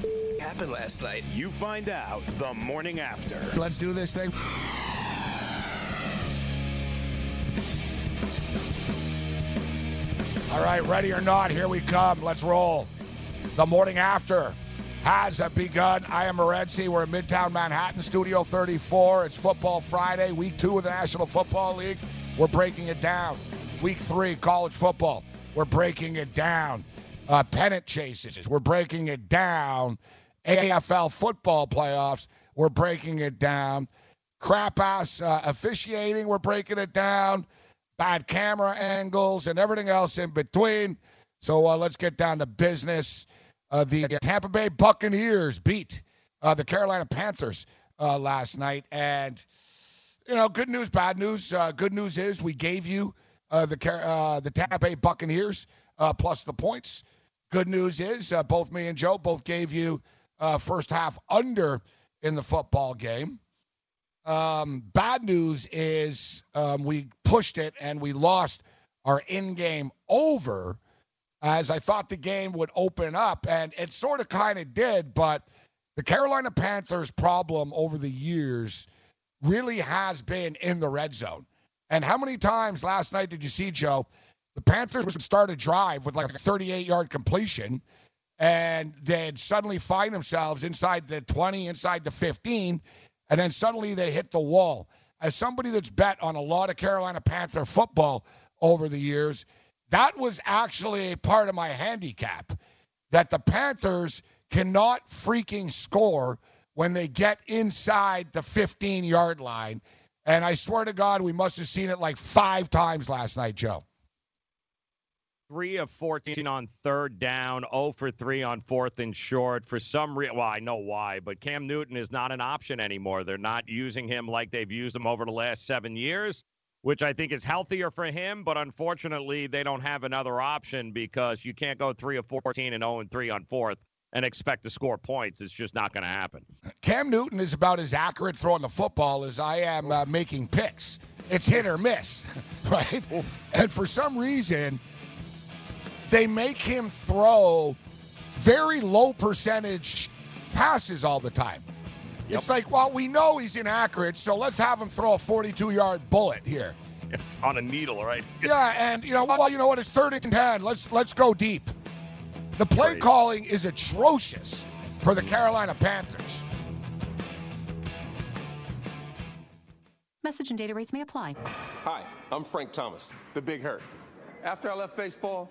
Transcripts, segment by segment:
What happened last night? You find out the morning after. Let's do this thing. All right, ready or not, here we come. Let's roll. The morning after has begun. I am Morency. We're in Midtown Manhattan, Studio 34. It's Football Friday, week two of the National Football League. We're breaking it down. Week three, college football. We're breaking it down. Uh, pennant chases. We're breaking it down. AFL football playoffs. We're breaking it down. Crap ass uh, officiating. We're breaking it down. Bad camera angles and everything else in between. So uh, let's get down to business. Uh, the Tampa Bay Buccaneers beat uh, the Carolina Panthers uh, last night, and you know, good news, bad news. Uh, good news is we gave you the the Tampa Bay Buccaneers plus the points. Good news is uh, both me and Joe both gave you uh, first half under in the football game. Um, bad news is um, we pushed it and we lost our in-game over as I thought the game would open up, and it sort of kind of did. But the Carolina Panthers' problem over the years really has been in the red zone. And how many times last night did you see, Joe? The Panthers would start a drive with like a 38 yard completion, and they'd suddenly find themselves inside the 20, inside the 15, and then suddenly they hit the wall. As somebody that's bet on a lot of Carolina Panther football over the years, that was actually a part of my handicap that the Panthers cannot freaking score when they get inside the 15 yard line. And I swear to God, we must have seen it like five times last night, Joe. Three of 14 on third down, 0 for 3 on fourth and short. For some reason, well, I know why, but Cam Newton is not an option anymore. They're not using him like they've used him over the last seven years, which I think is healthier for him. But unfortunately, they don't have another option because you can't go 3 of 14 and 0 and 3 on fourth and expect to score points. It's just not going to happen. Cam Newton is about as accurate throwing the football as I am uh, making picks. It's hit or miss, right? And for some reason, they make him throw very low percentage passes all the time. Yep. It's like, well, we know he's inaccurate, so let's have him throw a 42-yard bullet here. On a needle, right? yeah, and you know, well, you know what? It's third and ten. Let's let's go deep. The play Great. calling is atrocious for the mm-hmm. Carolina Panthers. Message and data rates may apply. Hi, I'm Frank Thomas, the Big Hurt. After I left baseball,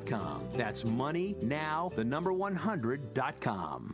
That's money now, the number 100.com.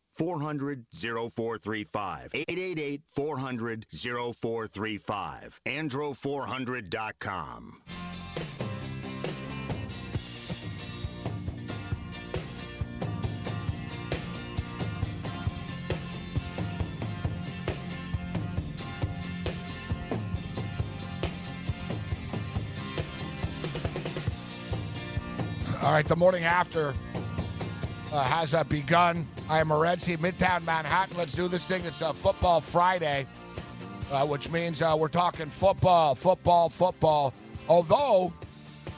400 0435. 888 400 0435. Andro400.com. All right, the morning after uh, has uh, begun. I am Morency, Midtown Manhattan. Let's do this thing. It's uh, Football Friday, uh, which means uh, we're talking football, football, football. Although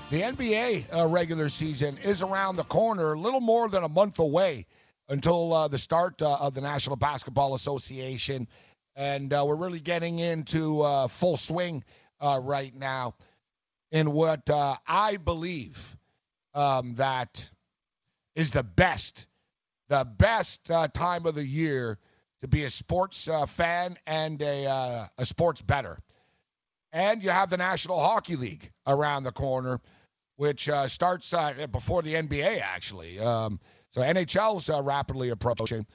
the NBA uh, regular season is around the corner, a little more than a month away until the start of the National Basketball Association. And we're really getting into full swing right now in what I believe um, that is the best, the best uh, time of the year to be a sports uh, fan and a, uh, a sports bettor. And you have the National Hockey League around the corner, which uh, starts uh, before the NBA, actually. Um, so NHL's uh, rapidly approaching.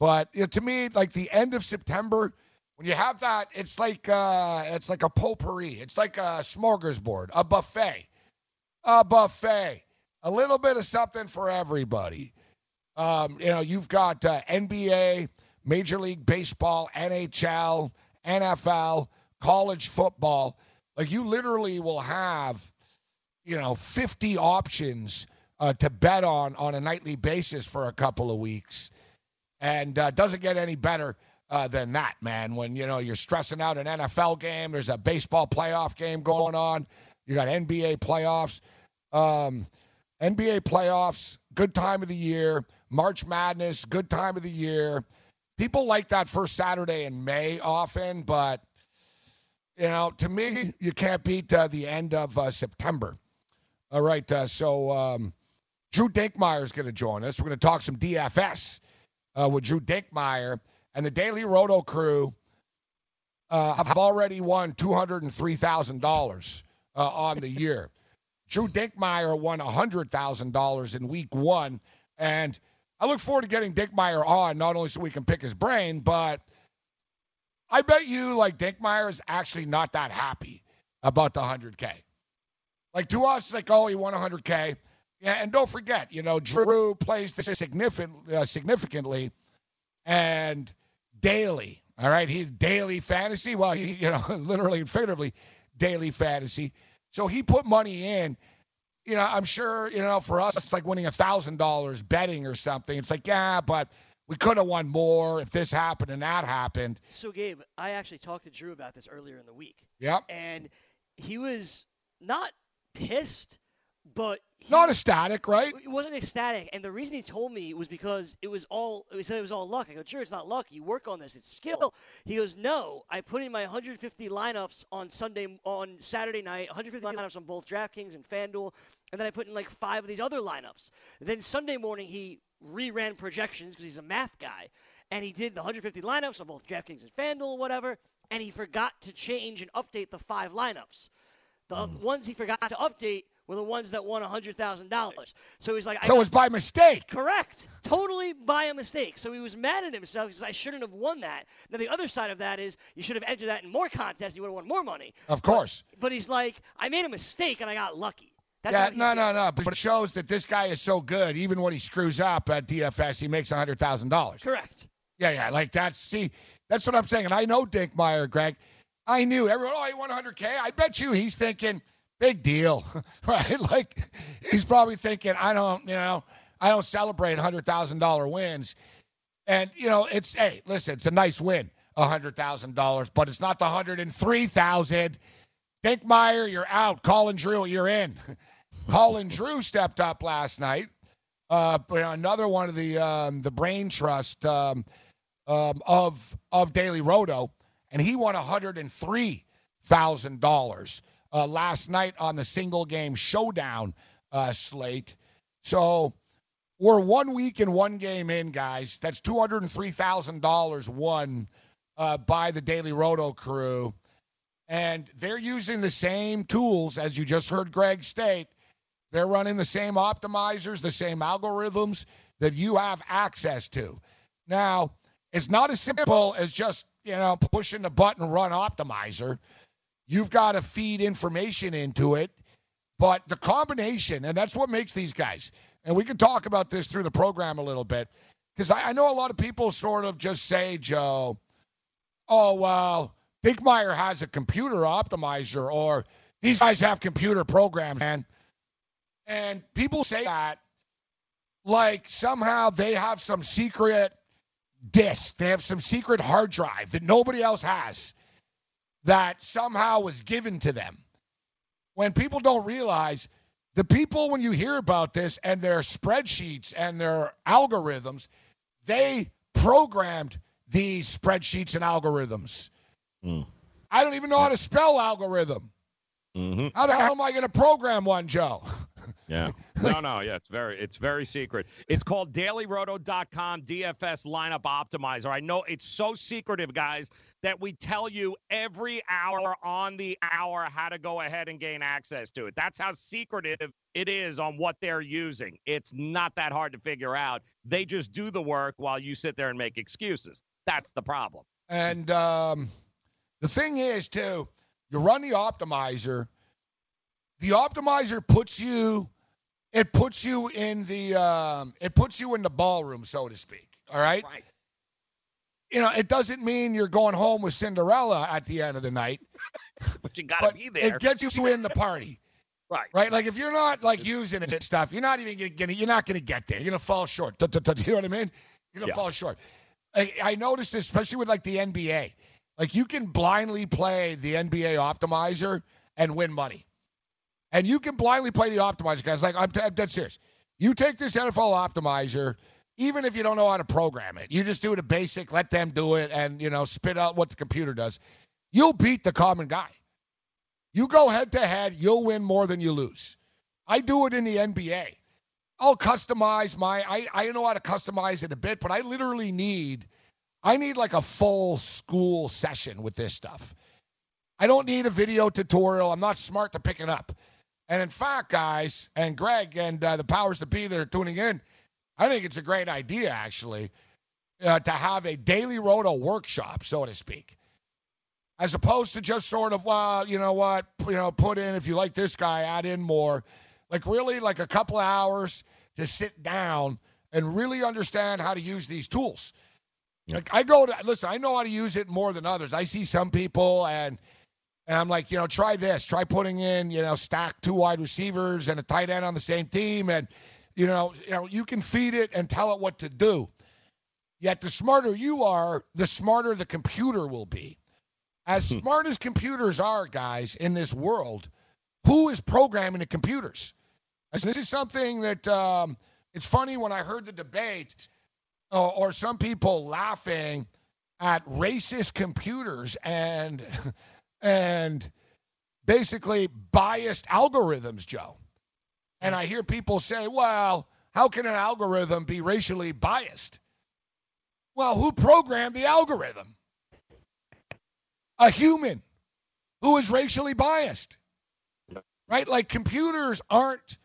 But you know, to me, like the end of September, when you have that, it's like uh, it's like a potpourri. It's like a smorgasbord, a buffet, a buffet a little bit of something for everybody. Um, you know, you've got uh, NBA, Major League Baseball, NHL, NFL, college football. Like you literally will have, you know, 50 options uh, to bet on on a nightly basis for a couple of weeks, and uh, doesn't get any better. Uh, than that, man. When you know you're stressing out an NFL game, there's a baseball playoff game going on. You got NBA playoffs. Um, NBA playoffs, good time of the year. March Madness, good time of the year. People like that first Saturday in May often, but you know, to me, you can't beat uh, the end of uh, September. All right, uh, so um, Drew Dinkmeyer is going to join us. We're going to talk some DFS uh, with Drew Dinkmeyer and the Daily Roto crew. Uh, have already won two hundred and three thousand dollars uh, on the year. Drew Dinkmeyer won $100,000 in week one. And I look forward to getting Dinkmeyer on, not only so we can pick his brain, but I bet you, like, Dinkmeyer is actually not that happy about the 100K. Like, to us, like, oh, he won 100K. Yeah, and don't forget, you know, Drew plays this uh, significantly and daily. All right, he's daily fantasy. Well, he, you know, literally and figuratively, daily fantasy. So he put money in. You know, I'm sure, you know, for us, it's like winning a $1,000 betting or something. It's like, yeah, but we could have won more if this happened and that happened. So, Gabe, I actually talked to Drew about this earlier in the week. Yep. And he was not pissed, but he, not ecstatic, right? It wasn't ecstatic, and the reason he told me was because it was all. He said it was all luck. I go, sure, it's not luck. You work on this. It's skill. He goes, no. I put in my 150 lineups on Sunday, on Saturday night. 150 lineups on both DraftKings and FanDuel, and then I put in like five of these other lineups. Then Sunday morning he reran projections because he's a math guy, and he did the 150 lineups on both DraftKings and FanDuel or whatever, and he forgot to change and update the five lineups. The mm. ones he forgot to update were the ones that won $100,000. So he's like, so it was by mistake. Correct. Totally by a mistake. So he was mad at himself because I shouldn't have won that. Now, the other side of that is you should have entered that in more contests. You would have won more money. Of course. But, but he's like, I made a mistake and I got lucky. That's yeah, no, no, no. But it shows that this guy is so good. Even when he screws up at DFS, he makes $100,000. Correct. Yeah, yeah. Like that's, see, that's what I'm saying. And I know Dinkmeyer, Greg. I knew everyone, oh, he won 100K. I bet you he's thinking – big deal, right? Like he's probably thinking, I don't, you know, I don't celebrate hundred thousand dollar wins, and you know, it's hey, listen, it's a nice win, hundred thousand dollars, but it's not the hundred and three thousand. Dinkmeyer, you're out. Colin Drew, you're in. Colin Drew stepped up last night. Uh, another one of the um, the brain trust um, um, of of Daily Roto, and he won hundred and three thousand uh, last night on the single game showdown uh, slate. So we're one week and one game in, guys. That's two hundred and three thousand dollars won uh, by the Daily Roto crew, and they're using the same tools as you just heard Greg state they're running the same optimizers, the same algorithms that you have access to. Now, it's not as simple as just, you know, pushing the button run optimizer. You've got to feed information into it. But the combination, and that's what makes these guys, and we can talk about this through the program a little bit, because I, I, know a lot of people sort of just say, Joe, oh, well, Dinkmeyer has a computer optimizer, or these guys have computer programs, man. And people say that like somehow they have some secret disk, they have some secret hard drive that nobody else has that somehow was given to them. When people don't realize the people, when you hear about this and their spreadsheets and their algorithms, they programmed these spreadsheets and algorithms. Mm. I don't even know how to spell algorithm. Mm-hmm. How the hell am I going to program one, Joe? Yeah. No, no, yeah, it's very it's very secret. It's called dailyroto.com DFS lineup optimizer. I know it's so secretive, guys, that we tell you every hour on the hour how to go ahead and gain access to it. That's how secretive it is on what they're using. It's not that hard to figure out. They just do the work while you sit there and make excuses. That's the problem. And um, the thing is, too, you run the optimizer the optimizer puts you it puts you in the um, it puts you in the ballroom, so to speak. All right. Right. You know, it doesn't mean you're going home with Cinderella at the end of the night. but you gotta be there. It gets you in the party. right. Right. Like if you're not like using it and stuff, you're not even gonna you're not gonna get there. You're gonna fall short. You know what I mean? You're gonna yeah. fall short. I, I noticed this, especially with like the NBA. Like you can blindly play the NBA optimizer and win money. And you can blindly play the optimizer, guys. Like, I'm, I'm dead serious. You take this NFL optimizer, even if you don't know how to program it, you just do a basic, let them do it, and, you know, spit out what the computer does. You'll beat the common guy. You go head to head, you'll win more than you lose. I do it in the NBA. I'll customize my, I, I know how to customize it a bit, but I literally need, I need like a full school session with this stuff. I don't need a video tutorial. I'm not smart to pick it up. And in fact, guys, and Greg and uh, the powers that be that are tuning in, I think it's a great idea, actually, uh, to have a daily roto workshop, so to speak, as opposed to just sort of, well, you know what, you know, put in if you like this guy, add in more. Like really, like a couple of hours to sit down and really understand how to use these tools. Yep. Like I go to listen, I know how to use it more than others. I see some people and and I'm like, you know, try this. Try putting in, you know, stack two wide receivers and a tight end on the same team, and you know, you know, you can feed it and tell it what to do. Yet the smarter you are, the smarter the computer will be. As hmm. smart as computers are, guys, in this world, who is programming the computers? And this is something that um, it's funny when I heard the debate, uh, or some people laughing at racist computers and and basically biased algorithms, Joe. And I hear people say, well, how can an algorithm be racially biased? Well, who programmed the algorithm? A human who is racially biased. Right? Like computers aren't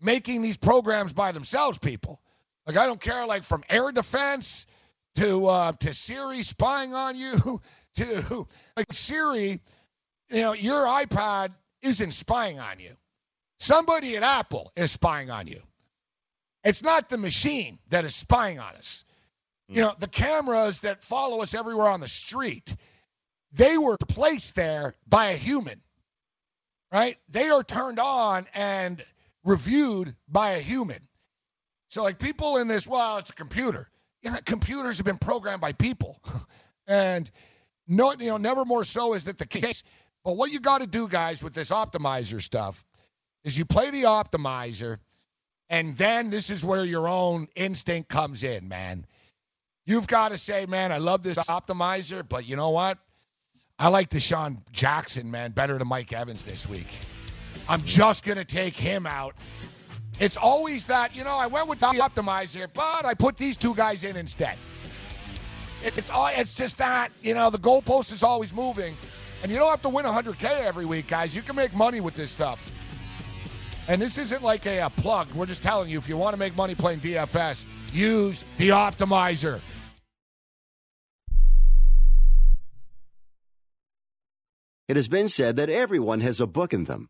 making these programs by themselves, people. Like I don't care, like from air defense to uh, to Siri spying on you to like Siri, you know, your iPad isn't spying on you. Somebody at Apple is spying on you. It's not the machine that is spying on us. Mm. You know, the cameras that follow us everywhere on the street, they were placed there by a human. right? They are turned on and reviewed by a human. So like people in this, well, it's a computer. Yeah, computers have been programmed by people, and no, you know, never more so is that the case. But what you got to do, guys, with this optimizer stuff, is you play the optimizer, and then this is where your own instinct comes in, man. You've got to say, man, I love this optimizer, but you know what? I like DeSean Jackson, man, better than Mike Evans this week. I'm just going to take him out. It's always that, you know, I went with the optimizer, but I put these two guys in instead. It's all, it's just that, you know, the goalpost is always moving. And you don't have to win 100K every week, guys. You can make money with this stuff. And this isn't like a, a plug. We're just telling you if you want to make money playing DFS, use the optimizer. It has been said that everyone has a book in them.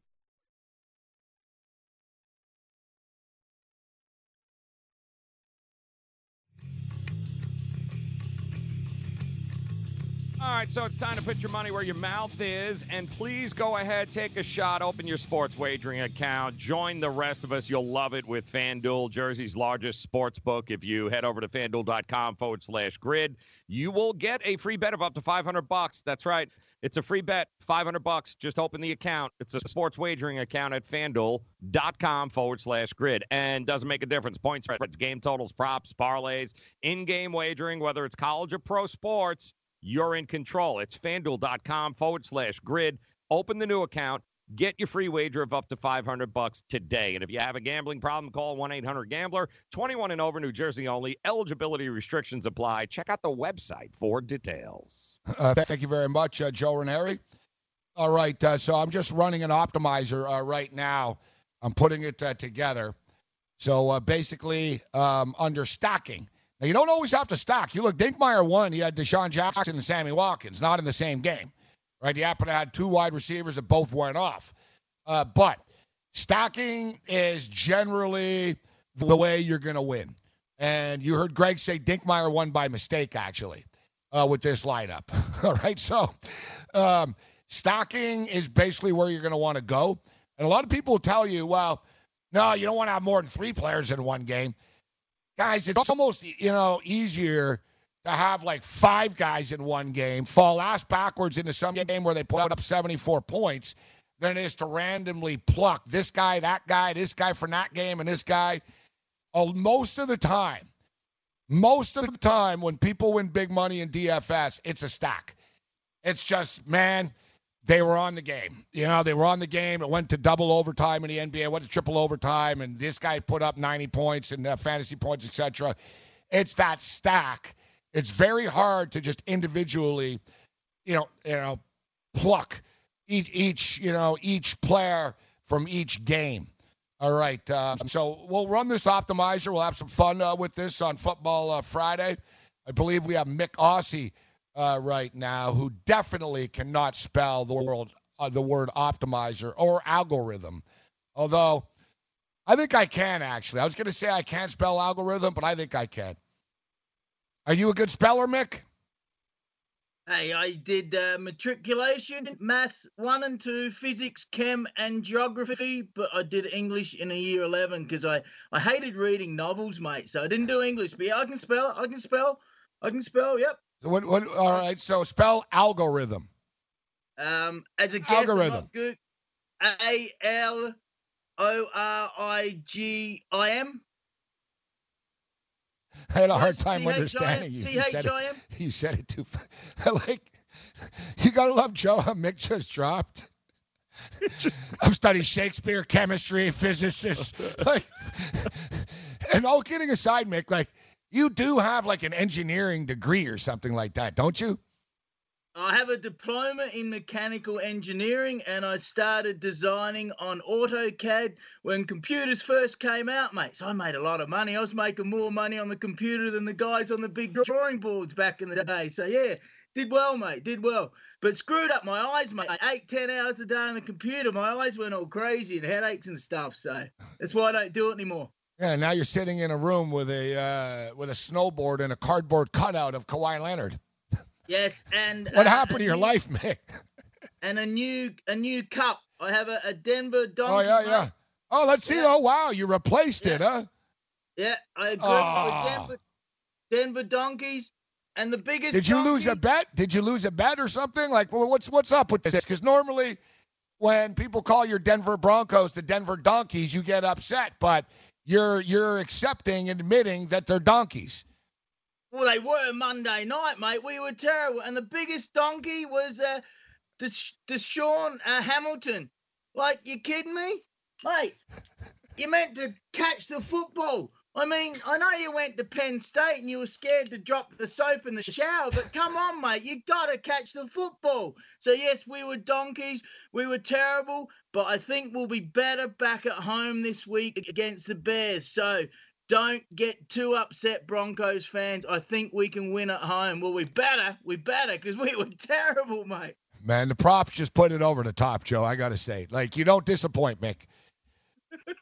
Right, so it's time to put your money where your mouth is. And please go ahead, take a shot, open your sports wagering account. Join the rest of us. You'll love it with FanDuel, Jersey's largest sports book. If you head over to fanduel.com forward slash grid, you will get a free bet of up to 500 bucks. That's right. It's a free bet, 500 bucks. Just open the account. It's a sports wagering account at fanduel.com forward slash grid. And doesn't make a difference. Points, spreads, game totals, props, parlays, in game wagering, whether it's college or pro sports you're in control. It's fanduel.com forward slash grid. Open the new account. Get your free wager of up to 500 bucks today. And if you have a gambling problem, call 1-800-GAMBLER. 21 and over, New Jersey only. Eligibility restrictions apply. Check out the website for details. Uh, thank you very much, uh, Joe Ranieri. All right, uh, so I'm just running an optimizer uh, right now. I'm putting it uh, together. So uh, basically, um, under stacking. Now you don't always have to stack. You look, Dinkmeyer won. He had DeSean Jackson and Sammy Watkins, not in the same game, right? He happened to have two wide receivers that both went off. Uh, but stacking is generally the way you're going to win. And you heard Greg say Dinkmeyer won by mistake, actually, uh, with this lineup. All right, so um, stacking is basically where you're going to want to go. And a lot of people will tell you, well, no, you don't want to have more than three players in one game. Guys, it's almost you know easier to have like five guys in one game, fall ass backwards into some game where they put up 74 points, than it is to randomly pluck this guy, that guy, this guy from that game, and this guy. Oh, most of the time, most of the time when people win big money in DFS, it's a stack. It's just, man, they were on the game. You know, they were on the game. It went to double overtime in the NBA. It went to triple overtime, and this guy put up 90 points and uh, fantasy points, etc. It's that stack. It's very hard to just individually, you know, you know, pluck each each you know each player from each game. All right, uh, so we'll run this optimizer. We'll have some fun uh, with this on Football uh, Friday. I believe we have Mick Aussie uh, right now who definitely cannot spell the word uh, the word optimizer or algorithm. Although I think I can actually. I was going to say I can't spell algorithm, but I think I can. Are you a good speller, Mick? Hey, I did uh, matriculation, maths one and two, physics, chem, and geography, but I did English in a year 11 because I, I hated reading novels, mate. So I didn't do English, but yeah, I can spell. I can spell. I can spell. Yep. What, what, all right, so spell algorithm. Um, as a guess, algorithm. good. A L O R I G I M. I had a hard time understanding you. You said, it, you said it too. Fast. like, you gotta love Joe. Mick just dropped. I'm studying Shakespeare, chemistry, physicist. Like, and all kidding aside, Mick, like, you do have like an engineering degree or something like that, don't you? I have a diploma in mechanical engineering and I started designing on AutoCAD when computers first came out, mate. So I made a lot of money. I was making more money on the computer than the guys on the big drawing boards back in the day. So yeah, did well, mate, did well. But screwed up my eyes, mate. Eight, ten hours a day on the computer. My eyes went all crazy and headaches and stuff. So that's why I don't do it anymore. Yeah, now you're sitting in a room with a uh, with a snowboard and a cardboard cutout of Kawhi Leonard. Yes, and what uh, happened to your new, life, Mick? and a new a new cup. I have a, a Denver Donkey. Oh yeah, yeah. Oh, let's see. Yeah. Oh wow, you replaced yeah. it, huh? Yeah, I got oh. Denver, Denver Donkeys. And the biggest. Did you donkey, lose a bet? Did you lose a bet or something? Like, well, what's what's up with this? Because normally, when people call your Denver Broncos the Denver Donkeys, you get upset, but you're you're accepting and admitting that they're donkeys. Well, they were Monday night, mate. We were terrible, and the biggest donkey was uh, the DaeSean uh, Hamilton. Like, you kidding me, mate? You meant to catch the football. I mean, I know you went to Penn State and you were scared to drop the soap in the shower, but come on, mate, you got to catch the football. So, yes, we were donkeys, we were terrible, but I think we'll be better back at home this week against the Bears. So, don't get too upset, Broncos fans. I think we can win at home. Well, we better. We better because we were terrible, mate. Man, the props just put it over the top, Joe. I gotta say, like you don't disappoint, Mick.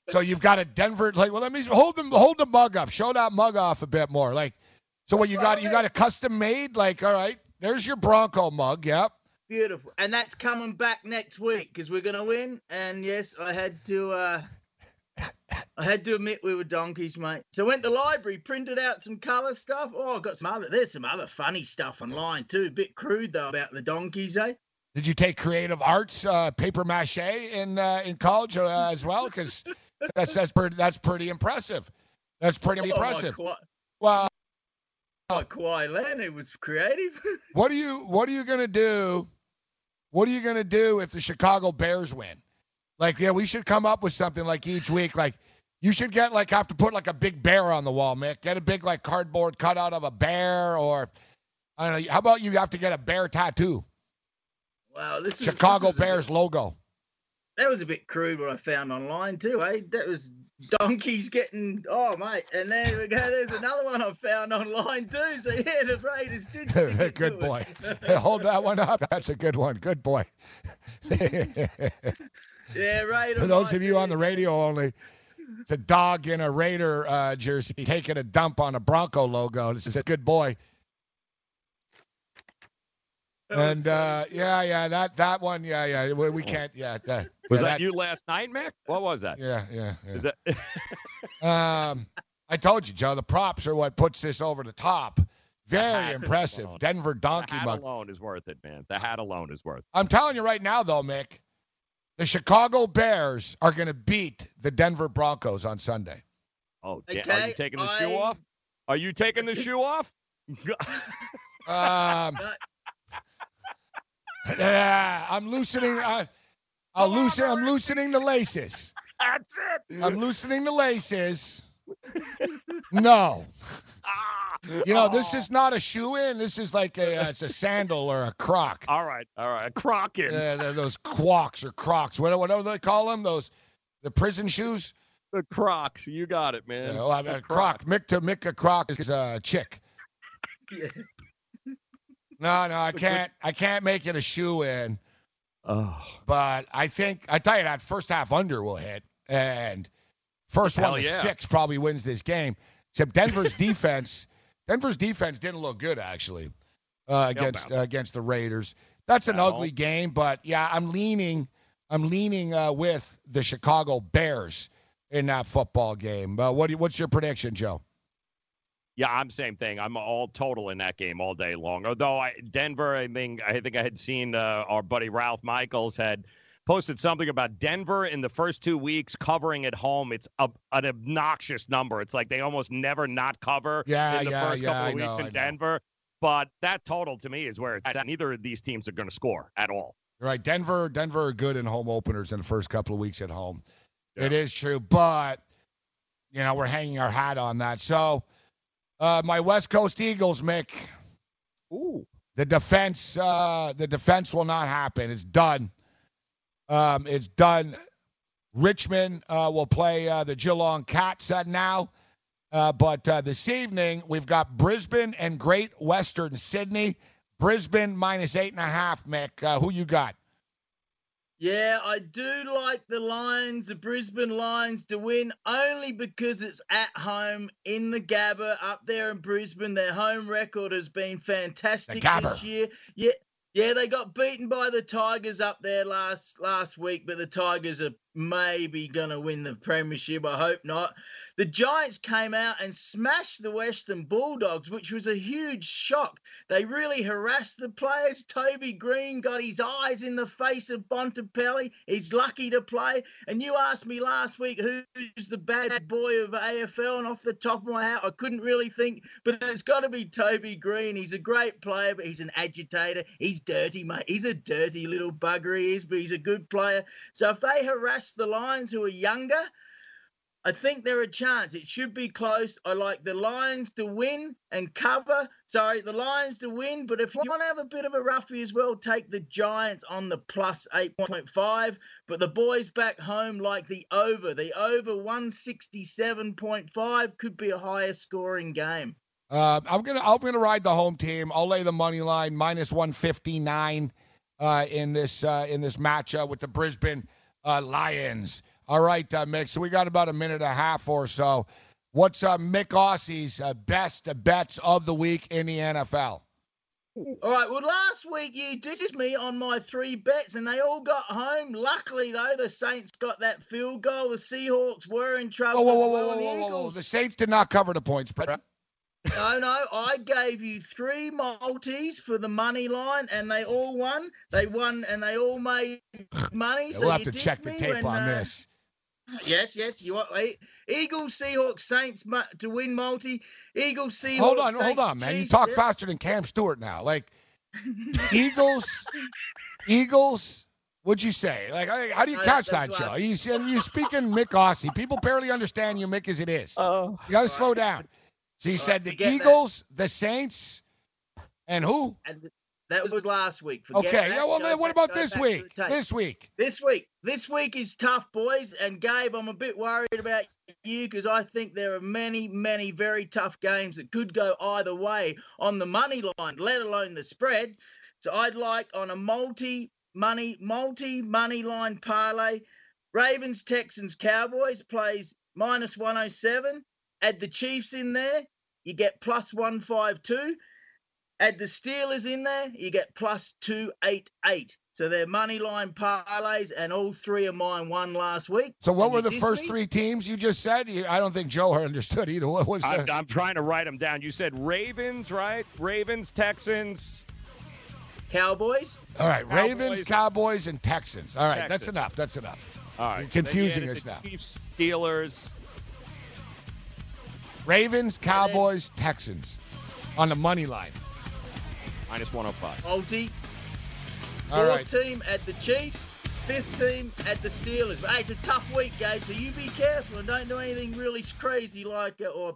So you've got a Denver. Like, well, let me hold the hold the mug up. Show that mug off a bit more. Like, so what you got? You got a custom made. Like, all right, there's your Bronco mug. Yep. Beautiful, and that's coming back next week because we're gonna win. And yes, I had to. uh I had to admit we were donkeys, mate. So I went to the library, printed out some colour stuff. Oh, I got some other. There's some other funny stuff online too. A bit crude though about the donkeys, eh? Did you take creative arts, uh, paper mache in uh, in college uh, as well? Because that's that's pretty that's pretty impressive. That's pretty oh, impressive. Like, well, like Kawhi Leonard was creative. what are you What are you gonna do? What are you gonna do if the Chicago Bears win? Like, yeah, we should come up with something like each week. Like, you should get like have to put like a big bear on the wall, Mick. Get a big like cardboard cutout of a bear, or I don't know. How about you have to get a bear tattoo? Wow, this Chicago was, this Bears bit, logo. That was a bit crude what I found online too, eh? That was donkeys getting oh mate, and there we go. There's another one I found online too. So yeah, the Raiders did. stick good boy. Hey, Hold that one up. That's a good one. Good boy. yeah, Raider. For those of you on the radio only, it's a dog in a Raider uh, jersey taking a dump on a Bronco logo. This is a good boy. And uh, yeah, yeah, that that one, yeah, yeah, we, we can't, yeah. That, Was yeah, that, you last night, Mick? What was that? Yeah, yeah, Is that- Um, I told you, Joe. The props are what puts this over the top. Very hat impressive. alone. Denver the donkey hat mug. alone is worth it, man. The hat alone is worth. It. I'm telling you right now, though, Mick, the Chicago Bears are going to beat the Denver Broncos on Sunday. Oh, da- are you taking the shoe off? Are you taking the shoe off? Um, yeah, I'm loosening. I, I'll loosen. I'm loosening the laces. That's it. I'm loosening the laces. No. You know, this is not a shoe in. This is like a uh, it's a sandal or a croc. All right, all right. Crockin. Yeah, they're those quocks or crocs, whatever, whatever they call them. Those the prison shoes. The Crocs. You got it, man. Yeah, well, I mean, a croc. Mick to Mick a croc is a chick. Yeah. No, no, I can't. I can't make it a shoe in. Oh. But I think I tell you that first half under will hit, and first Hell one to yeah. six probably wins this game. Except Denver's defense, Denver's defense didn't look good actually uh, against uh, against the Raiders. That's an At all. ugly game, but yeah, I'm leaning. I'm leaning uh, with the Chicago Bears in that football game. Uh, what do you, what's your prediction, Joe? Yeah, I'm same thing. I'm all total in that game all day long. Although I Denver, I think I think I had seen uh, our buddy Ralph Michaels had posted something about Denver in the first two weeks covering at home. It's a, an obnoxious number. It's like they almost never not cover Yeah, in the yeah, first yeah, couple I of weeks know, I in. Denver. But that total to me is where it's at. Neither of these teams are going to score at all. Right, Denver. Denver are good in home openers in the first couple of weeks at home. It is true, but you know we're hanging our hat on that. So, uh, my West Coast Eagles, Mick. Ooh. The defense, uh, the defense will not happen. It's done. Um, it's done. Richmond uh, will play uh, the Geelong Cats uh, now. Uh, but uh, this evening, we've got Brisbane and Great Western Sydney. Brisbane minus eight and a half, Mick. Uh, who you got? Yeah, I do like the Lions, the Brisbane Lions, to win only because it's at home in the Gabba up there in Brisbane. Their home record has been fantastic this year. Yeah, yeah, they got beaten by the Tigers up there last last week, but the Tigers are maybe gonna win the premiership. I hope not. The Giants came out and smashed the Western Bulldogs, which was a huge shock. They really harassed the players. Toby Greene got his eyes in the face of Bontempelli. He's lucky to play. And you asked me last week who's the bad boy of AFL, and off the top of my head, I couldn't really think, but it's got to be Toby Greene. He's a great player, but he's an agitator. He's dirty, mate. He's a dirty little bugger, he is, but he's a good player. So if they harass the Lions, who are younger, I think they're a chance. It should be close. I like the Lions to win and cover. Sorry, the Lions to win. But if you want to have a bit of a roughie as well, take the Giants on the plus 8.5. But the boys back home like the over. The over 167.5 could be a higher scoring game. Uh, I'm gonna I'm gonna ride the home team. I'll lay the money line minus 159 uh, in this uh, in this matchup with the Brisbane uh, Lions. All right, uh, Mick. So we got about a minute and a half or so. What's uh, Mick Aussie's uh, best bets of the week in the NFL? All right. Well, last week you dissed me on my three bets, and they all got home. Luckily, though, the Saints got that field goal. The Seahawks were in trouble. Whoa, whoa, whoa, whoa, the whoa, whoa, whoa! The Saints did not cover the points, but No, no, I gave you three multis for the money line, and they all won. They won, and they all made money. so we'll have to check the tape when, on uh, this. Yes, yes. You want eh, Eagles, Seahawks, Saints to win multi. Eagles, Seahawks. Hold on, Saints, hold on, man. You talk yeah. faster than Cam Stewart now. Like Eagles, Eagles. What'd you say? Like, how how do you catch that's that, what Joe? You see- you speaking Mick Aussie. People barely understand you, Mick, as it is. Oh. You got to slow down. So you All said right, the forget that. Eagles, the Saints, and who? And th- that was last week. Forget Okay. that. Yeah. Well, Go then what back- about this week? This week. This week. This week is tough, boys. And Gabe, I'm a bit worried about you because I think there are many, many very tough games that could go either way on the money line, let alone the spread. So I'd like on a multi money, multi money line parlay, Ravens, Texans, Cowboys plays minus 107. Add the Chiefs in there, you get plus 152. Add the Steelers in there, you get plus 288. So they're money line parlays, and all three of mine won last week. So what Can were the first me? three teams you just said? I don't think Joe understood either. What was I'm. I'm trying to write them down. You said Ravens, right? Ravens, Texans, Cowboys. All right, Ravens, Cowboys. Cowboys, and Texans. All right, that's enough. That's enough. All right. You're confusing us now. Chiefs, Steelers. Ravens, Cowboys, Texans on the money line. Minus 105. Multi. All Fourth right. team at the Chiefs. Fifth team at the Steelers. But hey, it's a tough week, Gabe, so you be careful and don't do anything really crazy like uh, or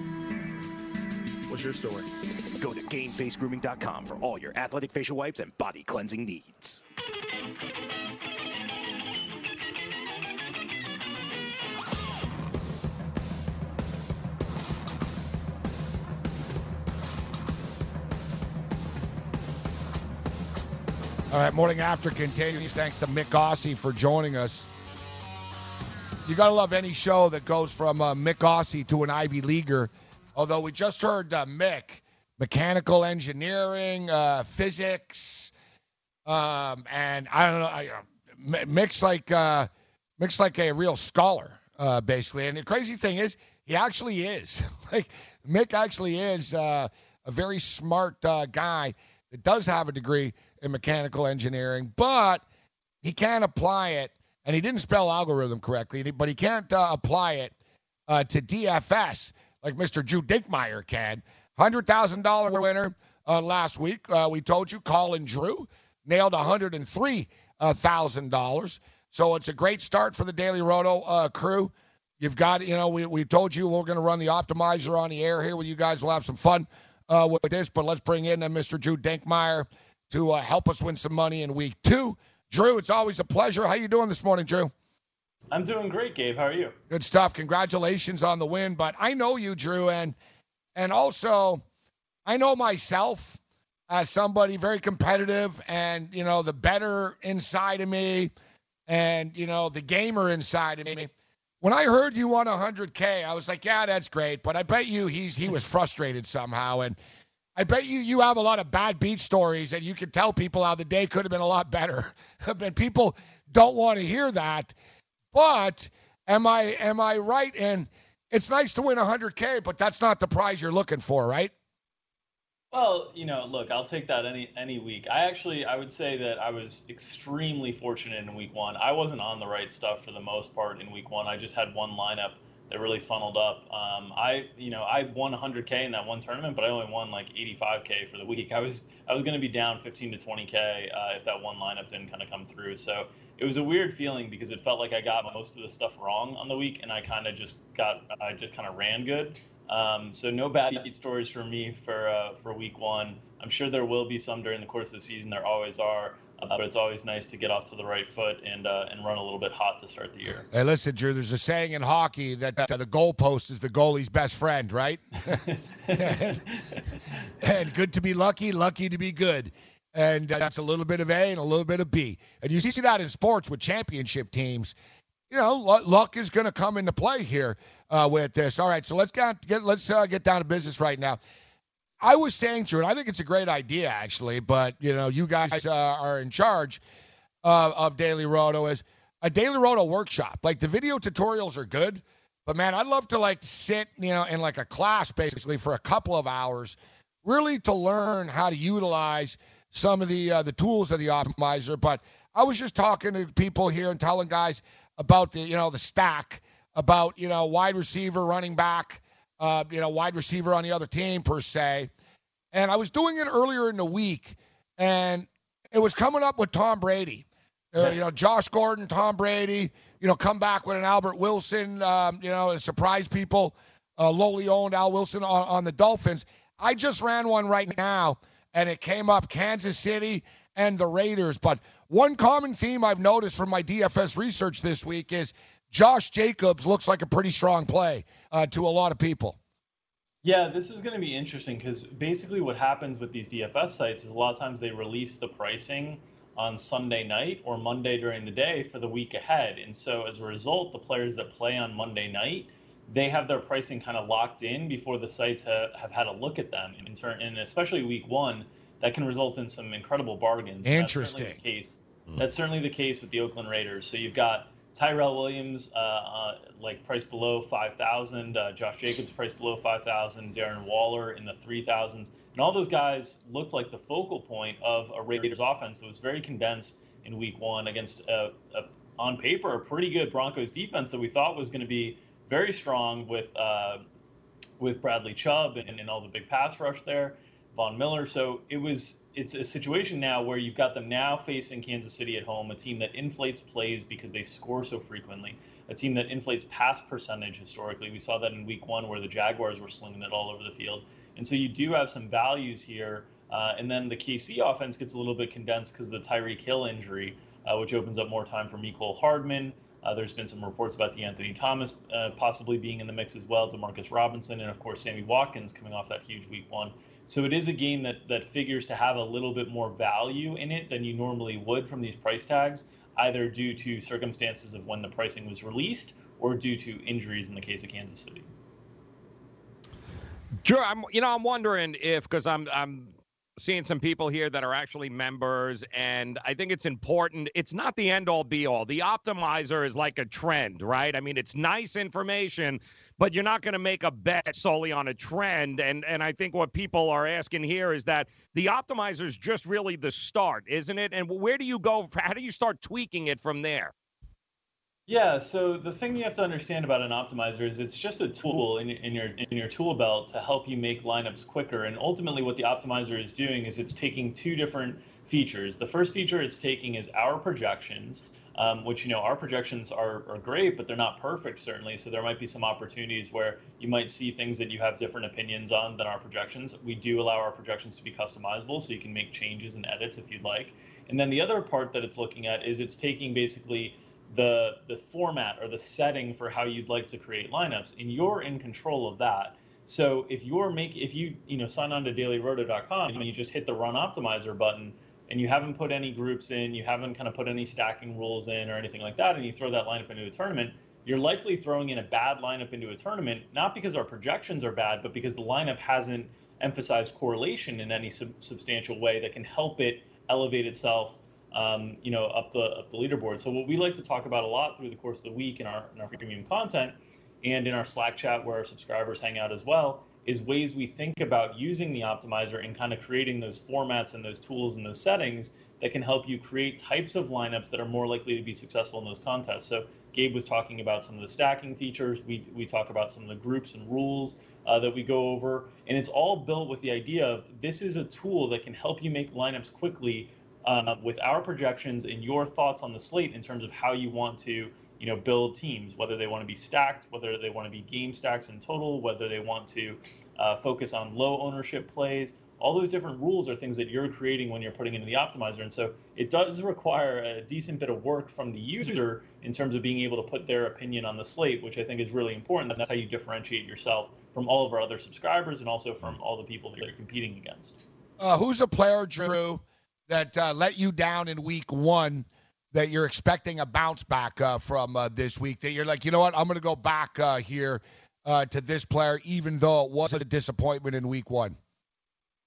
What's your story? Go to GameFaceGrooming.com for all your athletic facial wipes and body cleansing needs. All right, morning after continues. Thanks to Mick Ossie for joining us. You gotta love any show that goes from uh, Mick Ossie to an Ivy Leaguer. Although we just heard uh, Mick, mechanical engineering, uh, physics, um, and I don't know. I, uh, Mick's like uh, Mick's like a real scholar, uh, basically. And the crazy thing is, he actually is. like Mick actually is uh, a very smart uh, guy that does have a degree in mechanical engineering, but he can't apply it. And he didn't spell algorithm correctly, but he can't uh, apply it uh, to DFS like Mr. Drew Dinkmeyer can. $100,000 winner, uh, last week. Uh, we told you Colin Drew nailed $103,000. So it's a great start for the Daily Roto uh, crew. You've got, you know, we, we told you we're going to run the optimizer on the air here with you guys. We'll have some fun uh, with this, but let's bring in uh, Mr. Drew Dinkmeyer to uh, help us win some money in week two. Drew, it's always a pleasure. How you doing this morning, Drew? I'm doing great, Gabe. How are you? Good stuff. Congratulations on the win. But I know you, Drew, and and also I know myself as somebody very competitive and you know the bettor inside of me and you know the gamer inside of me. When I heard you won 100k, I was like, yeah, that's great. But I bet you he's he was frustrated somehow, and I bet you you have a lot of bad beat stories, and you can tell people how the day could have been a lot better. and people don't want to hear that. But am I am I right? And it's nice to win 100k, but that's not the prize you're looking for, right? Well, you know, look, I'll take that any any week. I actually I would say that I was extremely fortunate in week 1. I wasn't on the right stuff for the most part in week 1. I just had one lineup that really funneled up. Um, I, you know, I won 100k in that one tournament, but I only won like 85k for the week. I was I was going to be down 15 to 20k uh, if that one lineup didn't kind of come through. So it was a weird feeling because it felt like I got most of the stuff wrong on the week, and I kind of just got I just kind of ran good. Um, so no bad beat stories for me for uh, for week one. I'm sure there will be some during the course of the season. There always are. Uh, but it's always nice to get off to the right foot and uh, and run a little bit hot to start the year. Hey, listen, Drew. There's a saying in hockey that uh, the goalpost is the goalie's best friend, right? and, and, good to be lucky, lucky to be good. And that's a little bit of A and a little bit of B. And you see that in sports with championship teams you know, luck is going to come into play here uh, with this. All right, so let's get, get let's uh, get down to business right now. I was saying, Drew, and I think it's a great idea actually, but you know, you guys uh, are in charge uh, of Daily Roto is a Daily Roto workshop. Like the video tutorials are good, but man, I'd love to like sit, you know, in like a class basically for a couple of hours, really to learn how to utilize some of the uh, the tools of the optimizer. But I was just talking to people here and telling guys about the you know the stack, about you know wide receiver, running back, uh, you know wide receiver on the other team per se. And I was doing it earlier in the week, and it was coming up with Tom Brady. Uh, you know, Josh Gordon, Tom Brady, you know, come back with an Albert Wilson, um, you know, and surprise people. Uh, lowly owned Al Wilson on, on the Dolphins. I just ran one right now, and it came up Kansas City and the Raiders. But one common theme I've noticed from my DFS research this week is Josh Jacobs looks like a pretty strong play uh, to a lot of people. Yeah, this is going to be interesting because basically what happens with these DFS sites is a lot of times they release the pricing on Sunday night or Monday during the day for the week ahead. And so as a result, the players that play on Monday night, they have their pricing kind of locked in before the sites have, have had a look at them. In turn, and especially week one, that can result in some incredible bargains. Interesting. That's certainly the case. Mm. That's certainly the case with the Oakland Raiders. So you've got Tyrell Williams, uh, uh, like priced below 5,000. Uh, Josh Jacobs priced below 5,000. Darren Waller in the 3,000s, and all those guys looked like the focal point of a Raiders offense that was very condensed in Week One against a, a, on paper a pretty good Broncos defense that we thought was going to be very strong with uh, with Bradley Chubb and, and all the big pass rush there. Von Miller. So it was it's a situation now where you've got them now facing Kansas City at home, a team that inflates plays because they score so frequently, a team that inflates pass percentage historically. We saw that in Week One where the Jaguars were slinging it all over the field, and so you do have some values here. Uh, and then the KC offense gets a little bit condensed because of the Tyreek Hill injury, uh, which opens up more time for Mecole Hardman. Uh, there's been some reports about De'Anthony Thomas uh, possibly being in the mix as well, Demarcus Robinson, and of course Sammy Watkins coming off that huge Week One. So it is a game that that figures to have a little bit more value in it than you normally would from these price tags, either due to circumstances of when the pricing was released or due to injuries in the case of Kansas City. Drew, I'm you know I'm wondering if because I'm I'm seeing some people here that are actually members, and I think it's important. It's not the end all be all. The optimizer is like a trend, right? I mean, it's nice information, but you're not going to make a bet solely on a trend. And and I think what people are asking here is that the optimizer is just really the start, isn't it? And where do you go? How do you start tweaking it from there? Yeah, so the thing you have to understand about an optimizer is it's just a tool in, in your in your tool belt to help you make lineups quicker. And ultimately, what the optimizer is doing is it's taking two different features. The first feature it's taking is our projections, um, which you know our projections are, are great, but they're not perfect certainly. So there might be some opportunities where you might see things that you have different opinions on than our projections. We do allow our projections to be customizable, so you can make changes and edits if you'd like. And then the other part that it's looking at is it's taking basically the the format or the setting for how you'd like to create lineups, and you're in control of that. So if you're make if you you know sign on to dailyroto.com and you just hit the run optimizer button and you haven't put any groups in, you haven't kind of put any stacking rules in or anything like that, and you throw that lineup into a tournament, you're likely throwing in a bad lineup into a tournament, not because our projections are bad, but because the lineup hasn't emphasized correlation in any sub- substantial way that can help it elevate itself um, you know, up the up the leaderboard. So what we like to talk about a lot through the course of the week in our in our premium content and in our Slack chat where our subscribers hang out as well is ways we think about using the optimizer and kind of creating those formats and those tools and those settings that can help you create types of lineups that are more likely to be successful in those contests. So Gabe was talking about some of the stacking features. We we talk about some of the groups and rules uh, that we go over, and it's all built with the idea of this is a tool that can help you make lineups quickly uh, with our projections and your thoughts on the slate in terms of how you want to, you know, build teams, whether they want to be stacked, whether they want to be game stacks in total, whether they want to uh, focus on low ownership plays. All those different rules are things that you're creating when you're putting into the optimizer. And so it does require a decent bit of work from the user in terms of being able to put their opinion on the slate, which I think is really important. That's how you differentiate yourself from all of our other subscribers and also from all the people that you're competing against. Uh, who's a player, Drew, that uh, let you down in week one that you're expecting a bounce back uh, from uh, this week? That you're like, you know what, I'm going to go back uh, here uh, to this player, even though it was a disappointment in week one?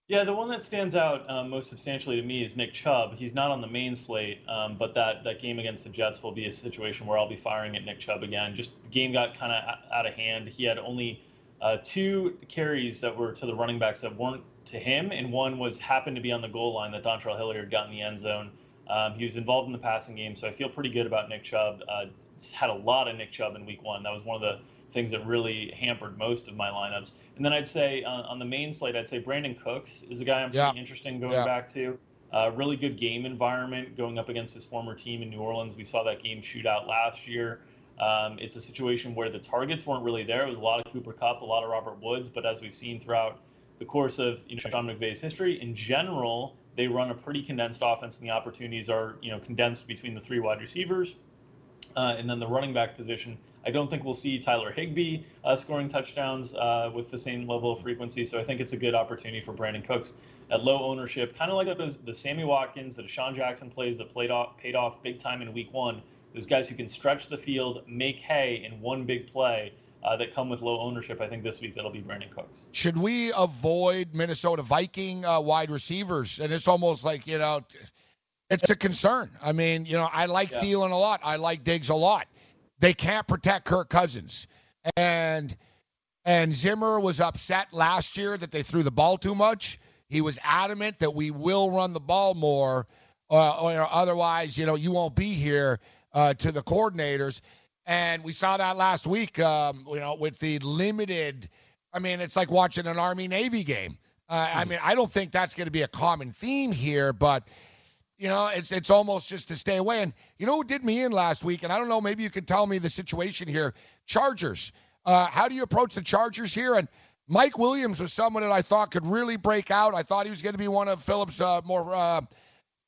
Yeah, the one that stands out um, most substantially to me is Nick Chubb. He's not on the main slate, um, but that, that game against the Jets will be a situation where I'll be firing at Nick Chubb again. Just the game got kind of out of hand. He had only uh, two carries that were to the running backs that weren't to him, and one was happened to be on the goal line that Dontrell Hilliard got in the end zone. Um, he was involved in the passing game, so I feel pretty good about Nick Chubb. Uh, had a lot of Nick Chubb in Week One. That was one of the things that really hampered most of my lineups. And then I'd say uh, on the main slate, I'd say Brandin Cooks is a guy I'm yeah. pretty interested in going yeah. back to. Uh, really good game environment going up against his former team in New Orleans. We saw that game shoot out last year. Um, it's a situation where the targets weren't really there. It was a lot of Cooper Kupp, a lot of Robert Woods, but as we've seen throughout the course of you know, Sean McVay's history, in general, they run a pretty condensed offense, and the opportunities are you know condensed between the three wide receivers, uh, and then the running back position. I don't think we'll see Tyler Higbee uh, scoring touchdowns uh, with the same level of frequency. So I think it's a good opportunity for Brandin Cooks at low ownership, kind of like the Sammy Watkins, the DeSean Jackson plays that played off, paid off big time in Week One. Those guys who can stretch the field, make hay in one big play uh, that come with low ownership. I think this week that'll be Brandin Cooks. Should we avoid Minnesota Viking uh, wide receivers? And it's almost like you know, it's a concern. I mean, you know, I like yeah. Thielen a lot. I like Diggs a lot. They can't protect Kirk Cousins, and and Zimmer was upset last year that they threw the ball too much. He was adamant that we will run the ball more, uh, or otherwise, you know, you won't be here uh, to the coordinators. And we saw that last week, um, you know, with the limited. I mean, it's like watching an Army Navy game. Uh, I hmm. mean, I don't think that's going to be a common theme here, but you know, it's it's almost just to stay away. And you know who did me in last week? And I don't know, maybe you can tell me the situation here. Chargers. Uh, how do you approach the Chargers here? And Mike Williams was someone that I thought could really break out. I thought he was going to be one of Philip's uh, more, uh,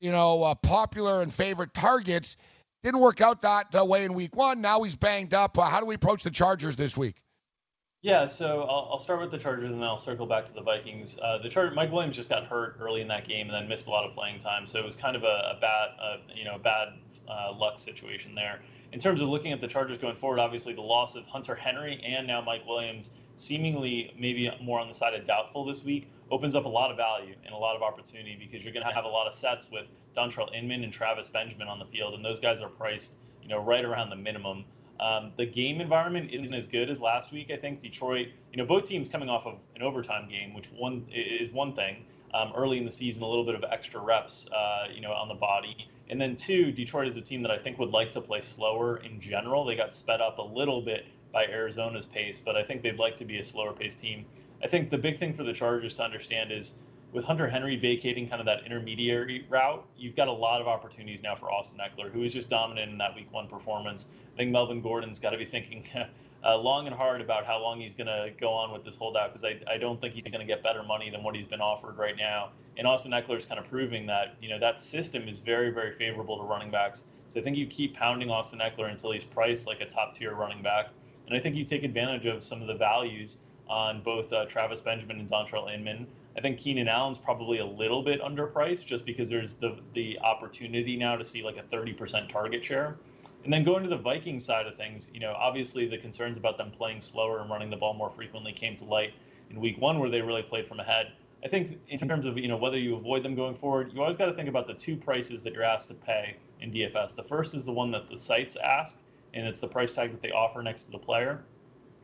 you know, uh, popular and favorite targets. Didn't work out that way in week one. Now he's banged up. Uh, how do we approach the Chargers this week? Yeah, so I'll, I'll, start with the Chargers and then I'll circle back to the Vikings. Uh, the Char- Mike Williams just got hurt early in that game and then missed a lot of playing time, so it was kind of a, a bad, uh, you know, bad uh, luck situation there. In terms of looking at the Chargers going forward, obviously the loss of Hunter Henry and now Mike Williams, seemingly maybe more on the side of doubtful this week, opens up a lot of value and a lot of opportunity because you're going to have a lot of sets with Dontrelle Inman and Travis Benjamin on the field, and those guys are priced, you know, right around the minimum. Um, the game environment isn't as good as last week. I think Detroit, you know, both teams coming off of an overtime game, which one is one thing. Um, early in the season, a little bit of extra reps, uh, you know, on the body, And then two, Detroit is a team that I think would like to play slower in general. They got sped up a little bit by Arizona's pace, but I think they'd like to be a slower paced team. I think the big thing for the Chargers to understand is with Hunter Henry vacating kind of that intermediary route, you've got a lot of opportunities now for Austin Ekeler, who was just dominant in that week one performance. I think Melvin Gordon's got to be thinking uh, long and hard about how long he's going to go on with this holdout because I, I don't think he's going to get better money than what he's been offered right now. And Austin Ekeler is kind of proving that you know that system is very very favorable to running backs. So I think you keep pounding Austin Ekeler until he's priced like a top tier running back, and I think you take advantage of some of the values on both uh, Travis Benjamin and Dontrelle Inman. I think Keenan Allen's probably a little bit underpriced just because there's the the opportunity now to see like a 30% target share. And then going to the Viking side of things, you know, obviously the concerns about them playing slower and running the ball more frequently came to light in week one where they really played from ahead. I think in terms of, you know, whether you avoid them going forward, you always got to think about the two prices that you're asked to pay in DFS. The first is the one that the sites ask, and it's the price tag that they offer next to the player.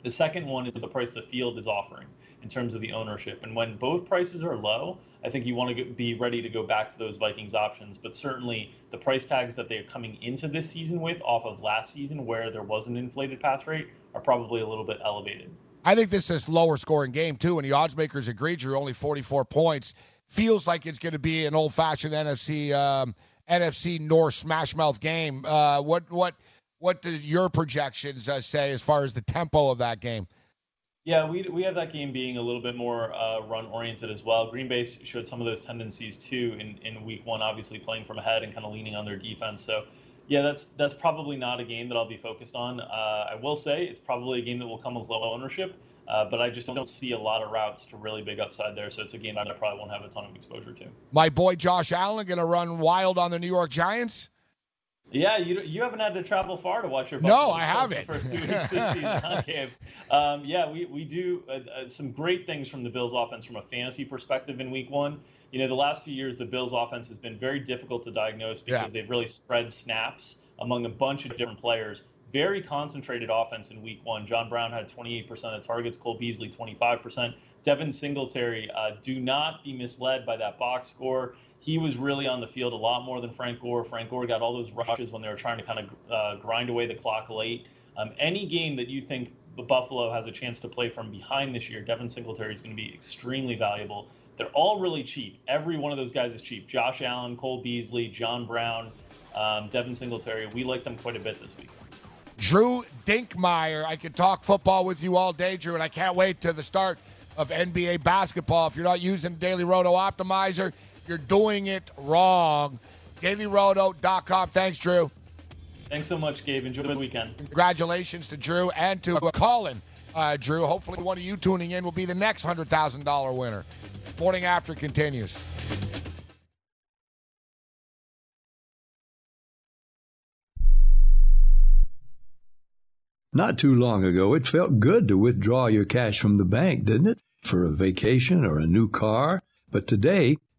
The second one is the price the field is offering in terms of the ownership. And when both prices are low, I think you want to be ready to go back to those Vikings options. But certainly the price tags that they're coming into this season with off of last season, where there was an inflated pass rate, are probably a little bit elevated. I think this is lower scoring game too, and the odds makers agreed. You're only 44 points. Feels like it's going to be an old fashioned NFC um, NFC North smash mouth game. Uh, what what what did your projections uh, say as far as the tempo of that game? Yeah, we, we have that game being a little bit more uh, run oriented as well. Green Bay showed some of those tendencies too in, in week one, obviously playing from ahead and kind of leaning on their defense. So, yeah, that's that's probably not a game that I'll be focused on. Uh, I will say it's probably a game that will come with low ownership, uh, but I just don't see a lot of routes to really big upside there. So it's a game that I probably won't have a ton of exposure to. My boy Josh Allen going to run wild on the New York Giants. Yeah, you you haven't had to travel far to watch your no, I haven't. The first two weeks this season? Um, yeah, we we do uh, uh, some great things from the Bills' offense from a fantasy perspective in Week One. You know, the last few years, the Bills' offense has been very difficult to diagnose because yeah. they've really spread snaps among a bunch of different players. Very concentrated offense in Week One. John Brown had 28% of targets. Cole Beasley 25%. Devin Singletary. Uh, do not be misled by that box score he was really on the field a lot more than Frank Gore. Frank Gore got all those rushes when they were trying to kind of uh, grind away the clock late. Um, any game that you think Buffalo has a chance to play from behind this year, Devin Singletary is going to be extremely valuable. They're all really cheap. Every one of those guys is cheap. Josh Allen, Cole Beasley, John Brown, um, Devin Singletary. We like them quite a bit this week. Drew Dinkmeyer. I could talk football with you all day, Drew, and I can't wait to the start of NBA basketball. If you're not using Daily Roto Optimizer, you're doing it wrong. DailyRoto.com. Thanks, Drew. Thanks so much, Gabe. Enjoy the weekend. Congratulations to Drew and to Colin. Uh, Drew, hopefully one of you tuning in will be the next $100,000 winner. Morning after continues. Not too long ago, it felt good to withdraw your cash from the bank, didn't it? For a vacation or a new car. But today,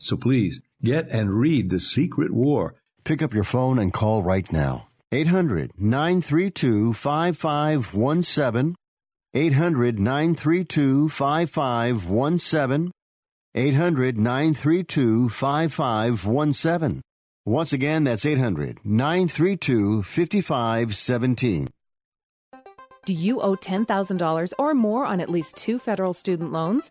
So please get and read The Secret War. Pick up your phone and call right now. 800 932 5517. 800 932 5517. 800 932 5517. Once again, that's 800 932 5517. Do you owe $10,000 or more on at least two federal student loans?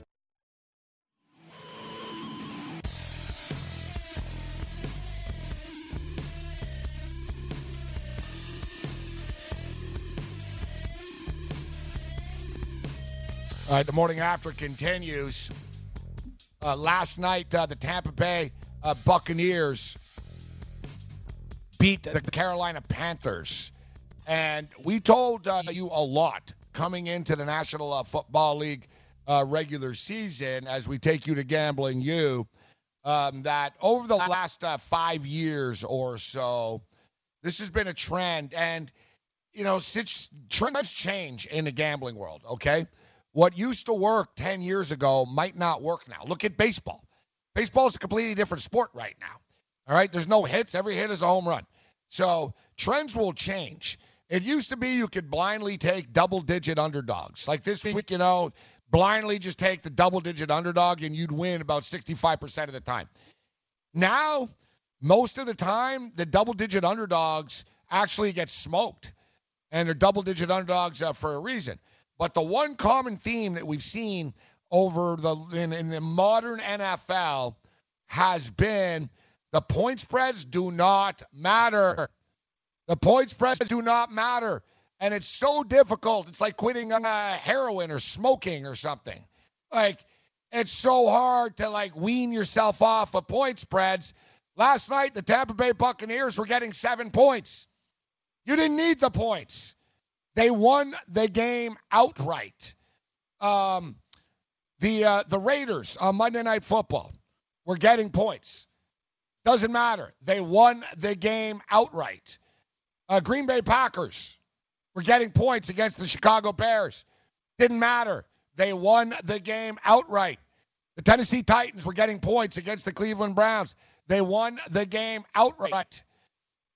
All right, the morning after continues. Uh, last night, uh, the Tampa Bay uh, Buccaneers beat the Carolina Panthers. And we told uh, you a lot coming into the National uh, Football League uh, regular season as we take you to Gambling U um, that over the last five years or so, this has been a trend. And, you know, since trends change in the gambling world, okay? What used to work 10 years ago might not work now. Look at baseball. Baseball is a completely different sport right now. All right, there's no hits. Every hit is a home run. So trends will change. It used to be you could blindly take double digit underdogs. Like this week, you know, blindly just take the double digit underdog and you'd win about 65% of the time. Now, most of the time, the double digit underdogs actually get smoked. And they're double digit underdogs uh, for a reason. But the one common theme that we've seen over the in, in the modern NFL has been the point spreads do not matter. The point spreads do not matter. And it's so difficult. It's like quitting uh, heroin or smoking or something. Like, it's so hard to, like, wean yourself off of point spreads. Last night, the Tampa Bay Buccaneers were getting seven points. You didn't need the points. They won the game outright. Um, the uh, the Raiders on Monday Night Football were getting points. Doesn't matter. They won the game outright. Uh, Green Bay Packers were getting points against the Chicago Bears. Didn't matter. They won the game outright. The Tennessee Titans were getting points against the Cleveland Browns. They won the game outright.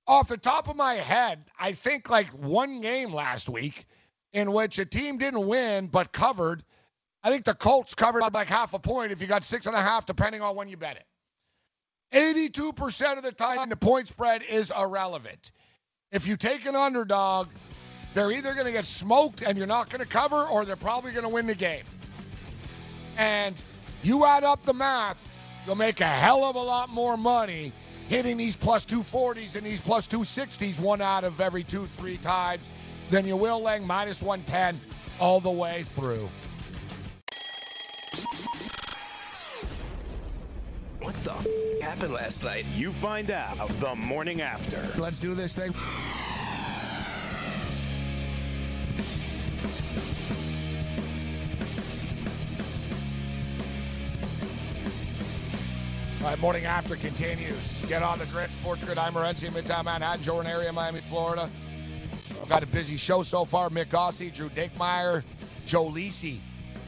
Off the top of my head, I think like one game last week in which a team didn't win but covered. I think the Colts covered by like half a point if you got six and a half, depending on when you bet it. 82% of the time, the point spread is irrelevant. If you take an underdog, they're either going to get smoked and you're not going to cover, or they're probably going to win the game. And you add up the math, you'll make a hell of a lot more money hitting these plus 240s and these plus 260s one out of every two, three times then you will laying minus 110 all the way through. What the f- happened last night? You find out the morning after. Let's do this thing. Right, morning after continues. Get on the grid, Sports Grid. I'm Morency, Midtown Manhattan, Joe Ranieri, Miami, Florida. I've had a busy show so far. Mick Gossie, Drew Dinkmeyer, Joe Lisi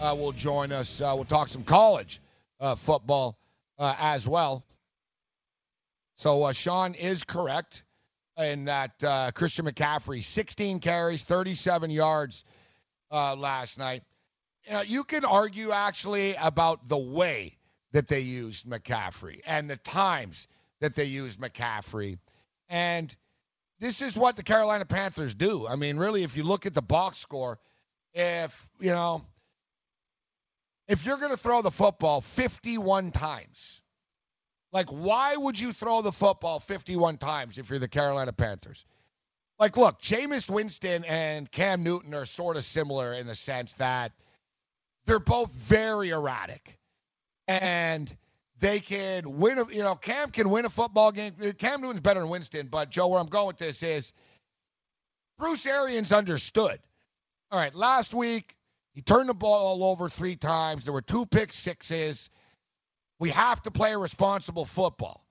uh, will join us. Uh, we'll talk some college uh, football uh, as well. So uh, Sean is correct in that uh, Christian McCaffrey, 16 carries, 37 yards last night. You, know, you can argue actually about the way that they used McCaffrey and the times that they used McCaffrey. And this is what the Carolina Panthers do. I mean, really, if you look at the box score, if, you know, if you're going to throw the football 51 times, like, why would you throw the football 51 times if you're the Carolina Panthers? Like, look, Jameis Winston and Cam Newton are sort of similar in the sense that they're both very erratic. And they can win, a, you know, Cam can win a football game. Cam Newton's better than Winston, but Joe, where I'm going with this is Bruce Arians understood. All right, last week, he turned the ball all over three times. There were two pick sixes. We have to play responsible football.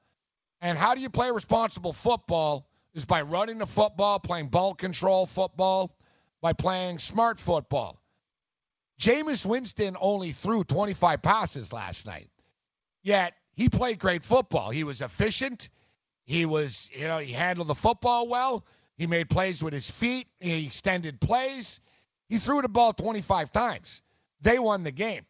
And how do you play responsible football? Is by running the football, playing ball control football, by playing smart football. Jameis Winston only threw 25 passes last night. Yet he played great football. He was efficient. He was, you know, he handled the football well. He made plays with his feet. He extended plays. He threw the ball 25 times. They won the game.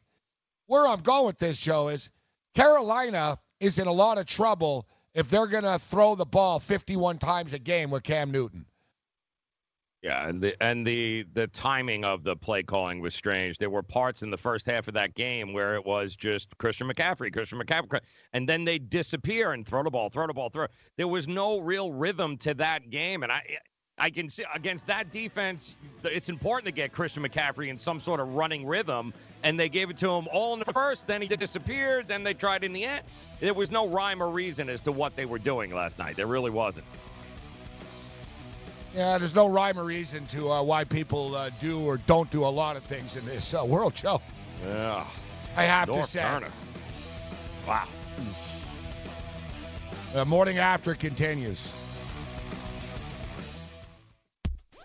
Where I'm going with this, Joe, is Carolina is in a lot of trouble if they're going to throw the ball 51 times a game with Cam Newton. Yeah, and the and the the timing of the play calling was strange. There were parts in the first half of that game where it was just Christian McCaffrey, Christian McCaffrey, and then they disappear and throw the ball, throw the ball, throw. There was no real rhythm to that game, and I I can see against that defense, it's important to get Christian McCaffrey in some sort of running rhythm, and they gave it to him all in the first. Then he disappeared. Then they tried in the end. There was no rhyme or reason as to what they were doing last night. There really wasn't. Yeah, there's no rhyme or reason to uh, why people uh, do or don't do a lot of things in this uh, world, Joe. Yeah. I have Norv to say. Turner. Wow. The morning after continues.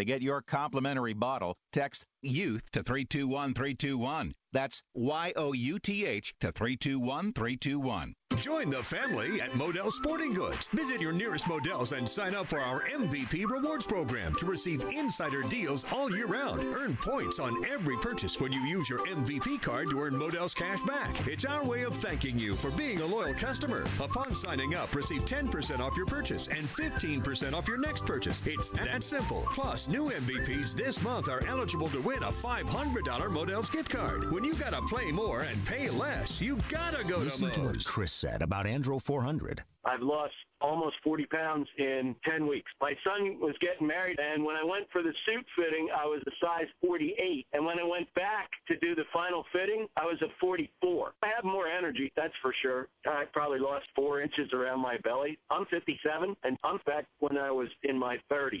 To get your complimentary bottle, text YOUTH to 321321. That's Y O U T H to 321321. Join the family at Modell Sporting Goods. Visit your nearest Modell's and sign up for our MVP Rewards program to receive insider deals all year round. Earn points on every purchase when you use your MVP card to earn Modell's cash back. It's our way of thanking you for being a loyal customer. Upon signing up, receive 10% off your purchase and 15% off your next purchase. It's that simple. Plus, new MVPs this month are eligible to win a $500 Modell's gift card. When you gotta play more and pay less, you gotta go Listen to to Moe's. what Chris said about Andro 400. I've lost almost 40 pounds in 10 weeks. My son was getting married, and when I went for the suit fitting, I was a size 48. And when I went back to do the final fitting, I was a 44. I have more energy, that's for sure. I probably lost four inches around my belly. I'm 57, and I'm back when I was in my 30s.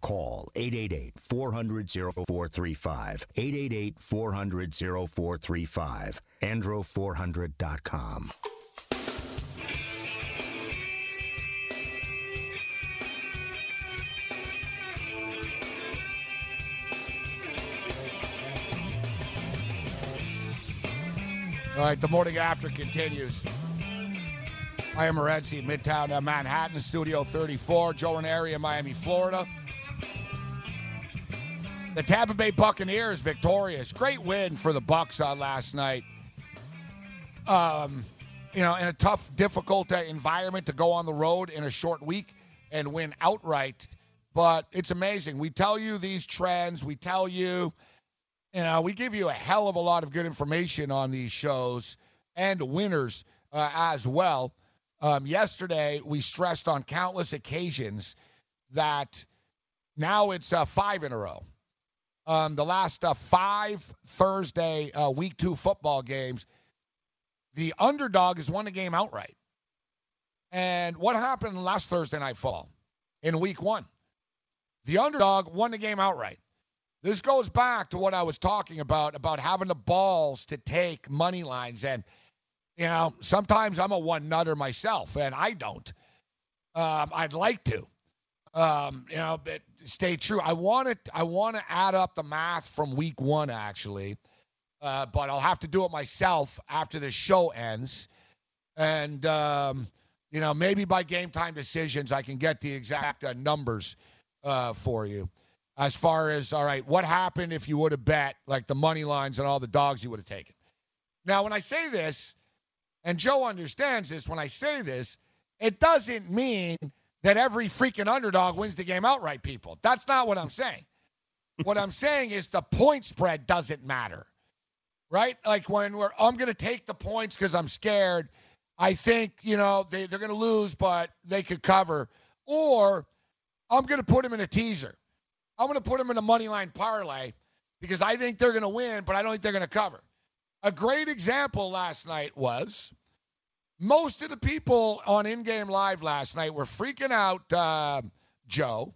call 888 400 0435. 888 400 0435. Andro400.com. All right, the morning after continues. I am Morency, Midtown uh, Manhattan, Studio 34, Joe Ranieri in Miami, Florida. The Tampa Bay Buccaneers victorious. Great win for the Bucks uh, last night. Um, you know, in a tough, difficult uh, environment to go on the road in a short week and win outright. But it's amazing. We tell you these trends. We tell you, you know, we give you a hell of a lot of good information on these shows and winners uh, as well. Um, yesterday, we stressed on countless occasions that now it's uh, five in a row. Um, the last uh, five Thursday uh, week two football games, the underdog has won the game outright. And what happened last Thursday night fall in week one? The underdog won the game outright. This goes back to what I was talking about about having the balls to take money lines and – you know, sometimes I'm a one nutter myself, and I don't. Um, I'd like to. Um, you know, but stay true. I want to. I want to add up the math from week one, actually, uh, but I'll have to do it myself after the show ends, and um, you know, maybe by game time decisions, I can get the exact uh, numbers uh, for you. As far as all right, what happened if you would have bet like the money lines and all the dogs you would have taken? Now, when I say this, and Joe understands this when I say this, it doesn't mean that every freaking underdog wins the game outright, people. That's not what I'm saying. what I'm saying is the point spread doesn't matter, right? Like when we're, I'm going to take the points because I'm scared. I think, you know, they, they're going to lose, but they could cover. Or I'm going to put them in a teaser. I'm going to put them in a money line parlay because I think they're going to win, but I don't think they're going to cover. A great example last night was most of the people on in game live last night were freaking out, uh, Joe,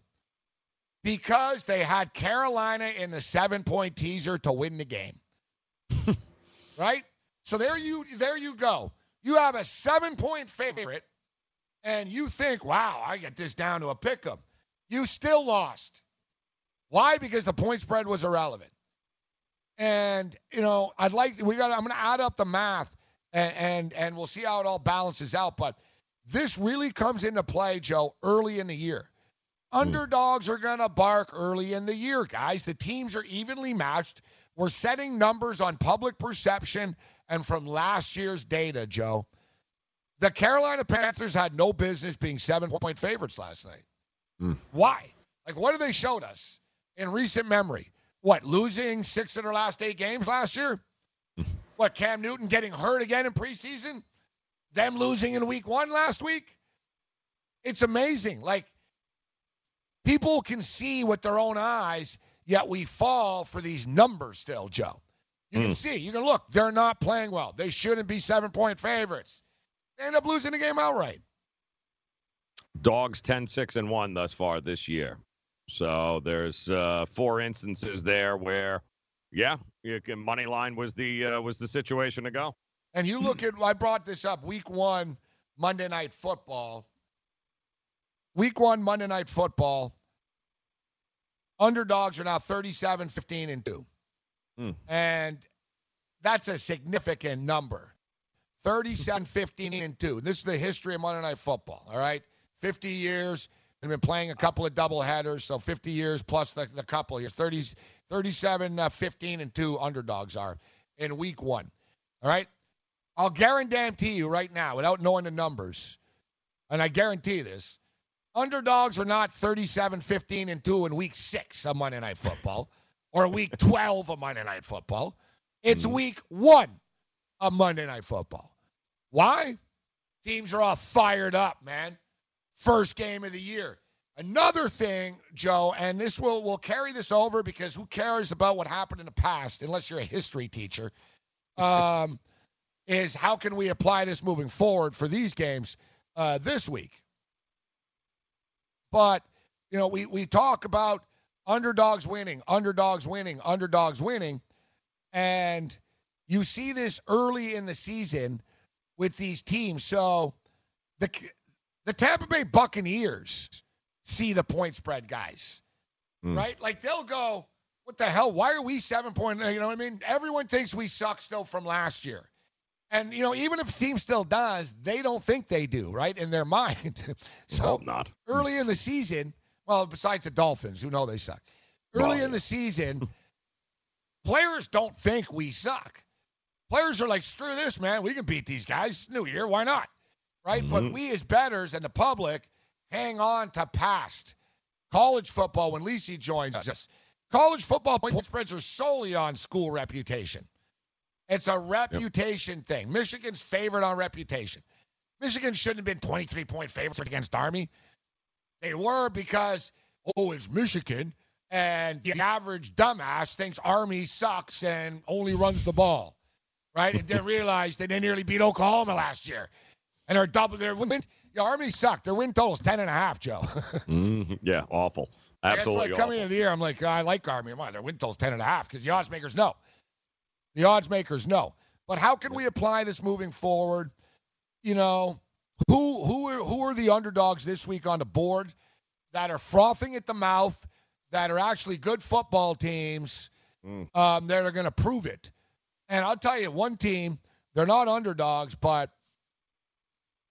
because they had Carolina in the seven point teaser to win the game. right? So there you there you go. You have a seven point favorite, and you think, wow, I get this down to a pick 'em. You still lost. Why? Because the point spread was irrelevant. And you know, I'd like we got. I'm going to add up the math, and, and and we'll see how it all balances out. But this really comes into play, Joe, early in the year. Underdogs are going to bark early in the year, guys. The teams are evenly matched. We're setting numbers on public perception and from last year's data, Joe. The Carolina Panthers had no business being seven point favorites last night. Mm. Why? Like, what have they showed us in recent memory? what, losing six of their last eight games last year? What, Cam Newton getting hurt again in preseason? Them losing in week one last week? It's amazing. Like, people can see with their own eyes, yet we fall for these numbers still, Joe. You can see, you can look, they're not playing well. They shouldn't be seven point favorites. They end up losing the game outright. Dogs 10 6 and 1 thus far this year. So there's uh, four instances there where, yeah, money line was the uh, was the situation to go. And you look at I brought this up week one Monday Night Football. Week one Monday Night Football. Underdogs are now 37, 15, and two, Hmm. and that's a significant number. 37, 15, and two. This is the history of Monday Night Football. All right, 50 years. They've been playing a couple of double headers, so 50 years plus the, the couple years. 30, 37, uh, 15, and 2 underdogs are in week one. All right? I'll guarantee you right now, without knowing the numbers, and I guarantee this, underdogs are not 37, 15, and 2 in week six of Monday Night Football or week 12 of Monday Night Football. It's week one of Monday Night Football. Why? Teams are all fired up, man first game of the year. Another thing, Joe, and this will will carry this over because who cares about what happened in the past unless you're a history teacher? Um, is how can we apply this moving forward for these games uh, this week? But you know, we, we talk about underdogs winning, underdogs winning, underdogs winning. And you see this early in the season with these teams. So the the Tampa Bay Buccaneers see the point spread guys, Mm. right? Like they'll go, what the hell? Why are we seven point? You know what I mean? Everyone thinks we suck still from last year. And you know, even if a team still does, they don't think they do, right? In their mind. so not. early in the season, well, besides the Dolphins, who know they suck. Early in the season, players don't think we suck. Players are like, screw this, man. We can beat these guys. New year, why not? Right? But Mhm. we as bettors and the public hang on to past. College football, when Lisi joins us, college football point spreads are solely on school reputation. It's a reputation thing. Michigan's favored on reputation. Michigan shouldn't have been 23 point favorites against Army. They were because, oh, it's Michigan, and the average dumbass thinks Army sucks and only runs the ball, right? And didn't realize they nearly beat Oklahoma last year. And they're double their win. The Army sucked. Their win total's 10 and a half, Joe. Mhm. Yeah, awful. Absolutely why coming awful. into the year, I'm like, I like Army. I'm like, their win total's 10 and a half because the odds makers know. The odds makers know. But how can we apply this moving forward? You know, who who are who are the underdogs this week on the board that are frothing at the mouth, that are actually good football teams, Mm. um, that are going to prove it? And I'll tell you, one team, they're not underdogs, but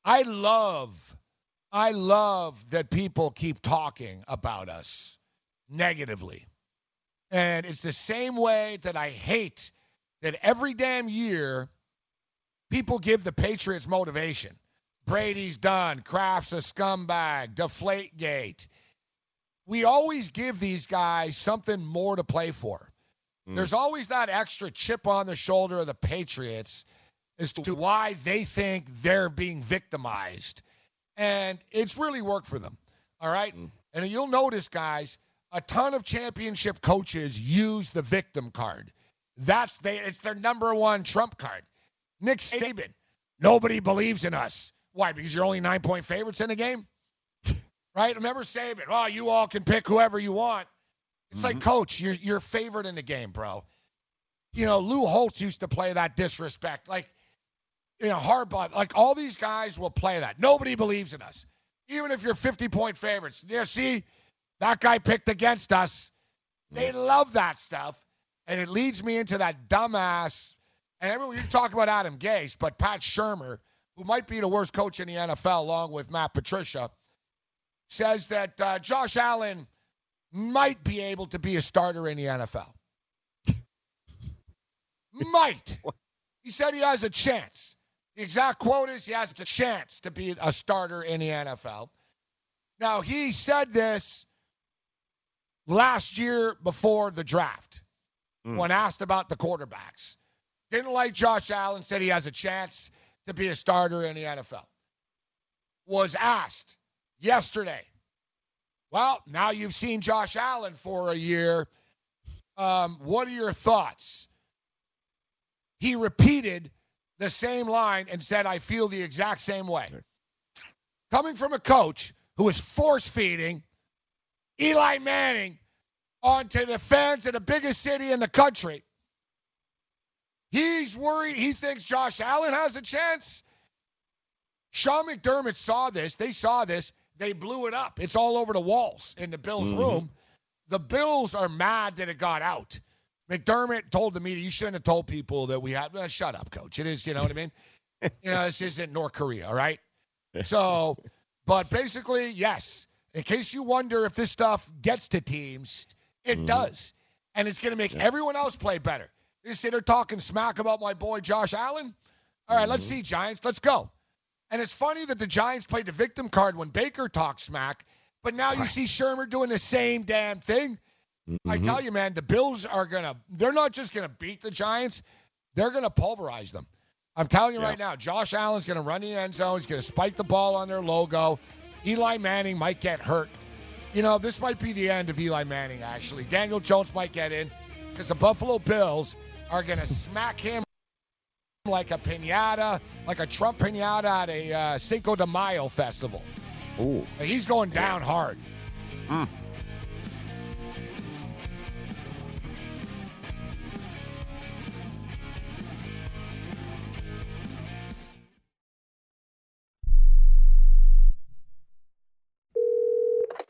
I love, I love that people keep talking about us negatively. And it's the same way that I hate that every damn year people give the Patriots motivation. Brady's done. Kraft's a scumbag. Deflategate. We always give these guys something more to play for. Hmm. There's always that extra chip on the shoulder of the Patriots as to why they think they're being victimized. And it's really worked for them. All right? Mm. And you'll notice, guys, a ton of championship coaches use the victim card. That's they it's their number one trump card. Nick Saban, nobody believes in us. Why? Because you're only nine point favorites in the game? Right? Remember Saban, oh, you all can pick whoever you want. It's like, mm-hmm. coach, you're you're favored in the game, bro. You know, Lou Holtz used to play that disrespect. Like, you know, Harbaugh, like all these guys will play that. Nobody believes in us. Even if you're 50 point favorites. Yeah, see, that guy picked against us. They love that stuff. And it leads me into that dumbass. And everyone, you talk about Adam Gase, but Pat Shurmur, who might be the worst coach in the NFL along with Matt Patricia, says that uh, Josh Allen might be able to be a starter in the NFL. might. He said he has a chance. The exact quote is he has a chance to be a starter in the NFL. Now, he said this last year before the draft when asked about the quarterbacks. Didn't like Josh Allen, said he has a chance to be a starter in the NFL. Was asked yesterday. Well, now you've seen Josh Allen for a year. Um, what are your thoughts? He repeated the same line and said, I feel the exact same way. Coming from a coach who is force feeding Eli Manning onto the fans of the biggest city in the country. He's worried. He thinks Josh Allen has a chance. Sean McDermott saw this. They saw this. They blew it up. It's all over the walls in the Bills' Mhm. room. The Bills are mad that it got out. McDermott told the media, "You shouldn't have told people that we had." Well, shut up, coach. It is, you know what I mean. you know, this isn't North Korea, all right? So, but basically, yes. In case you wonder if this stuff gets to teams, it mm-hmm. does, and it's going to make everyone else play better. You see, they're talking smack about my boy Josh Allen. All right, let's mm-hmm. see, Giants. Let's go. And it's funny that the Giants played the victim card when Baker talked smack, but now you see Shurmur doing the same damn thing. I tell you, man, the Bills are gonna. They're not just gonna beat the Giants. They're gonna pulverize them. I'm telling you right now, Josh Allen's gonna run the end zone. He's gonna spike the ball on their logo. Eli Manning might get hurt. You know, this might be the end of Eli Manning. Actually, Daniel Jones might get in because the Buffalo Bills are gonna smack him like a pinata, like a Trump pinata at a uh, Cinco de Mayo festival. Ooh. And he's going down hard. Mm.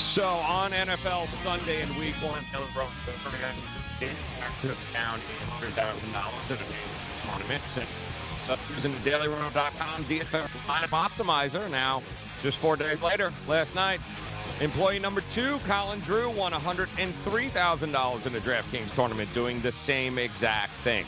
So on NFL Sunday in Week One, Brown took down hundred thousand dollars at a tournament. So using DailyRoto.com DFS lineup optimizer. Now, just four days later, last night, employee number two, Colin Drew, won $103,000 in the DraftKings tournament, doing the same exact thing.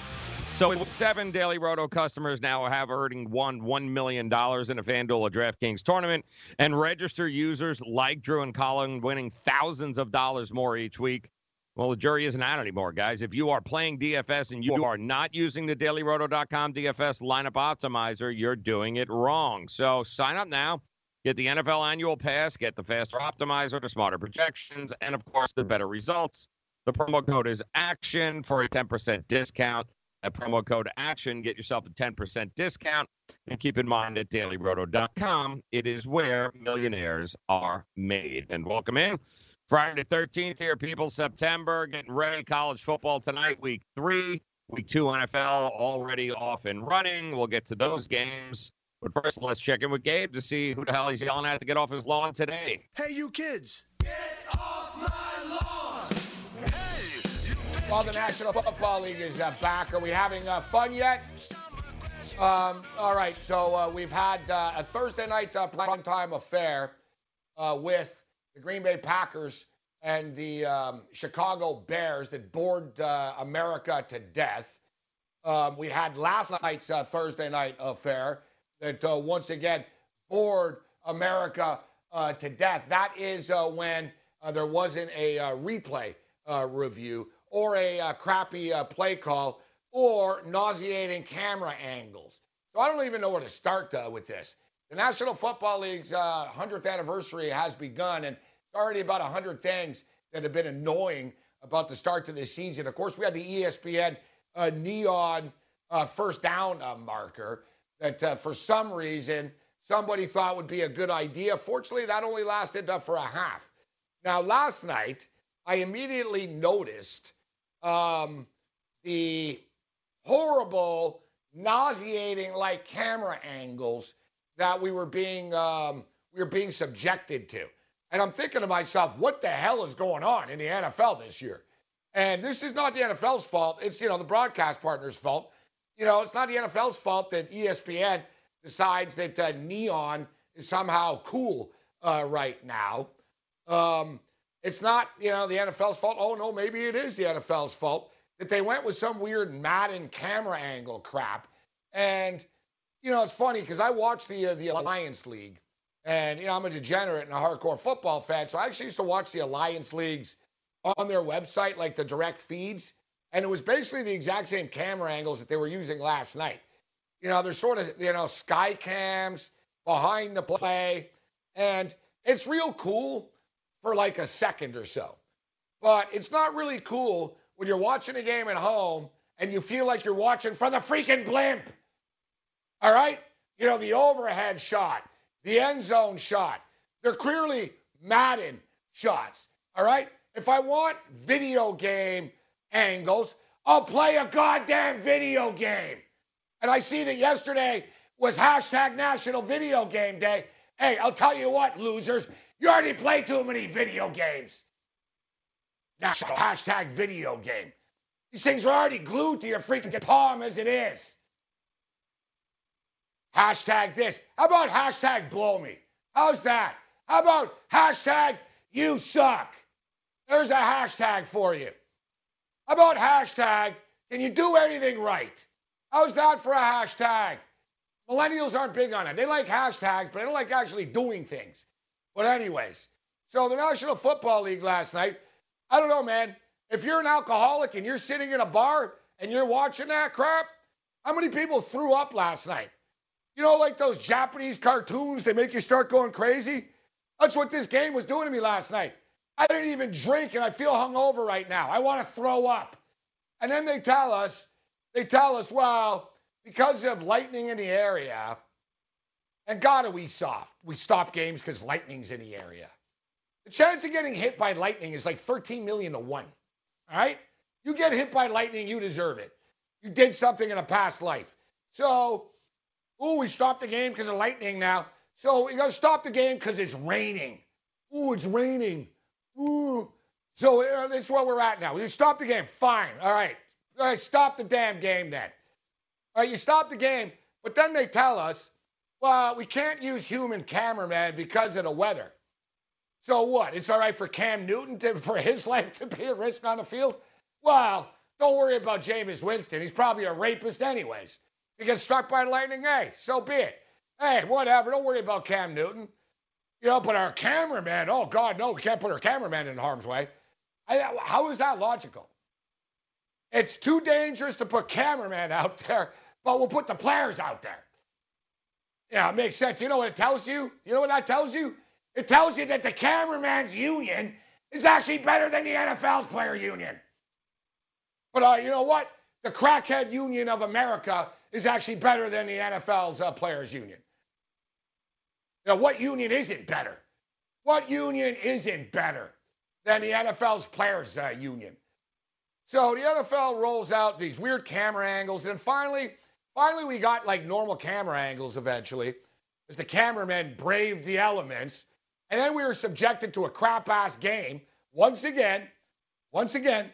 So seven Daily Roto customers now have earning won $1 million in a FanDuel or DraftKings tournament, and register users like Drew and Colin winning thousands of dollars more each week. Well, the jury isn't out anymore, guys. If you are playing DFS and you are not using the DailyRoto.com DFS lineup optimizer, you're doing it wrong. So sign up now. Get the NFL annual pass, get the faster optimizer, the smarter projections, and of course, the better results. The promo code is ACTION for a 10% discount. That promo code ACTION, get yourself a 10% discount. And keep in mind at dailyroto.com, it is where millionaires are made. And welcome in. Friday the 13th here, people. September, getting ready. College football tonight, week three. Week two NFL already off and running. We'll get to those games. But first, let's check in with Gabe to see who the hell he's yelling at to get off his lawn today. Hey, you kids! Well, the National Football League is uh, back. Are we having uh, fun yet? Um, all right, so uh, we've had uh, a Thursday night uh, primetime affair uh, with the Green Bay Packers and the um, Chicago Bears that bored America to death. Um, we had last night's Thursday night affair that once again bored America to death. That is when there wasn't a replay review or a crappy play call or nauseating camera angles. So I don't even know where to start with this. The National Football League's 100th anniversary has begun, and already about 100 things that have been annoying about the start to this season. Of course, we had the ESPN uh, neon uh, first down uh, marker that uh, for some reason somebody thought would be a good idea. Fortunately, that only lasted uh, for a half. Now, last night, I immediately noticed um, the horrible, nauseating like camera angles that we were being um, we were being subjected to. And I'm thinking to myself, what the hell is going on in the NFL this year? And this is not the NFL's fault. It's, you know, the broadcast partner's fault. You know, it's not the NFL's fault that ESPN decides that uh, neon is somehow cool uh, right now. Um, it's not, you know, the NFL's fault. Oh, no, maybe it is the NFL's fault that they went with some weird Madden camera angle crap. And, you know, it's funny because I watched the, uh, the Alliance League and, you know, I'm a degenerate and a hardcore football fan. So I actually used to watch the Alliance Leagues on their website, like the direct feeds. And it was basically the exact same camera angles that they were using last night. You know, they're sort of, you know, sky cams behind the play. And it's real cool for like a second or so. But it's not really cool when you're watching a game at home and you feel like you're watching from the freaking blimp. All right? You know, the overhead shot the end zone shot. They're clearly Madden shots. All right? If I want video game angles, I'll play a goddamn video game. And I see that yesterday was hashtag National Video Game Day. Hey, I'll tell you what, losers, you already play too many video games. National hashtag video game. These things are already glued to your freaking palm as it is. Hashtag this. How about hashtag blow me? How's that? How about hashtag you suck? There's a hashtag for you. How about hashtag can you do anything right? How's that for a hashtag? Millennials aren't big on it. They like hashtags, but they don't like actually doing things. But anyways, so the National Football League last night, I don't know, man. If you're an alcoholic and you're sitting in a bar and you're watching that crap, how many people threw up last night? You know, like those Japanese cartoons, they make you start going crazy. That's what this game was doing to me last night. I didn't even drink and I feel hungover right now. I want to throw up. And then they tell us, they tell us, well, because of lightning in the area, and God, are we soft? We stop games because lightning's in the area. The chance of getting hit by lightning is like 13 million to one. All right? You get hit by lightning, you deserve it. You did something in a past life. So Ooh, we stopped the game because of lightning now. So we got to stop the game because it's raining. Ooh, it's raining. Ooh. So uh, this is where we're at now. We stop the game. Fine. All right. All right. Stop the damn game then. All right. You stop the game, but then they tell us, well, we can't use human cameraman because of the weather. So what? It's all right for Cam Newton to, for his life to be a risk on the field? Well, don't worry about Jameis Winston. He's probably a rapist anyways. He gets struck by lightning, hey, so be it. Hey, whatever. Don't worry about Cam Newton. You know, but our cameraman, oh God, no, we can't put our cameraman in harm's way. I, how is that logical? It's too dangerous to put cameraman out there, but we'll put the players out there. Yeah, it makes sense. You know what it tells you? You know what that tells you? It tells you that the cameraman's union is actually better than the NFL's player union. But uh, you know what? The crackhead union of America is actually better than the NFL's uh, players union. Now, what union isn't better? What union isn't better than the NFL's players uh, union? So the NFL rolls out these weird camera angles, and finally, finally we got like normal camera angles eventually, as the cameramen braved the elements, and then we were subjected to a crap ass game once again, once again.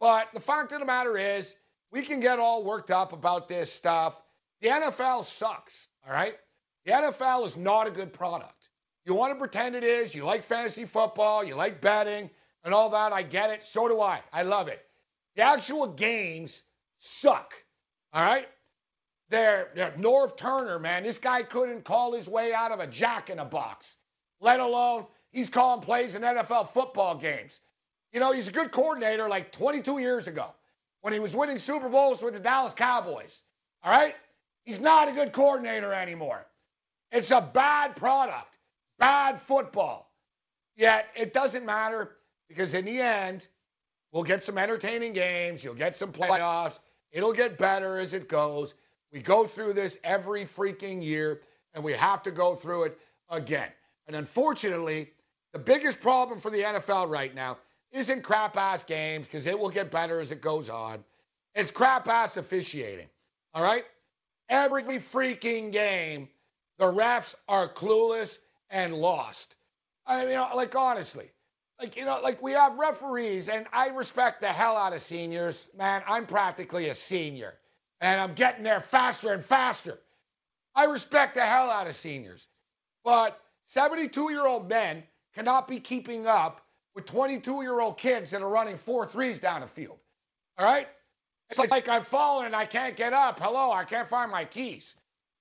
But the fact of the matter is, we can get all worked up about this stuff. The NFL sucks, all right? The NFL is not a good product. You want to pretend it is, you like fantasy football, you like betting, and all that. I get it. So do I. I love it. The actual games suck. All right? They're, they're Norv Turner, man. This guy couldn't call his way out of a jack in a box, let alone he's calling plays in NFL football games. You know, he's a good coordinator like 22 years ago when he was winning Super Bowls with the Dallas Cowboys. All right? He's not a good coordinator anymore. It's a bad product, bad football. Yet it doesn't matter because in the end, we'll get some entertaining games. You'll get some playoffs. It'll get better as it goes. We go through this every freaking year, and we have to go through it again. And unfortunately, the biggest problem for the NFL right now isn't crap ass games because it will get better as it goes on. It's crap ass officiating. All right? Every freaking game, the refs are clueless and lost. I mean, like honestly, like you know, like we have referees, and I respect the hell out of seniors. Man, I'm practically a senior, and I'm getting there faster and faster. I respect the hell out of seniors, but 72 year old men cannot be keeping up with 22 year old kids that are running four threes down the field. All right? It's like I've fallen and I can't get up. Hello, I can't find my keys.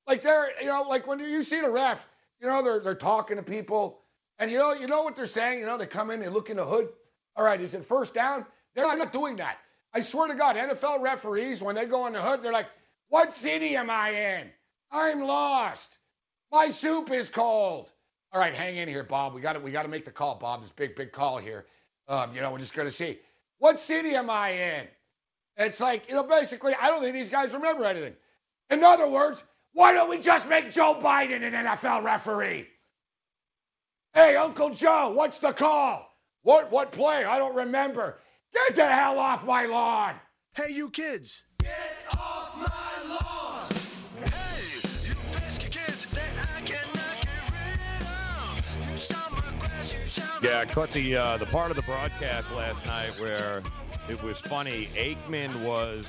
Like they're, you know, like when you see the ref, you know, they're they're talking to people, and you know, you know what they're saying. You know, they come in, they look in the hood. All right, is it first down? They're not doing that. I swear to God, NFL referees, when they go in the hood, they're like, "What city am I in? I'm lost. My soup is cold." All right, hang in here, Bob. We got to we got to make the call, Bob. This big big call here. Um, you know, we're just going to see what city am I in. It's like you know, basically, I don't think these guys remember anything. In other words, why don't we just make Joe Biden an NFL referee? Hey, Uncle Joe, what's the call? What what play? I don't remember. Get the hell off my lawn. Hey, you kids. Get off my lawn. Hey, you pesky kids that I cannot get rid of. You stop my grass, you shout Yeah, I caught the uh, the part of the broadcast last night where it was funny. Aikman was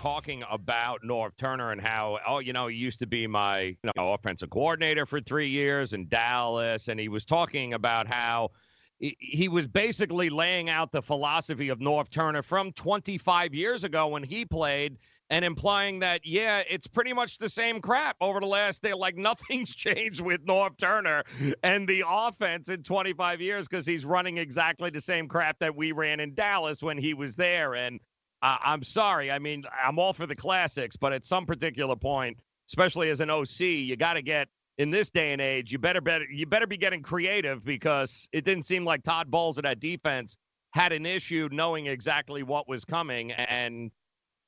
talking about Norv Turner and how, oh, you know, he used to be my you know, offensive coordinator for three years in Dallas, and he was talking about how he, was basically laying out the philosophy of Norv Turner from 25 years ago when he played and implying that yeah it's pretty much the same crap over the last day. Like nothing's changed with Norv Turner and the offense in 25 years because he's running exactly the same crap that we ran in Dallas when he was there. And I'm sorry. I mean I'm all for the classics but at some particular point especially as an OC you got to get in this day and age you better better you better be getting creative because it didn't seem like Todd Bowles of that defense had an issue knowing exactly what was coming and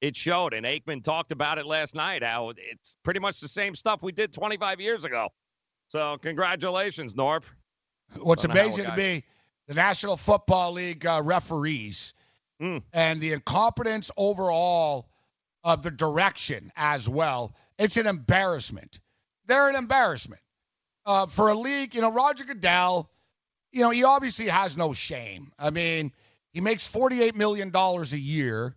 it showed. And Aikman talked about it last night how it's pretty much the same stuff we did 25 years ago. So congratulations, Norv. What's Don't know how amazing to me, the National Football League uh, referees and the incompetence overall of the direction as well. It's an embarrassment. They're an embarrassment uh, for a league. You know, Roger Goodell. You know, he obviously has no shame. I mean, he makes forty-eight million dollars a year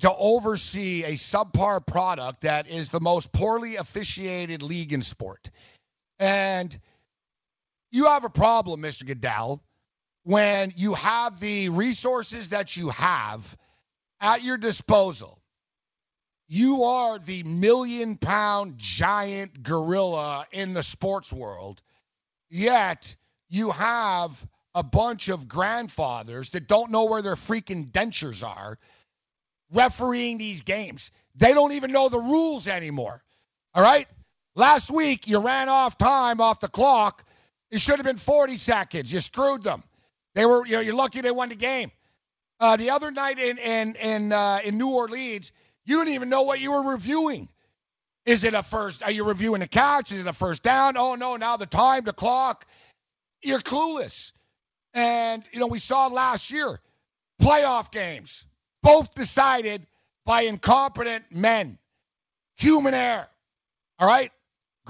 to oversee a subpar product that is the most poorly officiated league in sport. And you have a problem, Mr. Goodell, when you have the resources that you have at your disposal. You are the million pound giant gorilla in the sports world, yet you have a bunch of grandfathers that don't know where their freaking dentures are refereeing these games. They don't even know the rules anymore. All right? Last week, you ran off time off the clock. It should have been 40 seconds. You screwed them. They were, you know, you're lucky they won the game. Uh, the other night in in in uh, in New Orleans, you didn't even know what you were reviewing. Is it a first? Are you reviewing a catch? Is it a first down? Oh no! Now the time, the clock. You're clueless. And you know we saw last year, playoff games, both decided by incompetent men. Human error. All right?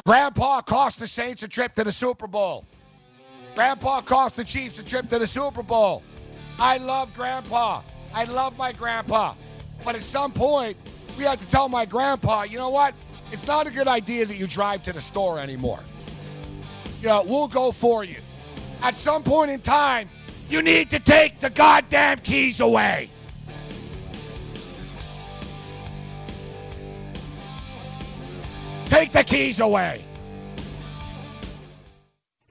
Grandpa cost the Saints a trip to the Super Bowl. Grandpa cost the Chiefs a trip to the Super Bowl. I love Grandpa. I love my grandpa. But at some point, we had to tell my grandpa, you know what? It's not a good idea that you drive to the store anymore. You know, we'll go for you. At some point in time, You need to take the goddamn keys away. Take the keys away.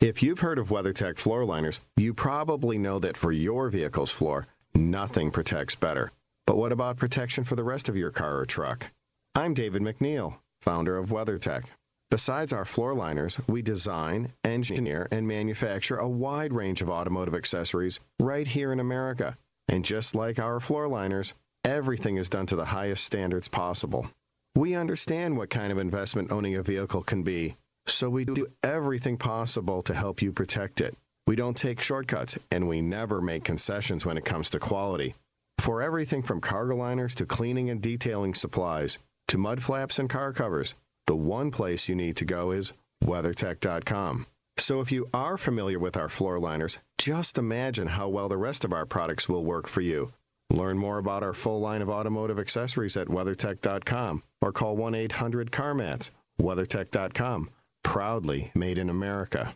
If you've heard of WeatherTech floor liners, you probably know that for your vehicle's floor, nothing protects better. But what about protection for the rest of your car or truck? I'm David MacNeil, founder of WeatherTech. Besides our floor liners, we design, engineer, and manufacture a wide range of automotive accessories right here in America. And just like our floor liners, everything is done to the highest standards possible. We understand what kind of investment owning a vehicle can be, so we do everything possible to help you protect it. We don't take shortcuts, and we never make concessions when it comes to quality. For everything from cargo liners to cleaning and detailing supplies to mud flaps and car covers, the one place you need to go is WeatherTech.com. So if you are familiar with our floor liners, just imagine how well the rest of our products will work for you. Learn more about our full line of automotive accessories at WeatherTech.com or call 1-800-CarMats. WeatherTech.com. Proudly made in America.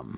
Tom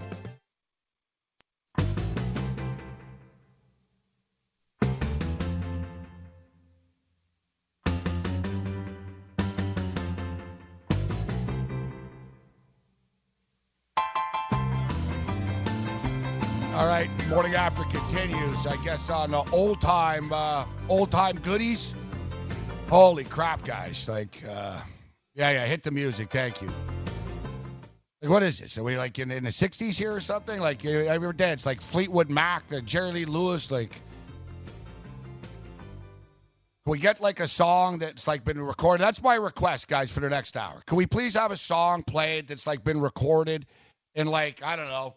right, morning after continues. I guess on uh, old time, uh, old time goodies. Holy crap, guys! Like, uh, yeah, yeah, hit the music. Thank you. Like, what is this? Are we like in, in the '60s here or something? Like, you ever dance like Fleetwood Mac, the Jerry Lee Lewis? Like, can we get like a song that's like been recorded? That's my request, guys, for the next hour. Can we please have a song played that's like been recorded in like I don't know,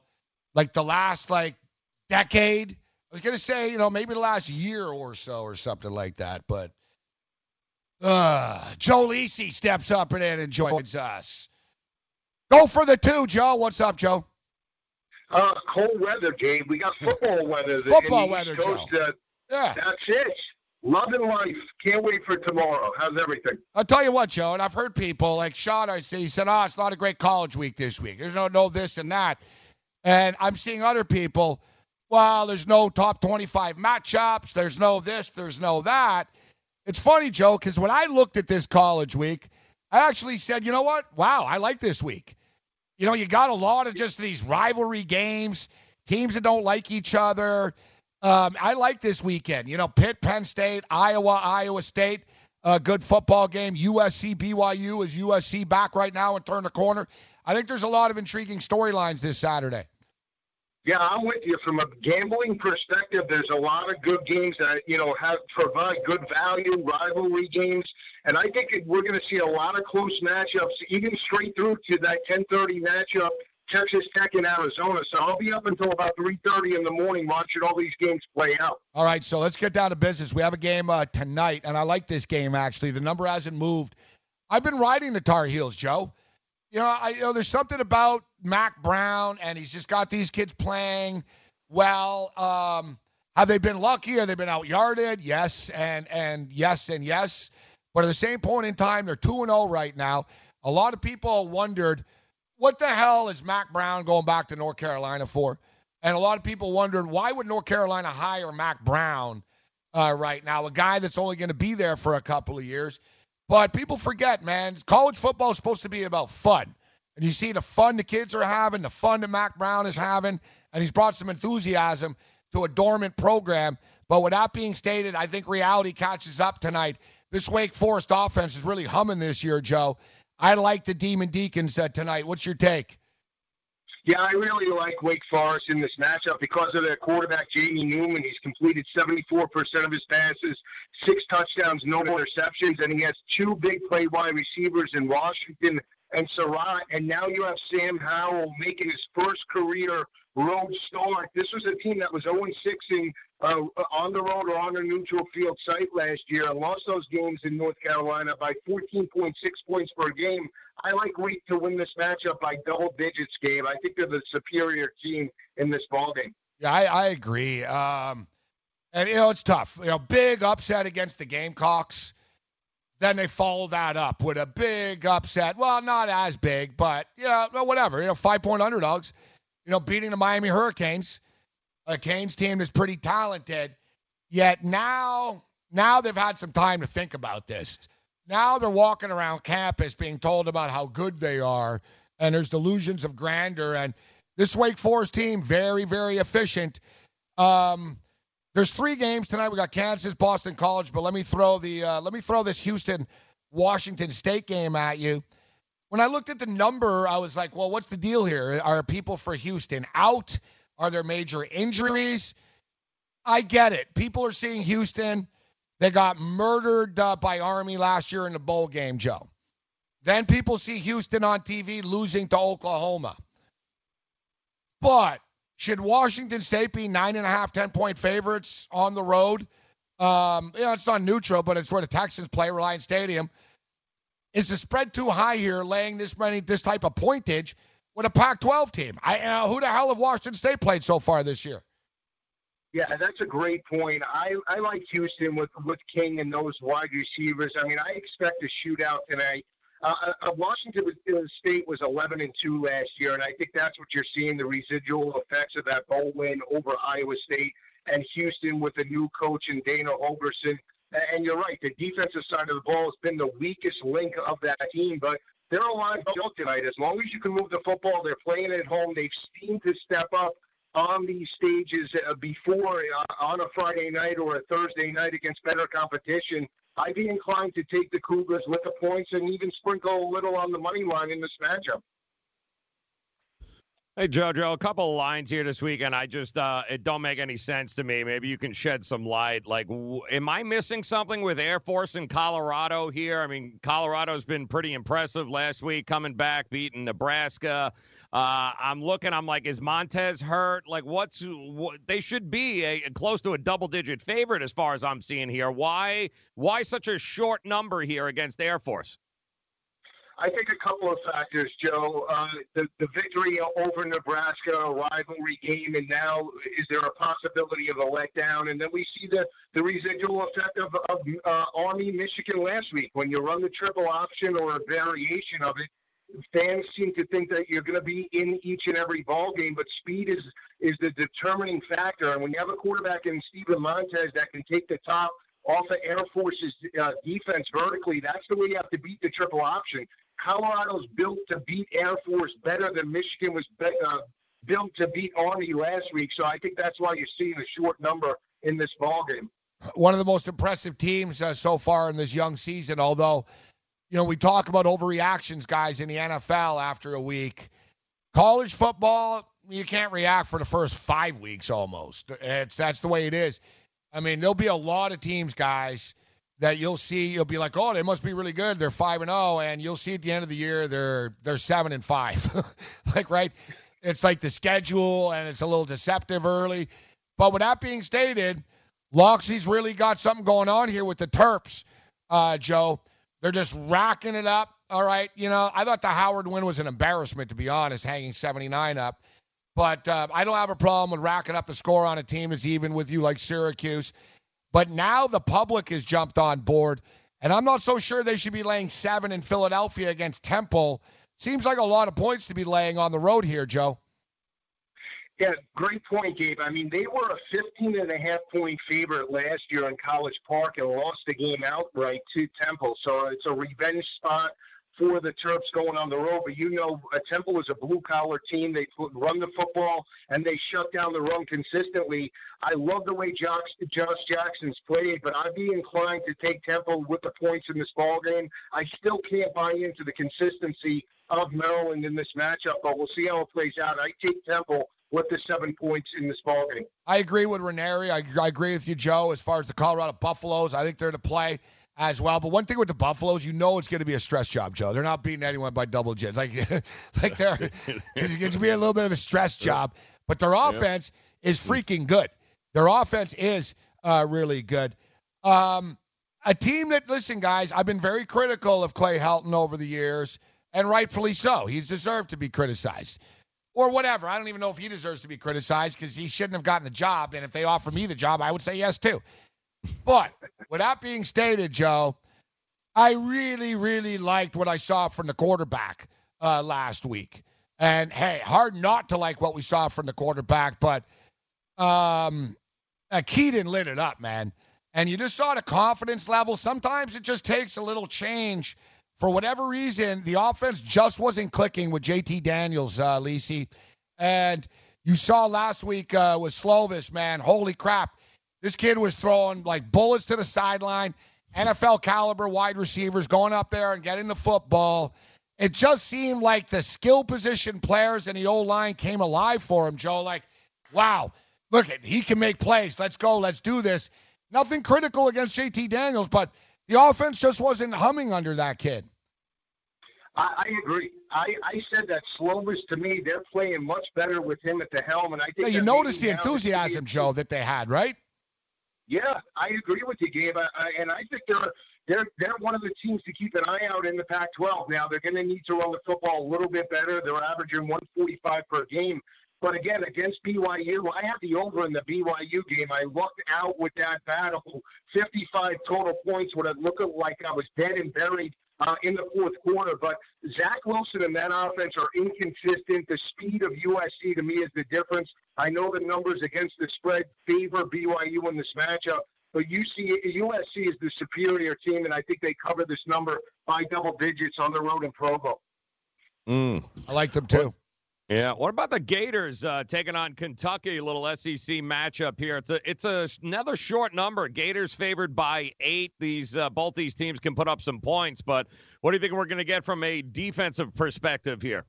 like the last like decade? I was gonna say, you know, maybe the last year or so or something like that, but. Uh, Joe Lisi steps up and in and joins us. Go for the two, Joe. What's up, Joe? Uh, cold weather, Gabe. We got football weather. Football weather, Coast, Joe. Uh, Yeah. That's it. Love Loving life. Can't wait for tomorrow. How's everything? I'll tell you what, Joe, and I've heard people like Sean. I see, he said, "Oh, it's not a great college week this week. There's no no this and that," and I'm seeing other people. Well, there's no top 25 matchups. There's no this. There's no that. It's funny, Joe, because when I looked at this college week, I actually said, you know what? Wow, I like this week. You know, you got a lot of just these rivalry games, teams that don't like each other. Um, I like this weekend. You know, Pitt, Penn State, Iowa, Iowa State, a good football game. USC, BYU is USC back right now and turn the corner. I think there's a lot of intriguing storylines this Saturday. Yeah, I'm with you. From a gambling perspective, there's a lot of good games that you know have provide good value, rivalry games, and I think we're going to see a lot of close matchups, even straight through to that 10:30 matchup, Texas Tech and Arizona. So I'll be up until about 3:30 in the morning watching all these games play out. All right, so let's get down to business. We have a game uh, tonight, and I like this game actually. The number hasn't moved. I've been riding the Tar Heels, Joe. You know, I you know there's something about Mack Brown, and he's just got these kids playing well. Um, have they been lucky? Have they been out yarded? Yes, and and yes and yes. But at the same point in time, they're two and zero right now. A lot of people wondered, what the hell is Mack Brown going back to North Carolina for? And a lot of people wondered why would North Carolina hire Mack Brown uh, right now, a guy that's only going to be there for a couple of years. But people forget, man, college football is supposed to be about fun. And you see the fun the kids are having, the fun that Mack Brown is having, and he's brought some enthusiasm to a dormant program. But with that being stated, I think reality catches up tonight. This Wake Forest offense is really humming this year, Joe. I like the Demon Deacons uh, tonight. What's your take? Yeah, I really like Wake Forest in this matchup because of their quarterback, Jamie Newman. He's completed 74% of his passes, six touchdowns, no interceptions, and he has two big play wide receivers in Washington and Surratt. And now you have Sam Howell making his first career road start. This was a team that was 0 6 in, uh, on the road or on a neutral field site last year and lost those games in North Carolina by 14.6 points per game. I like Wake to win this matchup by double digits, Gabe. I think they're the superior team in this ball game. Yeah, I, I agree. Um, and you know it's tough. You know, big upset against the Gamecocks. Then they follow that up with a big upset. Well, not as big, but yeah, well, whatever. You know, five point underdogs. You know, beating the Miami Hurricanes, a Canes team that's pretty talented. Yet now, now they've had some time to think about this. Now they're walking around campus being told about how good they are, and there's delusions of grandeur. And this Wake Forest team, very, very efficient. Um, there's three games tonight. We got Kansas, Boston College, but let me throw the uh, let me throw this Houston, Washington State game at you. When I looked at the number, I was like, well, what's the deal here? Are people for Houston out? Are there major injuries? I get it. People are seeing Houston. They got murdered uh, by Army last year in the bowl game, Joe. Then people see Houston on TV losing to Oklahoma. But should Washington State be nine and a half, ten point favorites on the road? Um, you know, it's not neutral, but it's where the Texans play, Reliant Stadium. Is the spread too high here, laying this many, this type of pointage with a Pac-12 team? I, uh, who the hell have Washington State played so far this year? Yeah, that's a great point. I, I like Houston with with King and those wide receivers. I mean, I expect a shootout tonight. Uh, uh, Washington was- uh, State was 11 and two last year, and I think that's what you're seeing the residual effects of that bowl win over Iowa State and Houston with a new coach and Dana Holgorsen. And you're right, the defensive side of the ball has been the weakest link of that team, but they're a live show tonight. As long as you can move the football, they're playing at home. They've seemed to step up on these stages uh, before uh, on a Friday night or a Thursday night against better competition. I'd be inclined to take the Cougars with the points and even sprinkle a little on the money line in this matchup. Hey Jojo, a couple of lines here this weekend. I just uh, it don't make any sense to me. Maybe you can shed some light. Like, w- am I missing something with Air Force in Colorado here? I mean, Colorado's been pretty impressive last week, coming back, beating Nebraska. Uh, I'm looking. I'm like, is Montez hurt? Like, what's what, they should be a, close to a double-digit favorite as far as I'm seeing here. Why why such a short number here against Air Force? I think a couple of factors, Joe. Uh, the, the victory over Nebraska, a rivalry game, and now is there a possibility of a letdown? And then we see the, the residual effect of, of uh, Army Michigan last week. When you run the triple option or a variation of it, fans seem to think that you're going to be in each and every ball game, but speed is is the determining factor. And when you have a quarterback in Steven Montez that can take the top off of Air Force's uh, defense vertically, that's the way you have to beat the triple option. Colorado's built to beat Air Force better than Michigan was be- uh, built to beat Army last week. So I think that's why you're seeing a short number in this ball game. One of the most impressive teams uh, so far in this young season, although, you know, we talk about overreactions, guys, in the NFL after a week. College football, you can't react for the first five weeks almost. It's that's the way it is. I mean, there'll be a lot of teams, guys, that you'll see. You'll be like, oh, they must be really good. They're five and zero, and you'll see at the end of the year they're they're seven and five. like right, it's like the schedule, and it's a little deceptive early. But with that being stated, Locksley's really got something going on here with the Terps, uh, Joe. They're just racking it up. All right, you know, I thought the Howard win was an embarrassment, to be honest, hanging 79 up. But uh, I don't have a problem with racking up the score on a team that's even with you, like Syracuse. But now the public has jumped on board, and I'm not so sure they should be laying seven in Philadelphia against Temple. Seems like a lot of points to be laying on the road here, Joe. Yeah, great point, Gabe. I mean, they were a 15 and a half point favorite last year in College Park and lost the game outright to Temple. So it's a revenge spot for the Terps going on the road. But you know, uh, Temple is a blue collar team. They run the football and they shut down the run consistently. I love the way Josh, Josh Jackson's played, but I'd be inclined to take Temple with the points in this ball game. I still can't buy into the consistency of Maryland in this matchup, but we'll see how it plays out. I take Temple with the seven points in this ball game. I agree with Ranieri. I, I agree with you, Joe, as far as the Colorado Buffaloes. I think they're to play as well. But one thing with the Buffaloes, you know it's going to be a stress job, Joe. They're not beating anyone by double digits. Like, like they're it's going to be a little bit of a stress job. But their offense is freaking good. Their offense is uh, really good. Um, a team that, listen, guys, I've been very critical of Clay Helton over the years, and rightfully so. He's deserved to be criticized. Or whatever. I don't even know if he deserves to be criticized because he shouldn't have gotten the job. And if they offer me the job, I would say yes too. But with that being stated, Joe, I really, really liked what I saw from the quarterback uh, last week. And hey, hard not to like what we saw from the quarterback, but um, uh, Kedon lit it up, man. And you just saw the confidence level. Sometimes it just takes a little change. For whatever reason, the offense just wasn't clicking with JT Daniels, uh, Lisi. And you saw last week uh, with Slovis, man. Holy crap. This kid was throwing like bullets to the sideline, NFL caliber wide receivers going up there and getting the football. It just seemed like the skill position players in the old line came alive for him, Joe. Like, wow, look at he can make plays. Let's go. Let's do this. Nothing critical against JT Daniels, but the offense just wasn't humming under that kid. I, I agree. I, I said that Slovis to me, they're playing much better with him at the helm, and I think Yeah, you noticed the enthusiasm, Joe, that they had, right? Yeah, I agree with you, Gabe. I, I, and I think they're they're they're one of the teams to keep an eye out in the Pac-12. Now they're going to need to run the football a little bit better. They're averaging 145 per game. But again, against BYU, I had the over in the BYU game. I lucked out with that battle. 55 total points would have looked like I was dead and buried uh, in the fourth quarter. But Zach Wilson and that offense are inconsistent. The speed of USC to me is the difference. I know the numbers against the spread favor BYU in this matchup, but UC, USC is the superior team, and I think they cover this number by double digits on the road in Provo. Mm. I like them too. Yeah. What about the Gators uh, taking on Kentucky? Little SEC matchup here. It's a it's a another short number. Gators favored by eight. These uh, both these teams can put up some points, but what do you think we're going to get from a defensive perspective here?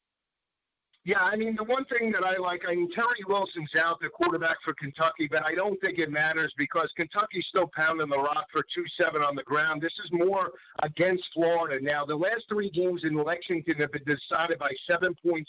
Yeah, I mean, the one thing that I like, I mean, Terry Wilson's out, the quarterback for Kentucky, but I don't think it matters because Kentucky's still pounding the rock for 2 7 on the ground. This is more against Florida. Now, the last three games in Lexington have been decided by 7.6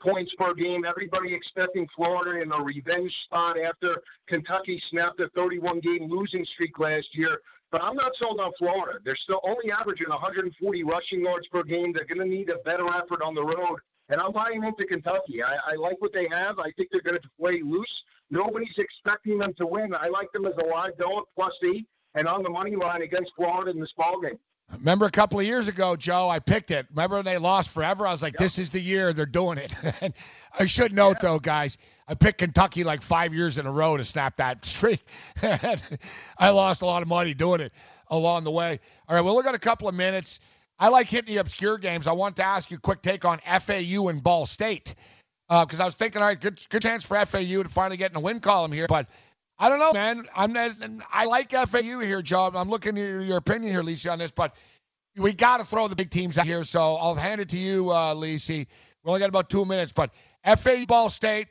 points per game. Everybody expecting Florida in a revenge spot after Kentucky snapped a 31 game losing streak last year. But I'm not sold on Florida. They're still only averaging 140 rushing yards per game. They're going to need a better effort on the road. And I'm buying into Kentucky. I, I like what they have. I think they're going to play loose. Nobody's expecting them to win. I like them as a live dog plus eight and on the money line against Florida in this ball game. Remember a couple of years ago, Joe, I picked it. Remember when they lost forever? I was like, this is the year they're doing it. And I should note, though, guys, I picked Kentucky like five years in a row to snap that streak. I lost a lot of money doing it along the way. All right, well, we got a couple of minutes. I like hitting the obscure games. I want to ask you a quick take on FAU and Ball State uh, because I was thinking, all right, good, good chance for FAU to finally get in the win column here, but I don't know, man. I'm I like FAU here, Joe. I'm looking at your, opinion here, Lisi, on this, but we got to throw the big teams out here. So I'll hand it to you, uh, Lisi. We only got about two minutes, but FAU Ball State,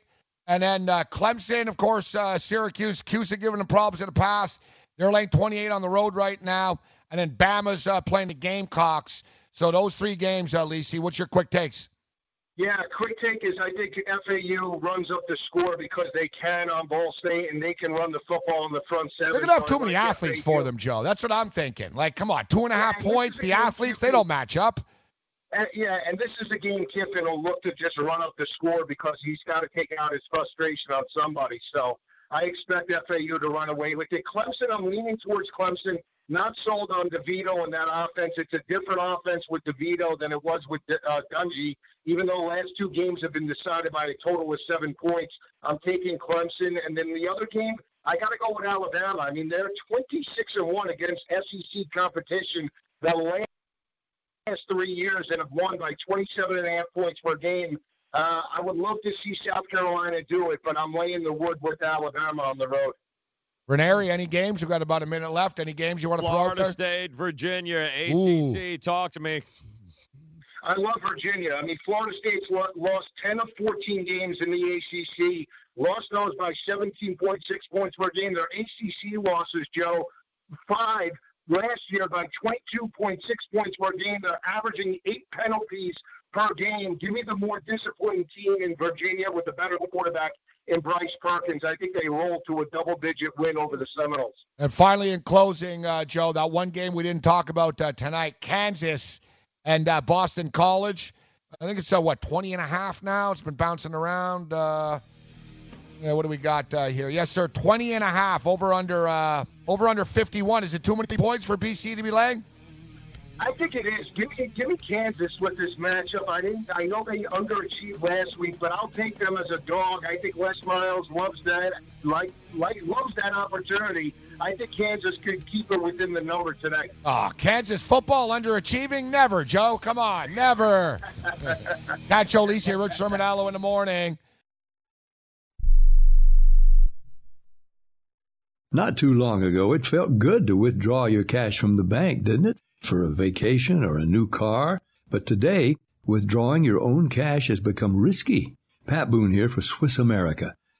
and then uh, Clemson, of course, uh, Syracuse. Cusick giving them problems in the past. They're laying 28 on the road right now, and then Bama's uh, playing the Gamecocks. So those three games, uh, Lisi, what's your quick takes? Yeah, quick take is I think FAU runs up the score because they can on Ball State and they can run the football in the front seven. They're gonna have too many like athletes FAU. for them, Joe. That's what I'm thinking. Like, come on, two and a half this points. The athletes, they don't match up. Uh, yeah, and this is a game Kiffin will look to just run up the score because he's got to take out his frustration on somebody. So I expect FAU to run away with it. Clemson, I'm leaning towards Clemson. Not sold on DeVito and that offense. It's a different offense with DeVito than it was with uh, Dungey. Even though the last two games have been decided by a total of seven points, I'm taking Clemson. And then the other game, I got to go with Alabama. I mean, they're 26 and one against SEC competition. The last last three years and have won by 27 and a half points per game. Uh, I would love to see South Carolina do it, but I'm laying the wood with Alabama on the road. Ranieri, any games? We've got about a minute left. Any games you want to throw out there? Florida? State, Virginia, Ooh. ACC. Talk to me. I love Virginia. I mean, Florida State's lost 10 of 14 games in the ACC, lost those by 17.6 points per game. Their ACC losses, Joe, five last year by 22.6 points per game. They're averaging eight penalties per game. Give me the more disciplined team in Virginia with a better quarterback in Bryce Perkins. I think they roll to a double-digit win over the Seminoles. And finally, in closing, uh, Joe, that one game we didn't talk about uh, tonight, Kansas and uh, Boston College. I think it's uh, what 20 and a half now. It's been bouncing around. Uh, yeah, what do we got uh, here? Yes, sir. 20 and a half over under uh, over under 51. Is it too many points for BC to be laying? I think it is. Give me, give me Kansas with this matchup. I didn't. I know they underachieved last week, but I'll take them as a dog. I think Les Miles loves that, like, like loves that opportunity. I think Kansas could keep it within the number tonight. Oh, Kansas football underachieving? Never, Joe. Come on, never. Pat Olise here, Rich Sherman Allo in the morning. Not too long ago, it felt good to withdraw your cash from the bank, didn't it? For a vacation or a new car. But today, withdrawing your own cash has become risky. Pat Boone here for Swiss America.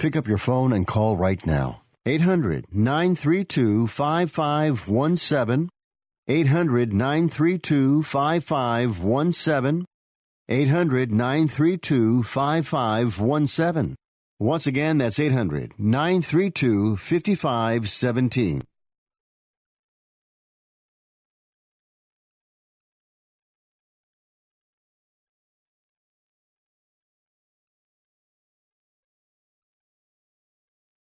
Pick up your phone and call right now. 800 932 5517. 800 932 5517. 800 932 5517. Once again, that's 800 932 5517.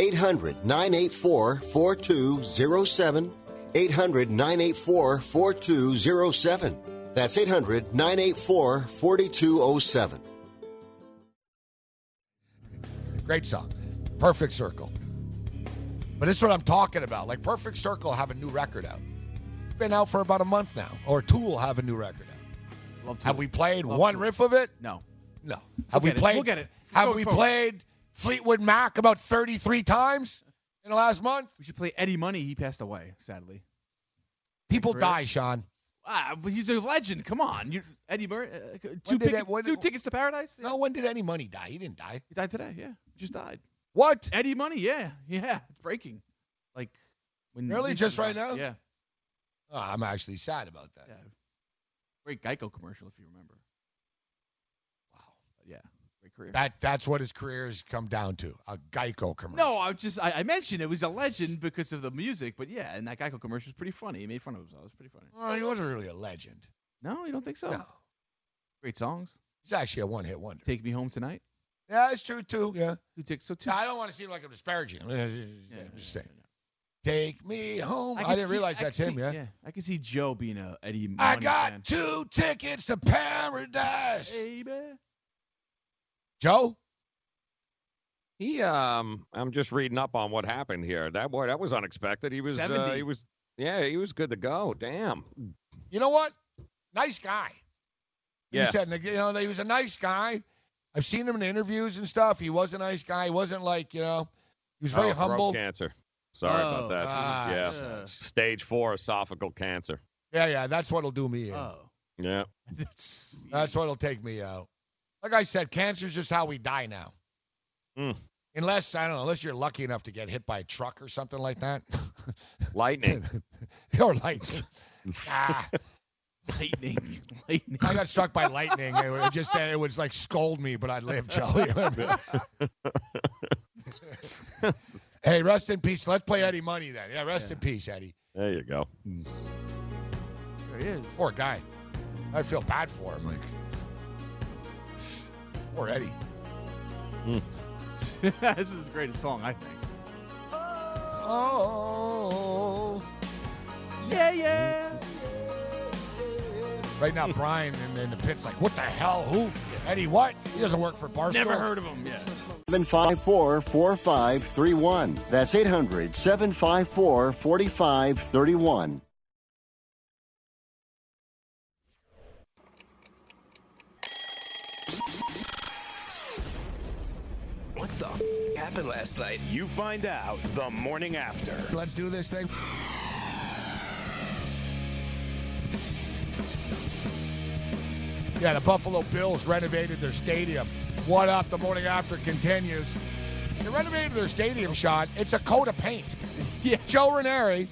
800 984 4207. 800 984 4207. That's 800 984 4207. Great song. Perfect Circle. But this is what I'm talking about. Like Perfect Circle have a new record out. It's been out for about a month now. Or Tool have a new record out. Love Have we played Love one Tool. riff of it? No. No. Have We'll we get it. played? We'll get it. Have Going we forward. played Fleetwood Mac about 33 times in the last month? We should play Eddie Money. He passed away, sadly. People die, Sean. Ah, but he's a legend. Come on, you Eddie Murray. Uh, two, When pick- that- when- two tickets to paradise. No, when did any money die? He didn't die. He died today. Yeah, he just died. What? Eddie Money. Yeah, yeah. It's breaking. Like when. Really? Just died. right now? Yeah. Oh, I'm actually sad about that. Yeah. Great Geico commercial, if you remember. Yeah. Career. That that's what his career has come down to. A Geico commercial. No, I just I, I mentioned it was a legend because of the music, but yeah, and that Geico commercial was pretty funny. He made fun of himself. It was pretty funny. Well, he wasn't really a legend. No, you don't think so? No. Great songs. He's actually a one-hit wonder. Take Me Home Tonight. Yeah, it's true too. Yeah. Two ticks. So two. I don't want to seem like I'm disparaging. him. I'm just saying. Take me home. I, can didn't see- realize I that's him. Yeah. Yeah, I can see Joe being a Eddie Money I got fan. two tickets to paradise. Baby. Joe. He um I'm just reading up on what happened here. That boy that was unexpected. He was uh, he was yeah, he was good to go. Damn. You know what? Nice guy. Yeah. He said, you know, he was a nice guy. I've seen him in interviews and stuff. He was a nice guy. He wasn't like, you know, he was very Oh, throat humble. cancer. Sorry Oh, about that. ah, yeah. sucks. Stage 4 esophageal cancer. Yeah, yeah, that's what'll do me in. Oh. Yeah. That's That's what'll take me out. Like I said, cancer's just how we die now. Mm. Unless I don't know, unless you're lucky enough to get hit by a truck or something like that, Lightning. or lightning. ah, lightning. lightning. I got struck by lightning. It would just it would like scold me, but I'd live, Joe. hey, rest in peace. Let's play Eddie Money then. Yeah, rest in peace, Eddie. There you go. There he is. Poor guy. I feel bad for him. Like, poor Eddie. Hmm. this is his greatest song, I think. Oh. Yeah, yeah. Right now, Brian in, in the pit's like, what the hell? Who? Eddie, what? He doesn't work for Barstool. Never heard of him. Yeah. 754 4531. That's 800 754 4531. What the f- happened last night? You find out the morning after. Let's do this thing. Yeah, the Buffalo Bills renovated their stadium. What up? The morning after continues. They renovated their stadium, Sean. It's a coat of paint. Yeah. Joe Ranieri,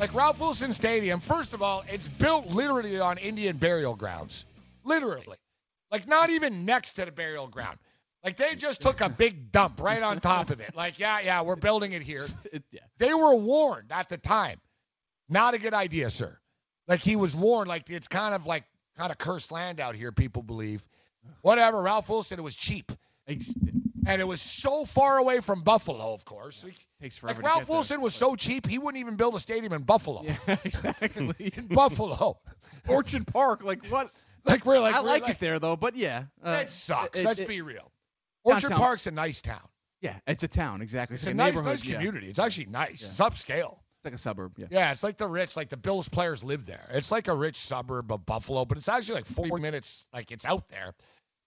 like Ralph Wilson Stadium, first of all, it's built literally on Indian burial grounds. Literally. Like not even next to the burial ground. Like they just took a big dump right on top of it. Like, yeah, yeah, we're building it here. Yeah. They were warned at the time. Not a good idea, sir. Like he was warned, like it's kind of like kind of cursed land out here, people believe. Whatever. Ralph Wilson, it was cheap. And it was so far away from Buffalo, of course. Takes forever Like Ralph. Wilson was so cheap, he wouldn't even build a stadium in Buffalo. Yeah, exactly. In Buffalo. Orchard Park, like what? Like really, like, I really, like it there though, but yeah. Uh, It sucks. it- Let's it- be real. Orchard Downtown- Park's a nice town. Yeah, it's a town exactly. It's like a nice, neighborhood, nice yeah. community. It's actually nice. Yeah. It's upscale. It's like a suburb. Yeah. Yeah, it's like the rich, like the Bills players live there. It's like a rich suburb of Buffalo, but it's actually like 40 minutes, like it's out there.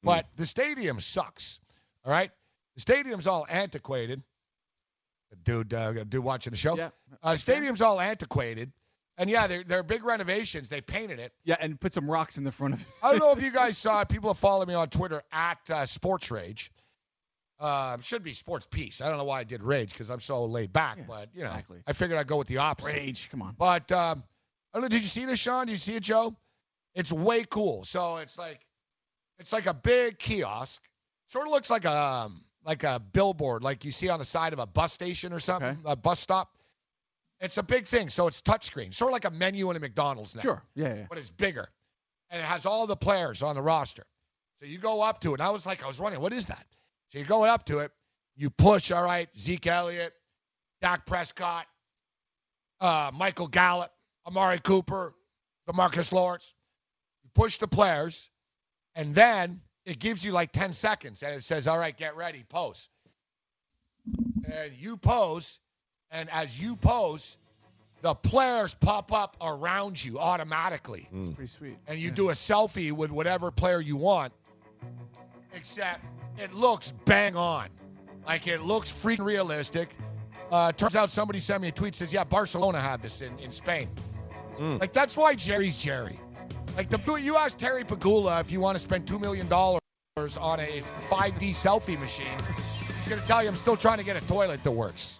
But the stadium sucks. All right, the stadium's all antiquated. Dude, uh, dude watching the show. Yeah. Uh, stadium's all antiquated, and yeah, they're they're big renovations. They painted it. Yeah, and put some rocks in the front of it. I don't know if you guys saw it. People have followed me on Twitter at uh, Sports Rage. Uh, should be sports peace. I don't know why I did rage because I'm so laid back, but you know, I figured I'd go with the opposite. Rage, come on. But um, I don't know. Did you see this, Sean? Did you see it, Joe? It's way cool. So it's like, it's like a big kiosk. Sort of looks like a um, like a billboard, like you see on the side of a bus station or something, a bus stop. It's a big thing. So it's touchscreen, sort of like a menu in a McDonald's now. Sure. Yeah, yeah. But it's bigger, and it has all the players on the roster. So you go up to it. And I was like, I was wondering, what is that? So you're going up to it, you push, all right, Zeke Elliott, Dak Prescott, uh, Michael Gallup, Amari Cooper, Demarcus Lawrence. You push the players, and then it gives you like 10 seconds, and it says, all right, get ready, pose. And you pose, and as you pose, the players pop up around you automatically. It's pretty sweet. And you do a selfie with whatever player you want, except it looks bang on. Like it looks freaking realistic. Uh, turns out somebody sent me a tweet says, yeah, Barcelona had this in, in Spain. Like that's why Jerry's Jerry. Like the you ask Terry Pegula if you want to spend two million dollars on a 5D selfie machine, he's gonna tell you I'm still trying to get a toilet that works.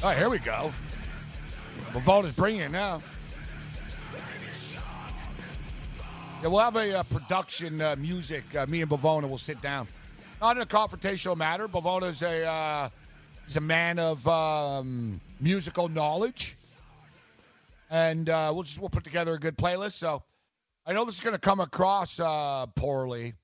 All right, here we go. Bavona's bringing it now. Yeah, we'll have a uh, production uh, music. Uh, me and Bavona will sit down. Not in a confrontational matter. Bavona's a uh, he's a man of um, musical knowledge, and uh, we'll just we'll put together a good playlist. So I know this is going to come across uh, poorly,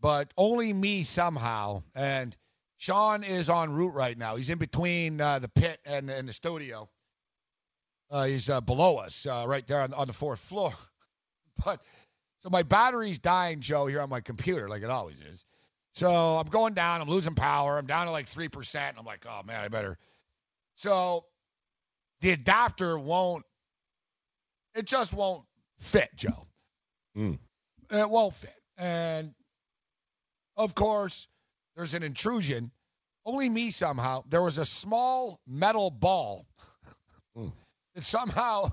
but only me somehow. And Sean is en route right now. He's in between uh, the pit and, and the studio. Uh, he's uh, below us, uh, right there on, on the fourth floor. But so my battery's dying, Joe, here on my computer, like it always is. So I'm going down. I'm losing power. I'm down to like three percent. And I'm like, oh man, I better. So the adapter won't. It just won't fit, Joe. Mm. It won't fit, and of course, there's an intrusion. Only me somehow. There was a small metal ball Mm. that somehow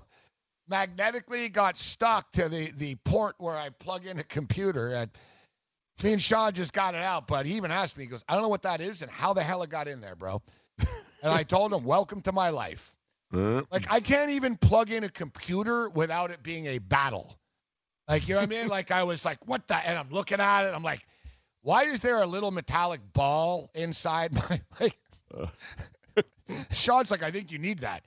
magnetically got stuck to the, the port where I plug in a computer. And me and Sean just got it out, but he even asked me, he goes, I don't know what that is and how the hell it got in there, bro. and I told him, Welcome to my life. Uh, Like I can't even plug in a computer without it being a battle. Like you know what I mean? Like I was like, what the? And I'm looking at it. I'm like, why is there a little metallic ball inside my like? Sean's like, I think you need that.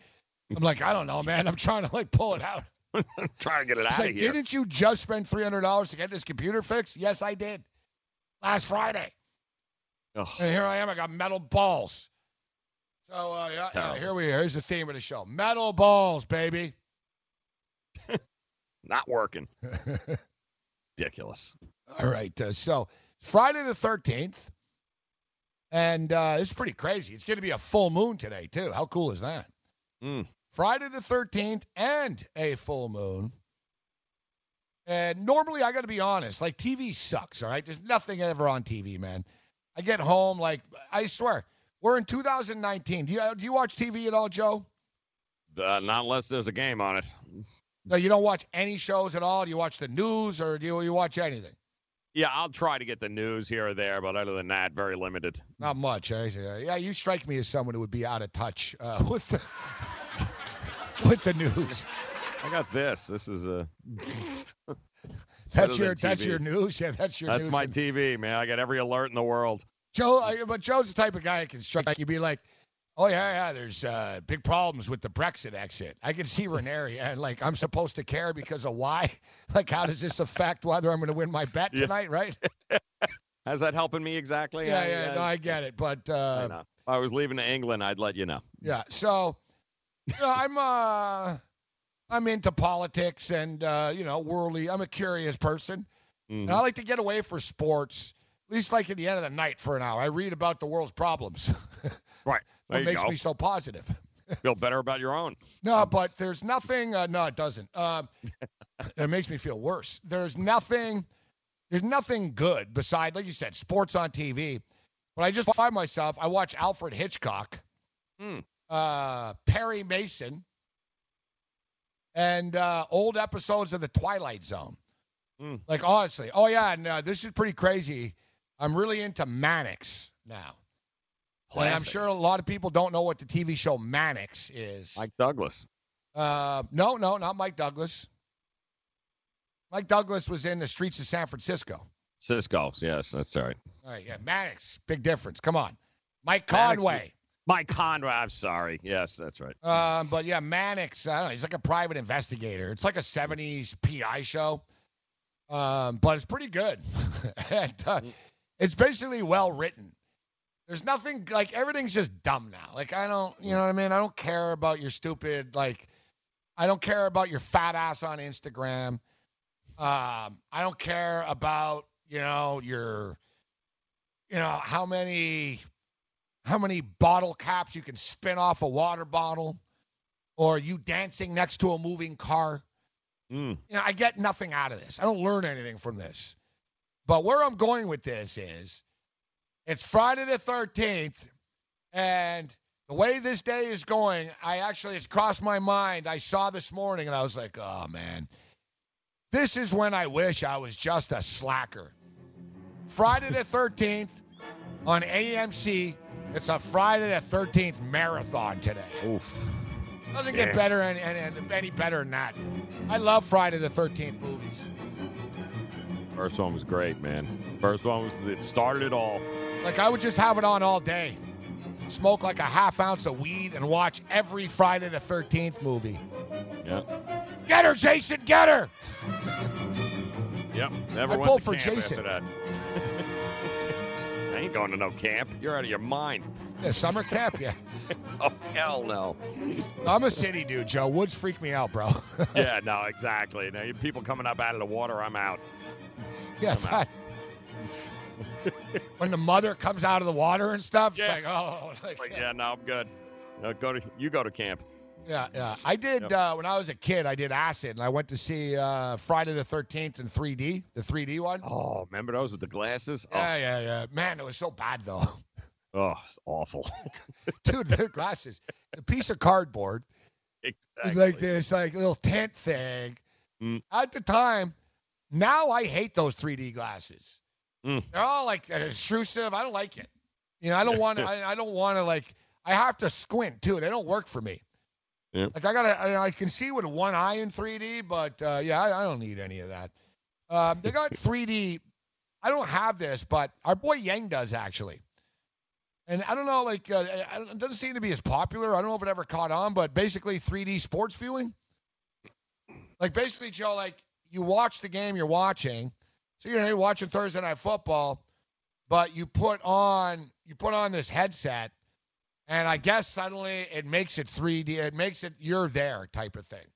I'm like, I don't know, man. I'm trying to like pull it out. I'm trying to get it He's out like, of here. didn't you just spend three hundred dollars to get this computer fixed? Yes, I did. Last Friday. Ugh. And here I am. I got metal balls. So uh, yeah, yeah, here we are. Here's the theme of the show: metal balls, baby. Not working. Ridiculous. All right. Uh, so Friday the 13th, and uh, it's pretty crazy. It's going to be a full moon today too. How cool is that? Mm. Friday the 13th and a full moon. And normally, I got to be honest, like TV sucks. All right, there's nothing ever on TV, man. I get home like I swear we're in 2019. Do you do you watch TV at all, Joe? Uh, not unless there's a game on it. No, you don't watch any shows at all. Do you watch the news or do you, you watch anything? Yeah, I'll try to get the news here or there, but other than that, very limited. Not much. Eh? Yeah, you strike me as someone who would be out of touch uh, with the with the news. I got this. This is a. That's your that's your news. Yeah, that's your That's news. my TV, man. I got every alert in the world. Joe, but Joe's the type of guy that can strike you. Be like, oh yeah, yeah. There's uh, big problems with the Brexit exit. I can see Ranieri, and like I'm supposed to care because of why. Like, how does this affect whether I'm going to win my bet Yeah. tonight? Right? How's that helping me exactly? Yeah, I, yeah. uh, No, I get it, but uh, I know. If I was leaving to England, I'd let you know. Yeah. So, you know, I'm uh, I'm into politics and uh, you know, worldly. I'm a curious person, Mhm. and I like to get away for sports. At least like at the end of the night for an hour. I read about the world's problems. Right. What makes go. me so positive. Feel better about your own. No, but there's nothing. Uh, no, it doesn't. Um, it makes me feel worse. There's nothing. There's nothing good beside, like you said, sports on TV. But I just find myself. I watch Alfred Hitchcock, Hmm. uh, Perry Mason, and uh, old episodes of The Twilight Zone. Hmm. Like honestly, oh yeah, uh, this is pretty crazy. I'm really into Mannix now. And I'm sure a lot of people don't know what the TV show Mannix is. Mike Douglas. Uh, no, no, not Mike Douglas. Mike Douglas was in the streets of San Francisco. Cisco's. Yes, that's all right. All right, yeah, Mannix, big difference. Come on, Mike Mannix- Conway. Mike Conway. I'm sorry. Yes, that's right. Um, but yeah, Mannix. I don't know. He's like a private investigator. It's like a '70s PI show. Um, but it's pretty good. and, uh, it's basically well written. There's nothing like everything's just dumb now. Like I don't, you know what I mean? I don't care about your stupid like. I don't care about your fat ass on Instagram. Um, I don't care about you know your, you know how many, how many bottle caps you can spin off a water bottle, or you dancing next to a moving car. Mm. You know, I get nothing out of this. I don't learn anything from this. But where I'm going with this is, it's Friday the 13th, and the way this day is going, I actually it's crossed my mind. I saw this morning, and I was like, oh man, this is when I wish I was just a slacker. Friday the 13th on AMC. It's a Friday the 13th marathon today. Oof. Doesn't get Yeah. better and, any, any better than that. I love Friday the 13th movies. First one was great, man. First one was it started it all. Like I would just have it on all day. Smoke like a half ounce of weed and watch every Friday the 13th movie. Yeah. Get her, Jason, get her. Yep. Never I went pulled to for camp Jason. after that. I ain't going to no camp. You're out of your mind. Yeah, summer camp, yeah. oh hell no. I'm a city dude, Joe. Woods freak me out, bro. yeah, no, exactly. Now you people coming up out of the water, I'm out. yeah, I'm out. when the mother comes out of the water and stuff, Yeah. it's like, oh, like, Like, yeah, no, I'm good. No, go to you go to camp. yeah, yeah. I did Yep. uh, when I was a kid. I did acid, and I went to see uh, Friday the 13th in 3D, the 3D one. Oh, remember those with the glasses? Oh, Yeah, yeah, yeah. Man, it was so bad though. oh it's awful. Dude, their glasses. A piece of cardboard. exactly. like this like little tent thing. Mm. At the time, now I hate those 3D glasses. Mm. They're all like intrusive. I don't like it. You know, I don't want to. I, I don't want to like. I have to squint too. They don't work for me. Yeah. Like I gotta. I, I can see with one eye in 3D, but uh, yeah, I, I don't need any of that. Um, they got 3D. I don't have this, but our boy Yang does actually. And I don't know, like, uh, it doesn't seem to be as popular. I don't know if it ever caught on, but basically 3D sports viewing. Like, basically, Joe, like, you watch the game you're watching. So, you know, you're watching Thursday Night Football, but you put on you put on this headset, and I guess suddenly it makes it 3D. It makes it you're there type of thing.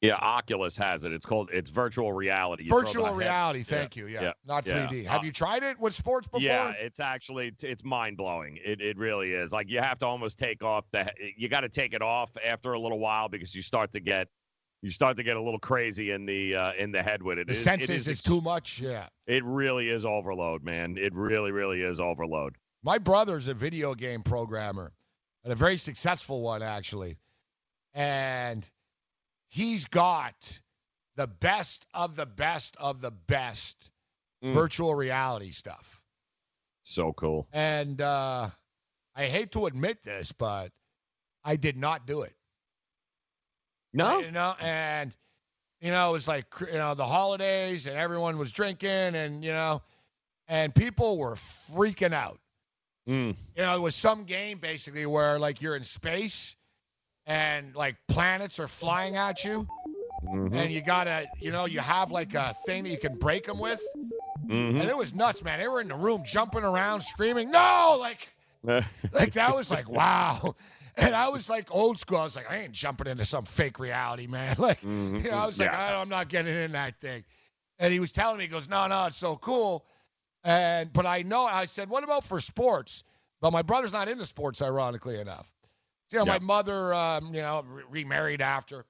Yeah, Oculus has it. It's called it's virtual reality. You Virtual head- reality. Yeah, Thank you. Yeah, yeah, not 3D. Uh, Have you tried it with sports before? Yeah, it's actually it's mind blowing. It it really is. Like you have to almost take off the you got to take it off after a little while because you start to get you start to get a little crazy in the uh, in the head with it. the It senses it is, is, too much. Yeah. It really is overload, man. It really really is overload. My brother's a video game programmer, and a very successful one actually. And he's got the best of the best of the best Mm. virtual reality stuff. So cool. And uh, I hate to admit this, but I did not do it. No. You know, and you know, it was like you know the holidays, and everyone was drinking, and you know, and people were freaking out. Mm. You know, it was some game basically where like you're in space, and like planets are flying at you, Mhm. and you gotta, you know, you have like a thing that you can break them with, Mhm. and it was nuts, man. They were in the room jumping around, screaming, "No!" Like, like that was like wow. And I was like old school. I was like, I ain't jumping into some fake reality, man. Like, Mhm. you know, I was like, I, I'm not getting in that thing. And he was telling me, he goes, no, no, it's so cool. And but I know, I said, what about for sports? But my brother's not into sports, ironically enough. You know, Yeah. my mother, um, you know, re- remarried after.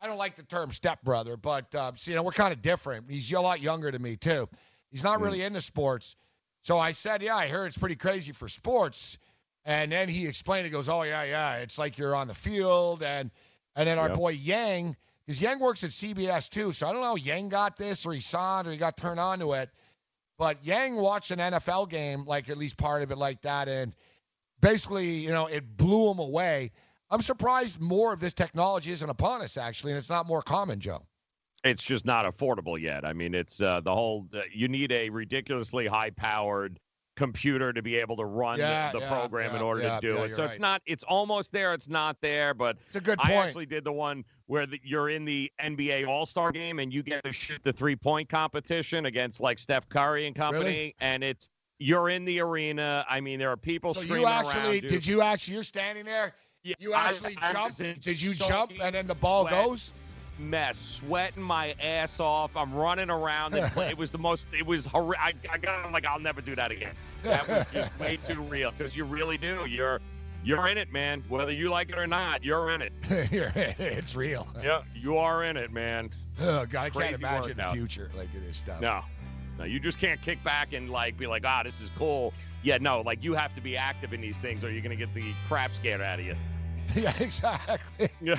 I don't like the term stepbrother, but uh, see, you know, we're kind of different. He's a lot younger than me too. He's not really into sports. So I said, yeah, I heard it's pretty crazy for sports. And then he explained, it goes, oh yeah, yeah, it's like you're on the field, and and then our Yep. boy Yang, because Yang works at CBS too, so I don't know Yang got this or he saw it or he got turned on to it. But Yang watched an NFL game, like at least part of it like that, and basically, you know, it blew him away. I'm surprised more of this technology isn't upon us actually, and it's not more common, Joe. It's just not affordable yet. I mean, it's uh, the whole. Uh, you need a ridiculously high-powered computer to be able to run Yeah, the yeah, program in order yeah, to do yeah, it. So it's not. It's almost there. It's not there. But It's a good point. I actually did the one where the, you're in the NBA All-Star game and you get to shoot the three-point competition against like Steph Curry and company, Really? and it's you're in the arena. I mean, there are people So screaming you actually did you actually you're standing there? You actually I jump? Did you so jump and then the ball sweat. goes? Mess, sweating my ass off. I'm running around. It, it was the most. It was horrific. I, I got. I'm like, I'll never do that again. That was just way too real because you really do. You're you're in it, man. Whether you like it or not, you're in it. it's real. Yeah, you are in it, man. Oh, God, I Crazy can't imagine the future like this stuff. No, no, you just can't kick back and like be like, ah, this is cool. Yeah, no, like you have to be active in these things, or you're gonna get the crap scared out of you. Yeah, exactly. Yeah.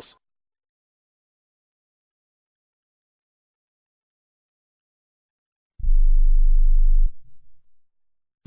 else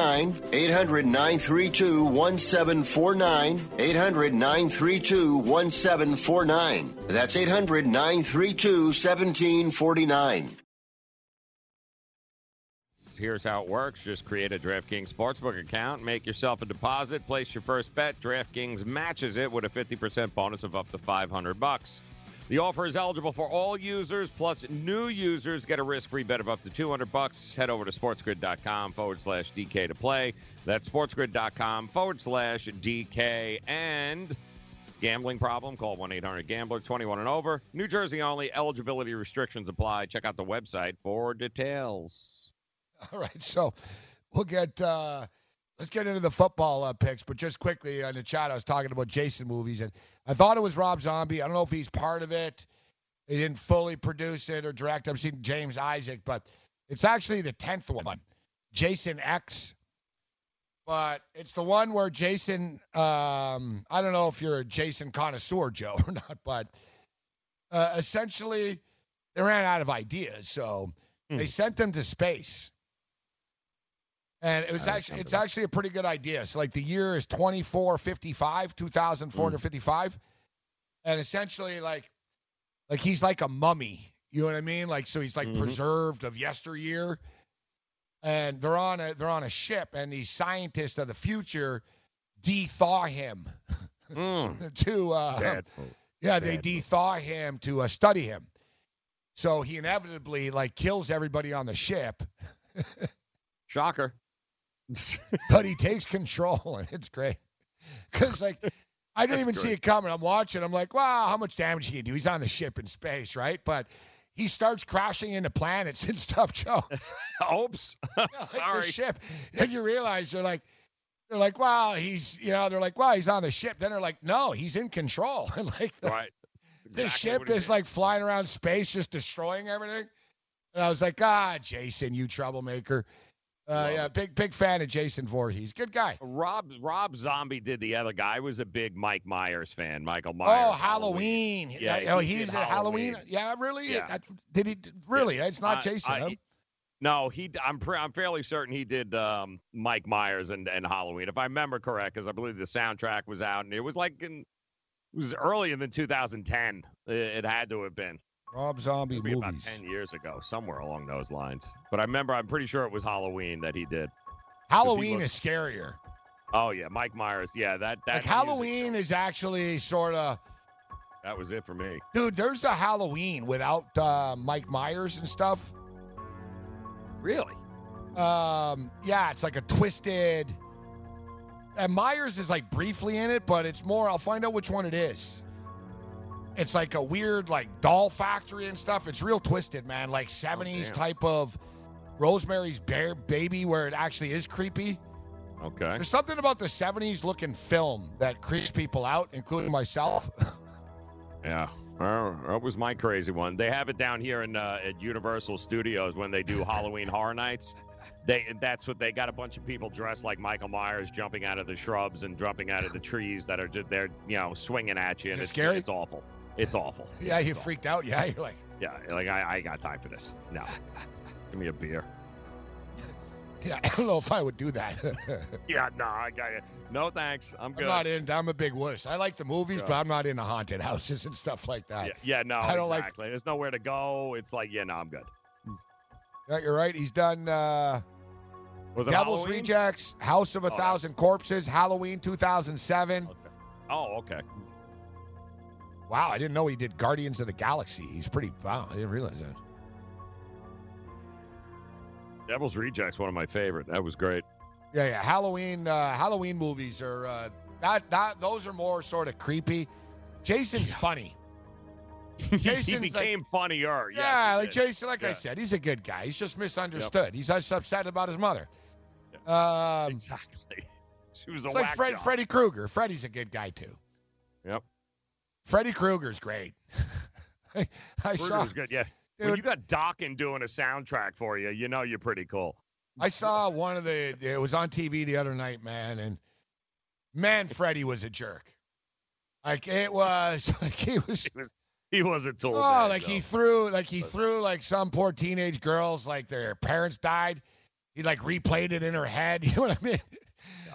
800 932 1749. 800 932 1749. That's 800 932 1749. Here's how it works. Just create a DraftKings Sportsbook account, make yourself a deposit, place your first bet. DraftKings matches it with a 50% bonus of up to 500 bucks. The offer is eligible for all users, plus new users get a risk-free bet of up to 200 bucks. Head over to sportsgrid.com forward slash DK to play. That's sportsgrid.com forward slash DK. And gambling problem, call 1-800-GAMBLER, 21 and over. New Jersey only. Eligibility restrictions apply. Check out the website for details. All right, so we'll get uh, let's get into the football uh, picks, but just quickly in the chat, I was talking about Jason movies, and I thought it was Rob Zombie. I don't know if he's part of it. He didn't fully produce it or direct. I've seen James Isaac, but it's actually the tenth one, Jason X. But it's the one where Jason. Um, I don't know if you're a Jason connoisseur, Joe, or not, but uh, essentially they ran out of ideas, so they sent him to space. And it was Uh, actually it's actually a pretty good idea. So like the year is 2455, 2455. And essentially like like he's like a mummy. You know what I mean? Like so he's like Mhm. preserved of yesteryear. And they're on a they're on a ship and these scientists of the future de-thaw him to uh Sad. yeah, they de-thaw him to uh, study him. So he inevitably like kills everybody on the ship. Shocker. but he takes control and it's great. Cause like I didn't That's even see it coming. I'm watching. I'm like, wow, how much damage he can do? He's on the ship in space, right? But he starts crashing into planets and stuff, Joe. Oops. like Sorry. the ship. And you realize they're like, they're like, wow, he's, you know, they're like, wow, he's on the ship. Then they're like, no, he's in control. And like, the, Right. the ship is like flying around space, just destroying everything. And I was like, ah, Jason, you troublemaker. Uh, yeah, big big fan of Jason Voorhees. Good guy. Rob Rob Zombie did the other guy. I was a big Mike Myers fan. Michael Myers. Oh, Halloween. Yeah, oh, he he's at Halloween. Halloween. Yeah, really? Yeah. That- did he? Really? It's not I- Jason. I- huh? No, he. I'm. I'm fairly certain he did um, Mike Myers and, and Halloween, if I remember correct, because I believe the soundtrack was out, and it was like in. It was earlier than 2010. It, it had to have been. Rob Zombie Maybe about 10 years ago, somewhere along those lines. But I remember. I'm pretty sure it was Halloween that he did. Halloween looked- is scarier. Oh yeah, Mike Myers. Yeah, that that Like Halloween is actually sort of. that was it for me. Dude, there's a Halloween without uh, Mike Myers and stuff. Really? Um, yeah, it's like a twisted. And Myers is like briefly in it, but it's more. I'll find out which one it is. It's like a weird like doll factory and stuff. It's real twisted, man. Like 70s damn. type of Rosemary's Bear Baby, where it actually is creepy. Okay. There's something about the 70s looking film that creeps people out, including myself. Yeah. Well, that was my crazy one. They have it down here in uh, at Universal Studios when they do Halloween Horror Nights. They that's what they got a bunch of people dressed like Michael Myers jumping out of the shrubs and jumping out of the trees that are just they're you know swinging at you and it it's scary? it's awful. It's awful. yeah, you freaked out. Yeah, you're like, Yeah, like I, I ain't got time for this. No. Give me a beer. yeah, I don't know if I would do that. Yeah, no, I got it. No thanks. I'm good. I'm not in. I'm a big wuss. I like the movies, Yeah. but I'm not into haunted houses and stuff like that. yeah, yeah, no, I don't like- exactly. There's nowhere to go. It's like, yeah, no, I'm good. Yeah, you're right. He's done uh, Was it Devil's Halloween? Rejects, House of a Oh, Thousand Corpses, Halloween 2007. Oh, okay. Wow, I didn't know he did Guardians of the Galaxy. He's pretty. Wow, I didn't realize that. Devil's Rejects, one of my favorite. That was great. Yeah, yeah. Halloween, uh, Halloween movies are uh, that that those are more sort of creepy. Jason's funny. he Jason's like- became funnier. Yes, yeah, he like did. Jason, like I said, he's a good guy. He's just misunderstood. He's just upset about his mother. Um, exactly. She was a it's like Fred. Freddy Krueger. Freddy's a good guy too. Yep. Freddy Krueger's great. I I saw. Krueger's good. Yeah. When you got Dokken doing a soundtrack for you, you know you're pretty cool. I saw one of the. It was on TV the other night, man, and man, Freddy was a jerk. Like it was. Like he was. He was he was a tool. Oh, like he threw, like he threw, like some poor teenage girls, like their parents died. He like replayed it in her head. You know what I mean?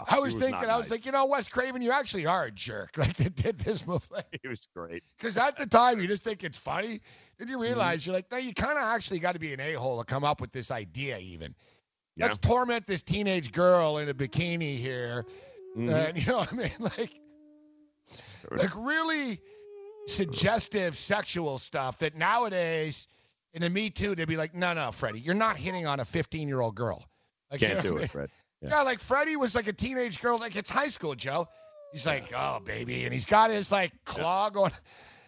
I was was thinking, I was nice. like, you know, Wes Craven, you actually are a jerk. Like they did this movie. He was great. Because at the time, you just think it's funny. Then Mm-hmm. you realize you're like, no, you kind of actually got to be an a-hole to come up with this idea, even. Yeah. Let's torment this teenage girl in a bikini here. Mhm. And you know what I mean? Like, like really suggestive sexual stuff that nowadays in the Me Too, they'd be like, no, no, Freddy, you're not hitting on a 15 year old girl. Like, Can't know do what I it, mean? Fred. Yeah. like Freddy was like a teenage girl, like it's high school, Joe. He's like, oh, baby. And he's got his like claw going.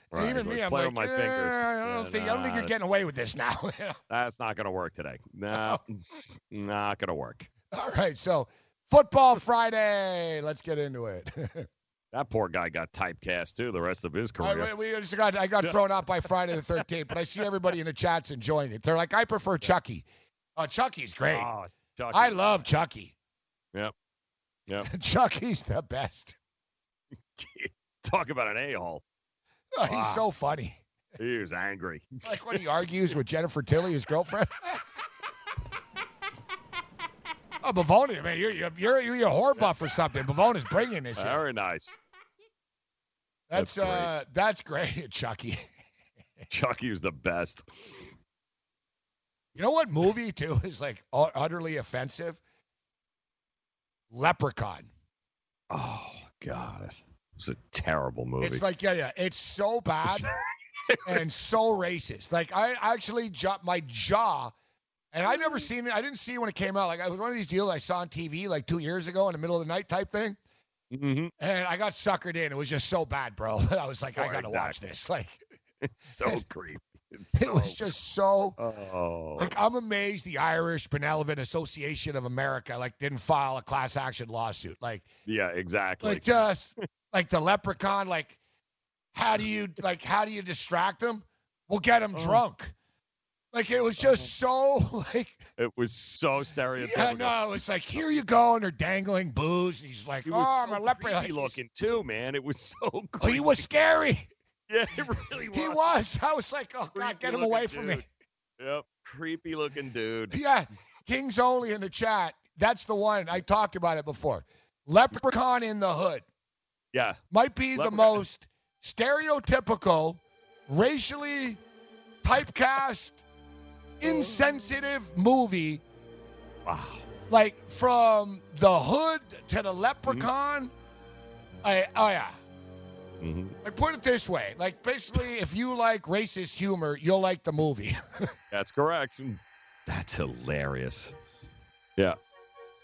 Right, even me, I'm like, my "Eh, fingers." I don't Yeah, think I don't think you're getting away with this now. That's not gonna work today. No, not gonna work. All right, so football Friday. Let's get into it. That poor guy got typecast too. The rest of his I, career. we just got I got thrown out by Friday the 13th, but I see everybody in the chats enjoying it. They're like, I prefer Chucky. Oh, Chucky's great. Oh, Chucky. I love Chucky. Yep. Yep. Chucky's the best. Talk about an a-hole. Oh, he's Wow. so funny. He was angry. Like when he argues with Jennifer Tilly, his girlfriend. oh, Bavoni, man, you're you're you're, you're a whore buff or something. Bavona's bringing this. here. Very nice. That's, that's great. uh, that's great, Chucky. Chucky was the best. You know what movie too is like utterly offensive? Leprechaun. Oh God, it's a terrible movie. It's like yeah, yeah. It's so bad and so racist. Like I actually my jaw, and I never seen it. I didn't see it when it came out. Like it was one of these deals I saw on TV like two years ago in the middle of the night type thing. Mm-hmm. And I got suckered in. It was just so bad, bro. I was like, I Oh, gotta watch this. Like so creepy. It was oh, just so. Oh. Like I'm amazed the Irish Benevolent Association of America like didn't file a class action lawsuit. Like Yeah, exactly. like just like the leprechaun like how do you like how do you distract them? We'll get Oh. drunk. Like it was just oh. so like It was so stereotypical. yeah, no, it's like here you go, and they're dangling booze. And he's like, oh, was I'm so a creepy looking too, man. It was so. Oh, he was scary. Yeah, it really was. He was. I was like, oh God, Creepy get him away from me. Yep, creepy looking dude. Yeah, Kings only in the chat. That's the one I talked about it before. Leprechaun in the Hood Yeah. might be the most stereotypical, racially typecast, insensitive movie. Wow. Like from the Hood to the mm-hmm. Leprechaun. I, oh yeah. Hmm Like put it this way, like basically, if you like racist humor, you'll like the movie. That's correct. That's hilarious. Yeah.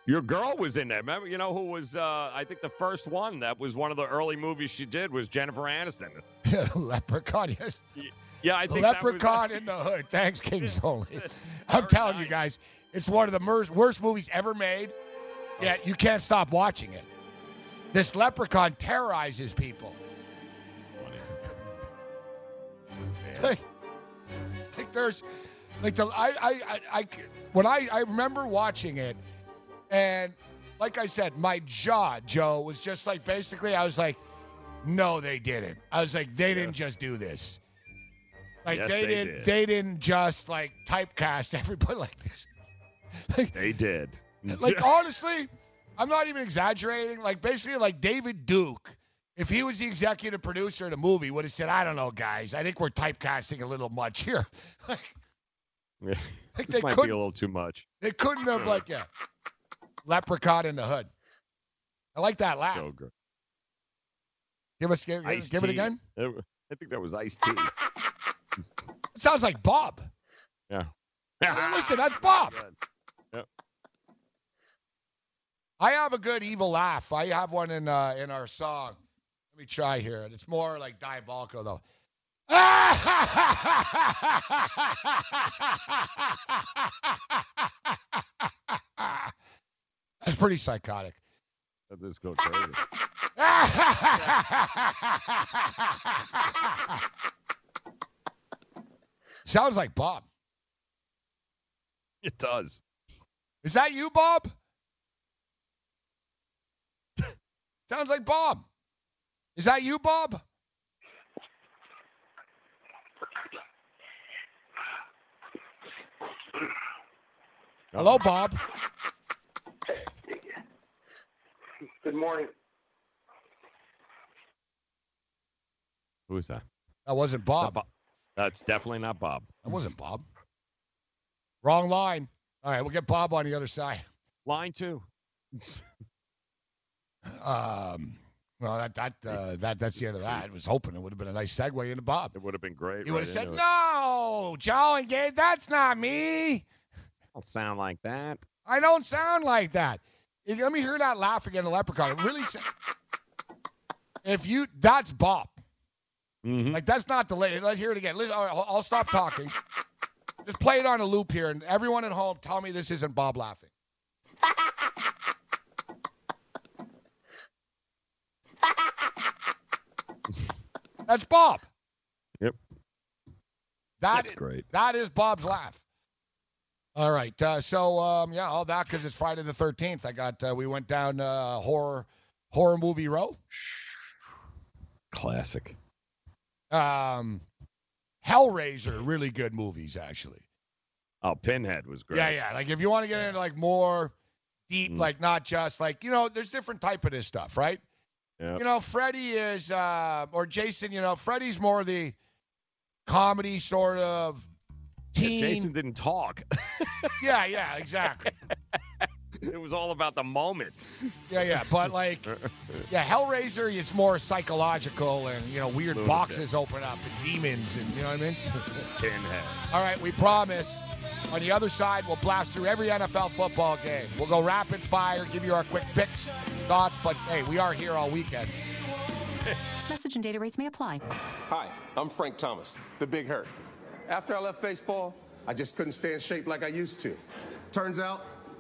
Your girl was in there. Remember, you know who was? Uh, I think the first one that was one of the early movies she did was Jennifer Aniston. Leprechaun, yes. Yeah, I think that was- Leprechaun in the Hood. Thanks, Kings Only. I'm telling you guys, it's one of the mer- worst movies ever made. Yet you can't stop watching it. This leprechaun terrorizes people. Like, like there's, like the I I I, I when I I remember watching it, and like I said, my jaw, Joe, was just like basically I was like, no, they didn't. I was like, they didn't just do this. Like Yes, they, they didn't did. they didn't just like typecast everybody like this. They did. Like honestly, I'm not even exaggerating. Like basically, like David Duke, if he was the executive producer of the movie, would have said, "I don't know, guys. I think we're typecasting a little much here." like Yeah. Like this they might be a little too much. they couldn't have like yeah, leprechaun in the hood. I like that laugh. So good. Give us give, Ice give it again. I think that was Ice T. It sounds like Bob. Yeah. Hey, listen, that's Bob. Yep. I have a good evil laugh. I have one in uh, in our song. Let me try here. It's more like diabolical though. That's pretty psychotic. That just go crazy. Sounds like Bob. It does. Is that you, Bob? Sounds like Bob. Is that you, Bob? Hello, Bob. Good morning. Who is that? That wasn't Bob. That's definitely not Bob. That wasn't Bob. Wrong line. All right, we'll get Bob on the other side. Line two. Um, well, that that uh, that that's the end of that. I was hoping it would have been a nice segue into Bob. It would have been great. He would have said, it. "No, Joe and Gabe, that's not me. I don't sound like that. I don't sound like that." Let me hear that laugh again, the leprechaun. It really. sa- If you, that's Bob. Mm-hmm. Like that's not the lady. Let's hear it again. Listen, right, I'll stop talking. Just play it on a loop here, and everyone at home, tell me this isn't Bob laughing. That's Bob. Yep. That That's is- great. That is Bob's laugh. All right. Uh, so um, yeah, all that because it's Friday the 13th. I got. Uh, we went down uh, horror horror movie row. Classic. Um, Hellraiser, really good movies actually. Oh, Pinhead was great. Yeah, yeah. Like if you want to get into like more deep, Mm. like not just like you know, there's different type of this stuff, right? Yep. You know, Freddy is uh, or Jason. You know, Freddy's more the comedy sort of Yeah. Jason didn't talk. Yeah, yeah, exactly. It was all about the moment. Yeah, yeah. But like, yeah, Hellraiser, it's more psychological and you know, weird Lunatic. boxes open up and demons and you know what I mean. Pinhead. All right, we promise. On the other side, we'll blast through every NFL football game. We'll go rapid fire, give you our quick picks, thoughts, but hey, we are here all weekend. Message and data rates may apply. Hi, I'm Frank Thomas, the Big Hurt. After I left baseball, I just couldn't stay in shape like I used to. Turns out,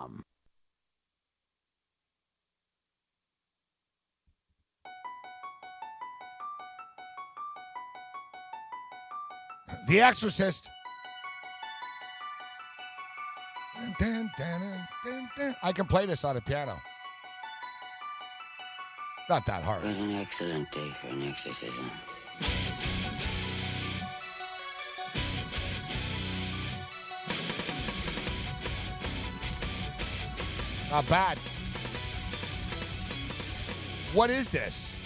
Um, the Exorcist. I can play this on a piano. It's not that hard. It was an excellent day for an exorcism. Not bad. What is this?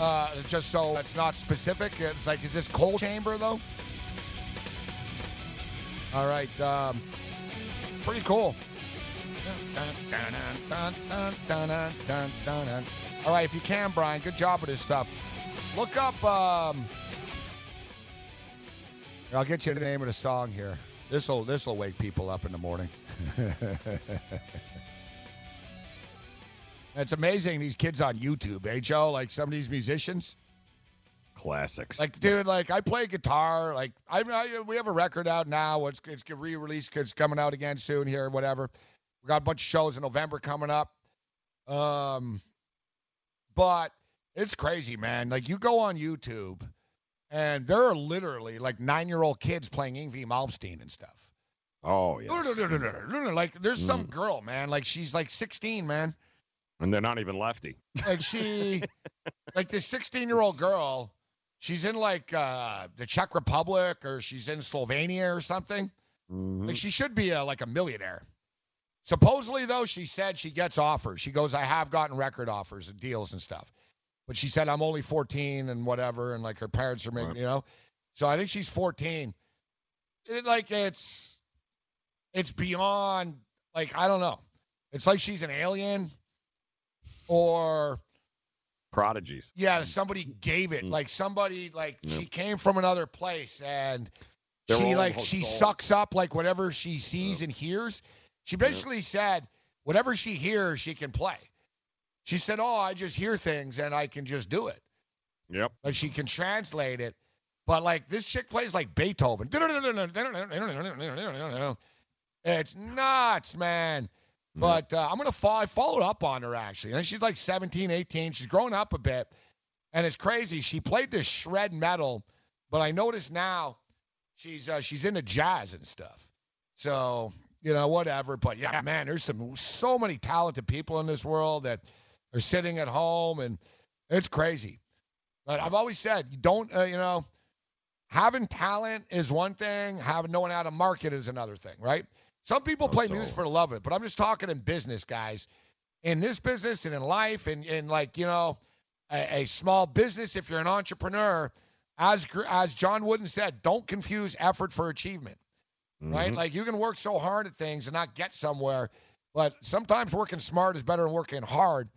Uh, just so it's not specific. It's like, is this coal chamber though? All right. Um, pretty cool. All right, if you can, Brian, good job with this stuff. Look up. Um, I'll get you the name of the song here. This will this will wake people up in the morning. it's amazing these kids on YouTube, eh, Joe? Like some of these musicians. Classics. Like, dude, like I play guitar. Like, I, I we have a record out now. It's it's re-released. It's coming out again soon here. Whatever. We got a bunch of shows in November coming up. Um, but it's crazy, man. Like you go on YouTube, and there are literally like nine-year-old kids playing Yngwie Malmsteen and stuff. Oh yeah. Like there's some girl, man. Like she's like 16, man. And they're not even lefty. Like she, like this 16 year old girl, she's in like uh, the Czech Republic or she's in Slovenia or something. Mm-hmm. Like she should be a, like a millionaire. Supposedly though, she said she gets offers. She goes, I have gotten record offers and deals and stuff. But she said I'm only 14 and whatever, and like her parents are making, Right. you know. So I think she's 14. It, like it's, it's beyond. Like I don't know. It's like she's an alien, or Prodigies. yeah, somebody gave it. Like somebody like Mm. Yeah. she came from another place and They're she like she souls. sucks up like whatever she sees and hears. She basically said whatever she hears she can play. She said, "Oh, I just hear things and I can just do it. Yep. Like she can translate it." But like this chick plays like Beethoven. It's nuts, man. But uh, I'm gonna follow. I followed up on her actually, and she's like 17, 18. She's grown up a bit, and it's crazy. She played this shred metal, but I notice now she's uh, she's into jazz and stuff. So you know whatever. But yeah, man, there's some so many talented people in this world that are sitting at home, and it's crazy. But I've always said, you don't uh, you know, having talent is one thing, having knowing how to market is another thing, right? Some people play music for the love of it, but I'm just talking in business, guys. In this business and in life, and in like you know, a, a small business, if you're an entrepreneur, as as John Wooden said, don't confuse effort for achievement, right? Mhm. Like you can work so hard at things and not get somewhere, but sometimes working smart is better than working hard.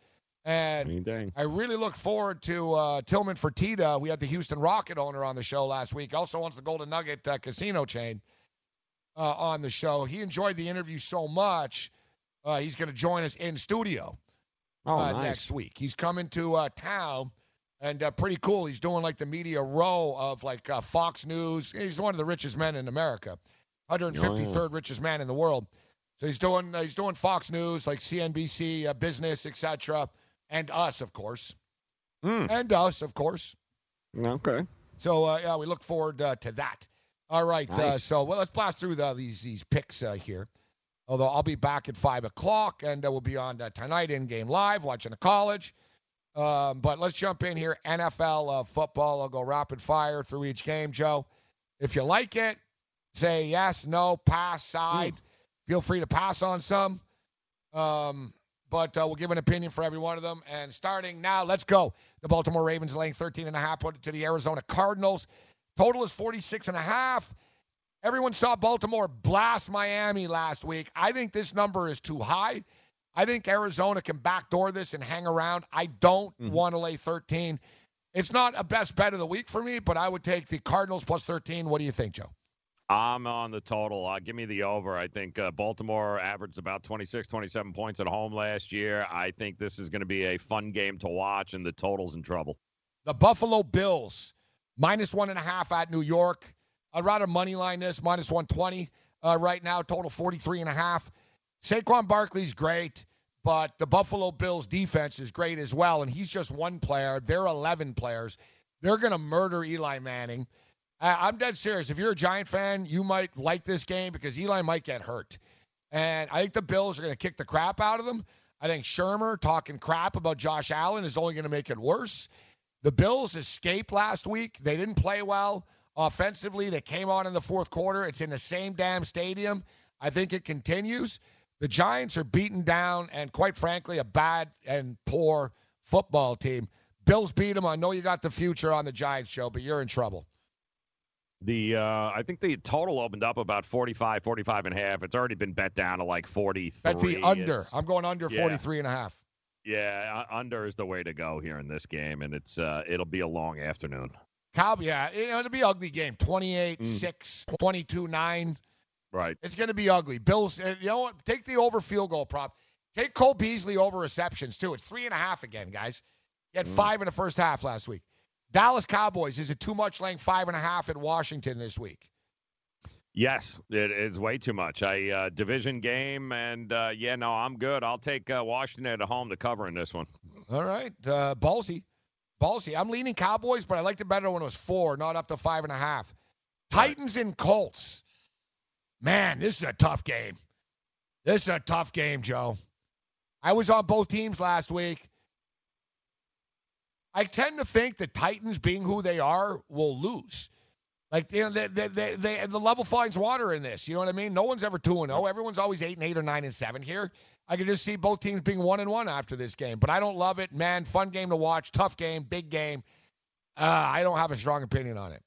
And I really look forward to uh, Tillman Fertitta. We had the Houston Rocket owner on the show last week. Also owns the Golden Nugget uh, casino chain uh, on the show. He enjoyed the interview so much, uh, he's going to join us in studio Oh, uh, nice. next week. He's coming to uh, town, and uh, pretty cool. He's doing like the media row of like uh, Fox News. He's one of the richest men in America, 153rd richest man in the world. So he's doing uh, he's doing Fox News, like CNBC, uh, Business, etc., and us, of course, and us, of course. Okay. So uh, yeah, we look forward uh, to that. All right. Uh, so well, let's blast through the, these these picks uh, here. Although I'll be back at five o'clock, and uh, we'll be on uh, tonight in game live watching the college. Um, but let's jump in here. NFL uh, football. I'll go rapid fire through each game, Joe. If you like it, say yes, no, pass, side. Feel free to pass on some. Um, but uh, we'll give an opinion for every one of them. And starting now, let's go. The Baltimore Ravens laying 13 and a half to the Arizona Cardinals. Total is 46 and a half. Everyone saw Baltimore blast Miami last week. I think this number is too high. I think Arizona can backdoor this and hang around. I don't want to lay 13. It's not a best bet of the week for me, but I would take the Cardinals plus 13. What do you think, Joe? I'm on the total. Uh, give me the over. I think uh, Baltimore averaged about 26, 27 points at home last year. I think this is going to be a fun game to watch, and the total's in trouble. The Buffalo Bills, minus one and a half at New York. I'd rather money line this, minus 120 uh, right now, total 43 and a half. Saquon Barkley's great, but the Buffalo Bills defense is great as well, and he's just one player. They're 11 players. They're going to murder Eli Manning. I'm dead serious. If you're a Giant fan, you might like this game because Eli might get hurt. And I think the Bills are going to kick the crap out of them. I think Shurmur talking crap about Josh Allen is only going to make it worse. The Bills escaped last week. They didn't play well offensively. They came on in the fourth quarter. It's in the same damn stadium. I think it continues. The Giants are beaten down and, quite frankly, a bad and poor football team. Bills beat them. I know you got the future on the Giants show, but you're in trouble. The uh, I think the total opened up about 45, 45 and a half. It's already been bet down to like 43. Bet the under. It's- I'm going under yeah. 43 and a half. Yeah, uh, under is the way to go here in this game, and it's uh, it'll be a long afternoon. Cow, yeah, it'll be an ugly game. 28 6, 22 9. Right. It's going to be ugly. Bills, uh, you know what? Take the over field goal prop. Take Cole Beasley over receptions, too. It's three and a half again, guys. He had five in the first half last week. Dallas Cowboys, is it too much laying five and a half at Washington this week? Yes, it is way too much. I uh, division game, and uh, yeah, no, I'm good. I'll take uh, Washington at home to cover in this one. All right. Uh, ballsy. Ballsy. I'm leaning Cowboys, but I liked it better when it was four, not up to five and a half. Titans and Colts. Man, this is a tough game. This is a tough game, Joe. I was on both teams last week. I tend to think the Titans, being who they are, will lose. Like you know, they, they, they, they, the level finds water in this. You know what I mean? No one's ever two and zero. Everyone's always eight and eight or nine and seven here. I could just see both teams being one and one after this game, but I don't love it, man. Fun game to watch, tough game, big game. Uh, I don't have a strong opinion on it.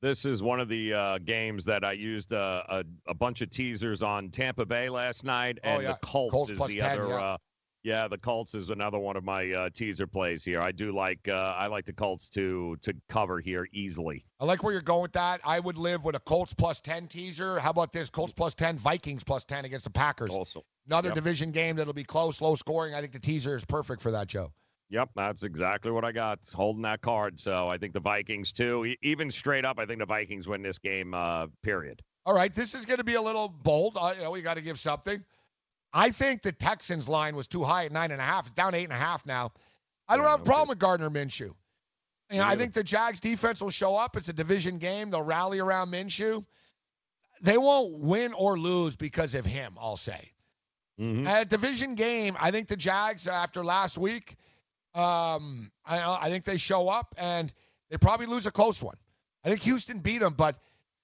This is one of the uh, games that I used uh, a, a bunch of teasers on Tampa Bay last night, Oh, and yeah. the Colts, Colts is the 10, other yeah. Yeah, the Colts is another one of my uh, teaser plays here. I do like uh, I like the Colts to to cover here easily. I like where you're going with that. I would live with a Colts plus 10 teaser. How about this? Colts plus 10, Vikings plus 10 against the Packers. Also, Another Yep. division game that'll be close, low scoring. I think the teaser is perfect for that, Joe. Yep, that's exactly what I got. Holding that card. So I think the Vikings too. Even straight up, I think the Vikings win this game. Uh, period. All right, this is going to be a little bold. Uh, you know, we got to give something. I think the Texans line was too high at nine and a half. It's down eight and a half now. I don't have a problem with Gardner Minshew. You know, I think the Jags defense will show up. It's a division game. They'll rally around Minshew. They won't win or lose because of him, I'll say. Mm-hmm. At a division game, I think the Jags after last week, um, I, I think they show up and they probably lose a close one. I think Houston beat them, but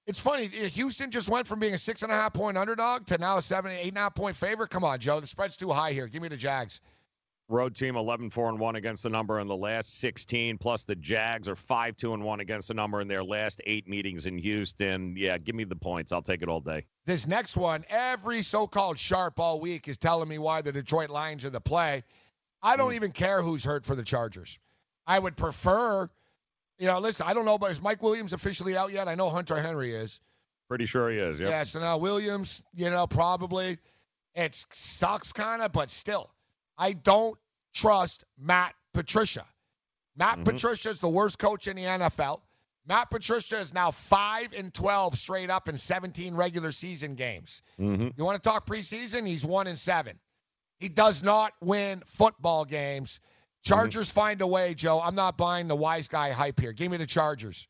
it's funny. Houston just went from being a six and a half point underdog to now a seven, eight and a half point favorite. Come on, Joe. The spread's too high here. Give me the Jags. Road team 11 4 and 1 against the number in the last 16. Plus the Jags are 5 2 and 1 against the number in their last eight meetings in Houston. Yeah, give me the points. I'll take it all day. This next one, every so-called sharp all week is telling me why the Detroit Lions are the play. I don't hmm. even care who's hurt for the Chargers. I would prefer, you know, listen, I don't know, but is Mike Williams officially out yet? I know Hunter Henry is. Pretty sure he is. Yep. Yeah, so now Williams, you know, probably. It sucks kind of, but still. I don't trust Matt Patricia. Matt Patricia is the worst coach in the NFL. Matt Patricia is now 5 and 12 straight up in 17 regular season games. Mm-hmm. You want to talk preseason? He's 1 and 7. He does not win football games. Chargers find a way, Joe. I'm not buying the wise guy hype here. Give me the Chargers.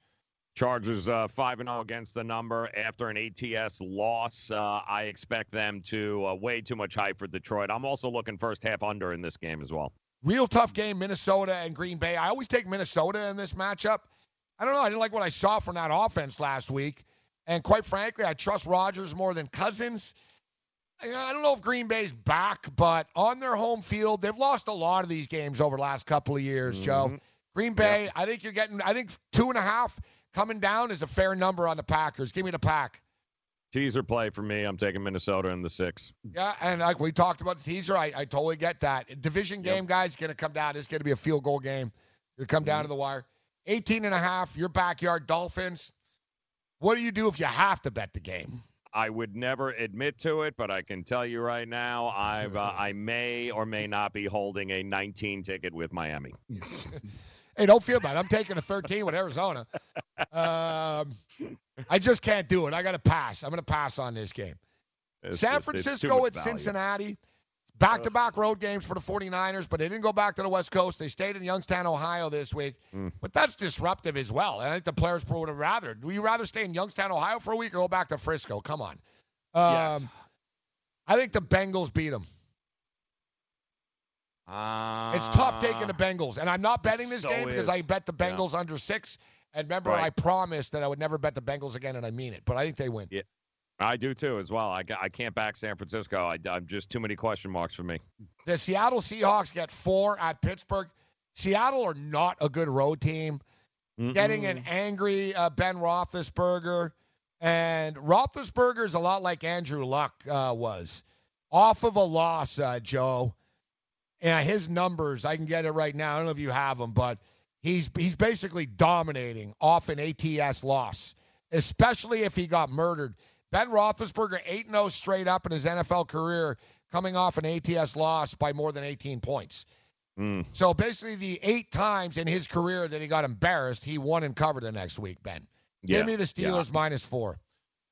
Chargers uh, 5 and 0 against the number after an ATS loss. Uh, I expect them to uh, way too much hype for Detroit. I'm also looking first half under in this game as well. Real tough game, Minnesota and Green Bay. I always take Minnesota in this matchup. I don't know. I didn't like what I saw from that offense last week. And quite frankly, I trust Rodgers more than Cousins. I don't know if Green Bay's back, but on their home field, they've lost a lot of these games over the last couple of years, Joe. Mhm. Green Bay, I think you're getting, I think two and a half coming down is a fair number on the Packers. Give me the pack. Teaser play for me. I'm taking Minnesota in the six. Yeah, and like we talked about the teaser, I, I totally get that. Division game, guys, going to come down. It's going to be a field goal game. It'll come down to the wire. 18 and a half, your backyard Dolphins. What do you do if you have to bet the game? I would never admit to it, but I can tell you right now, I've uh, I may or may not be holding a 19 ticket with Miami. Hey, don't feel bad. I'm taking a 13 with Arizona. Um, I just can't do it. I got to pass. I'm going to pass on this game. It's San just- Francisco at value. Cincinnati. Back to back road games for the 49ers, but they didn't go back to the West Coast. They stayed in Youngstown, Ohio this week. Mm. But that's disruptive as well. And I think the players would have rather. Would you rather stay in Youngstown, Ohio for a week or go back to Frisco? Come on. Um, I think the Bengals beat them. Uh, It's tough taking the Bengals. And I'm not betting this so game because is. I bet the Bengals under six. And remember, Right. I promised that I would never bet the Bengals again, and I mean it. But I think they win. Yeah, I do too as well. I, I can't back San Francisco. I, I'm just too many question marks for me. The Seattle Seahawks get four at Pittsburgh. Seattle are not a good road team. Getting an angry uh, Ben Roethlisberger, and Roethlisberger is a lot like Andrew Luck uh, was, off of a loss, uh, Joe. And his numbers, I can get it right now. I don't know if you have them, but he's he's basically dominating off an ATS loss, especially if he got murdered. Ben Roethlisberger 8-0 straight up in his NFL career, coming off an ATS loss by more than 18 points. Mm. So basically, the eight times in his career that he got embarrassed, he won and covered the next week. Ben, Yeah, give me the yeah. Steelers minus four.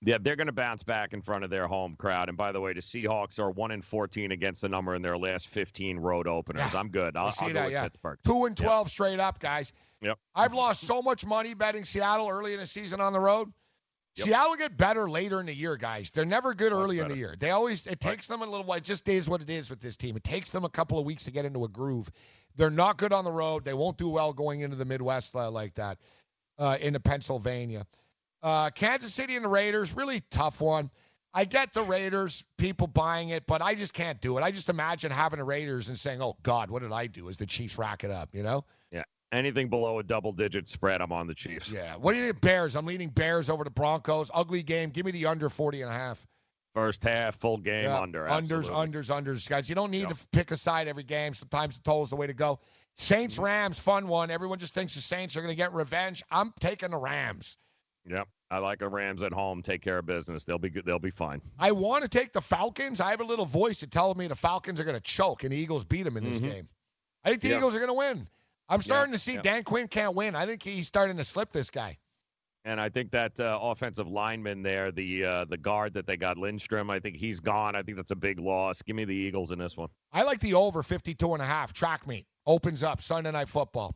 Yeah, they're going to bounce back in front of their home crowd. And by the way, the Seahawks are one in 14 against the number in their last 15 road openers. I'm good. I'll, I'll go that, with yeah. Pittsburgh. Two and twelve straight up, guys. Yep. I've lost so much money betting Seattle early in the season on the road. Seattle get better later in the year, guys. They're never good early in the year. They always it takes them a little while. It just is what it is with this team. It takes them a couple of weeks to get into a groove. They're not good on the road. They won't do well going into the Midwest uh, like that, uh, into Pennsylvania. Uh, Kansas City and the Raiders, really tough one. I get the Raiders, people buying it, but I just can't do it. I just imagine having the Raiders and saying, "Oh God, what did I do?" As the Chiefs rack it up, you know. Anything below a double digit spread, I'm on the Chiefs. Yeah. What do you think, Bears? I'm leaning Bears over the Broncos. Ugly game. Give me the under 40 and a half. First half, full game, Yeah, under. Unders, absolutely. unders, unders, guys. You don't need to pick a side every game. Sometimes the total is the way to go. Saints, Rams, fun one. Everyone just thinks the Saints are going to get revenge. I'm taking the Rams. Yep. I like the Rams at home. Take care of business. They'll be good. They'll be fine. I want to take the Falcons. I have a little voice that tells me the Falcons are going to choke and the Eagles beat them in this Mhm. game. I think the Yeah. Eagles are going to win. I'm starting to see yeah. Dan Quinn can't win. I think he's starting to slip this guy. And I think that uh, offensive lineman there, the uh, the guard that they got, Lindstrom, I think he's gone. I think that's a big loss. Give me the Eagles in this one. I like the over 52 and a half. Track meet opens up Sunday night football.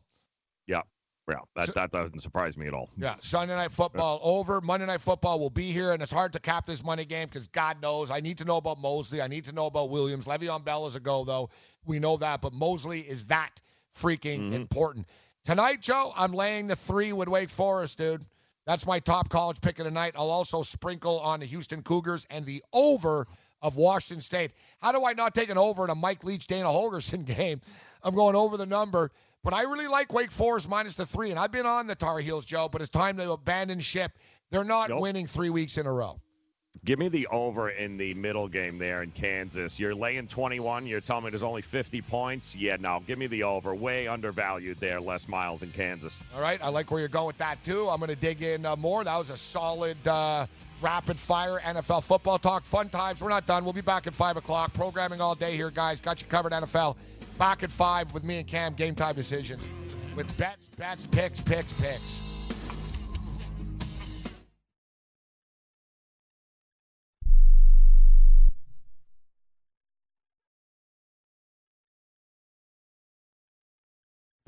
Yeah. Yeah. That, that doesn't surprise me at all. Yeah, Sunday night football over. Monday night football will be here, and it's hard to cap this money game because God knows I need to know about Mosley. I need to know about Williams. Le'Veon Bell is a go though. We know that, but Mosley is that freaking mm-hmm. important. Tonight, Joe, I'm laying the three with Wake Forest, dude. That's my top college pick of the night. I'll also sprinkle on the Houston Cougars and the over of Washington State. How do I not take an over in a Mike Leach Dana Holgorsen game? I'm going over the number. But I really like Wake Forest minus the three. And I've been on the Tar Heels, Joe, but it's time to abandon ship. They're not Nope. winning three weeks in a row. Give me the over in the middle game there in Kansas. You're laying 21. You're telling me there's only 50 points. Yeah, no. Give me the over. Way undervalued there. Les Miles in Kansas. All right, I like where you're going with that too. I'm going to dig in uh, more. That was a solid, uh, rapid fire NFL football talk. Fun times. We're not done. We'll be back at five o'clock. Programming all day here, guys. Got you covered. NFL. Back at five with me and Cam. Game time decisions with bets, bets, picks, picks, picks.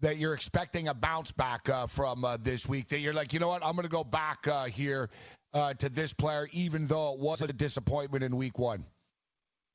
that you're expecting a bounce back uh, from uh, this week. That you're like, you know what, I'm going to go back uh, here uh, to this player, even though it was a disappointment in week one.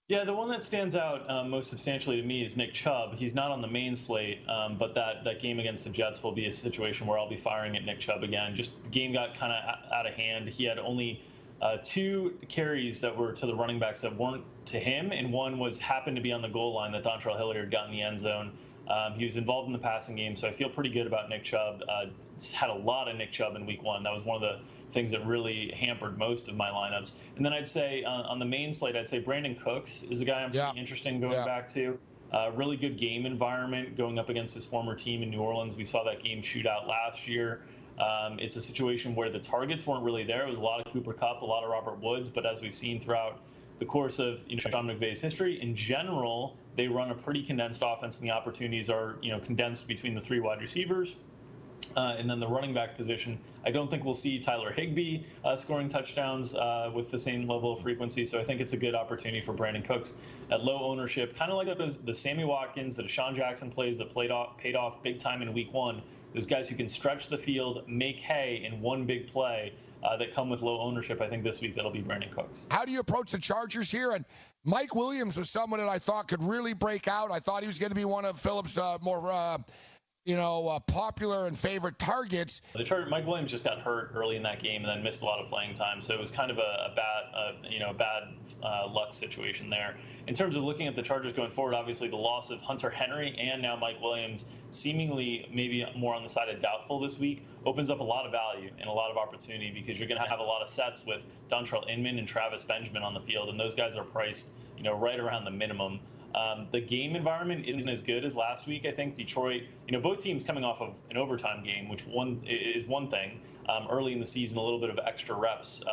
Yeah, the one that stands out um, most substantially to me is Nick Chubb. He's not on the main slate, um, but that, that game against the Jets will be a situation where I'll be firing at Nick Chubb again. Just the game got kind of out of hand. He had only uh, two carries that were to the running backs that weren't to him, and one was happened to be on the goal line that Dontrell Hilliard got in the end zone. Um, he was involved in the passing game, so I feel pretty good about Nick Chubb. Uh, had a lot of Nick Chubb in Week One. That was one of the things that really hampered most of my lineups. And then I'd say uh, on the main slate, I'd say Brandin Cooks is a guy I'm yeah. pretty interested in going yeah. back to. Uh, really good game environment going up against his former team in New Orleans. We saw that game shootout last year. Um, it's a situation where the targets weren't really there. It was a lot of Cooper Kupp, a lot of Robert Woods, but as we've seen throughout the course of you know, Sean McVay's history, in general, they run a pretty condensed offense, and the opportunities are you know condensed between the three wide receivers. Uh, and then the running back position, I don't think we'll see Tyler Higbee uh, scoring touchdowns uh, with the same level of frequency. So I think it's a good opportunity for Brandin Cooks at low ownership, kind of like the, the Sammy Watkins, the DeSean Jackson plays that played off, paid off big time in Week One. Those guys who can stretch the field, make hay in one big play. Uh, that come with low ownership. I think this week that'll be Brandin Cooks. How do you approach the Chargers here? And Mike Williams was someone that I thought could really break out. I thought he was going to be one of Philip's uh, more uh, you know, uh, popular and favorite targets. The Charger, Mike Williams just got hurt early in that game and then missed a lot of playing time, so it was kind of a, a bad, uh, you know, bad uh, luck situation there. In terms of looking at the Chargers going forward, obviously the loss of Hunter Henry and now Mike Williams, seemingly maybe more on the side of doubtful this week, opens up a lot of value and a lot of opportunity because you're going to have a lot of sets with Dontrelle Inman and Travis Benjamin on the field, and those guys are priced, you know, right around the minimum. Um, the game environment isn't as good as last week. I think Detroit, you know, both teams coming off of an overtime game, which one is one thing. Um, early in the season, a little bit of extra reps. Uh,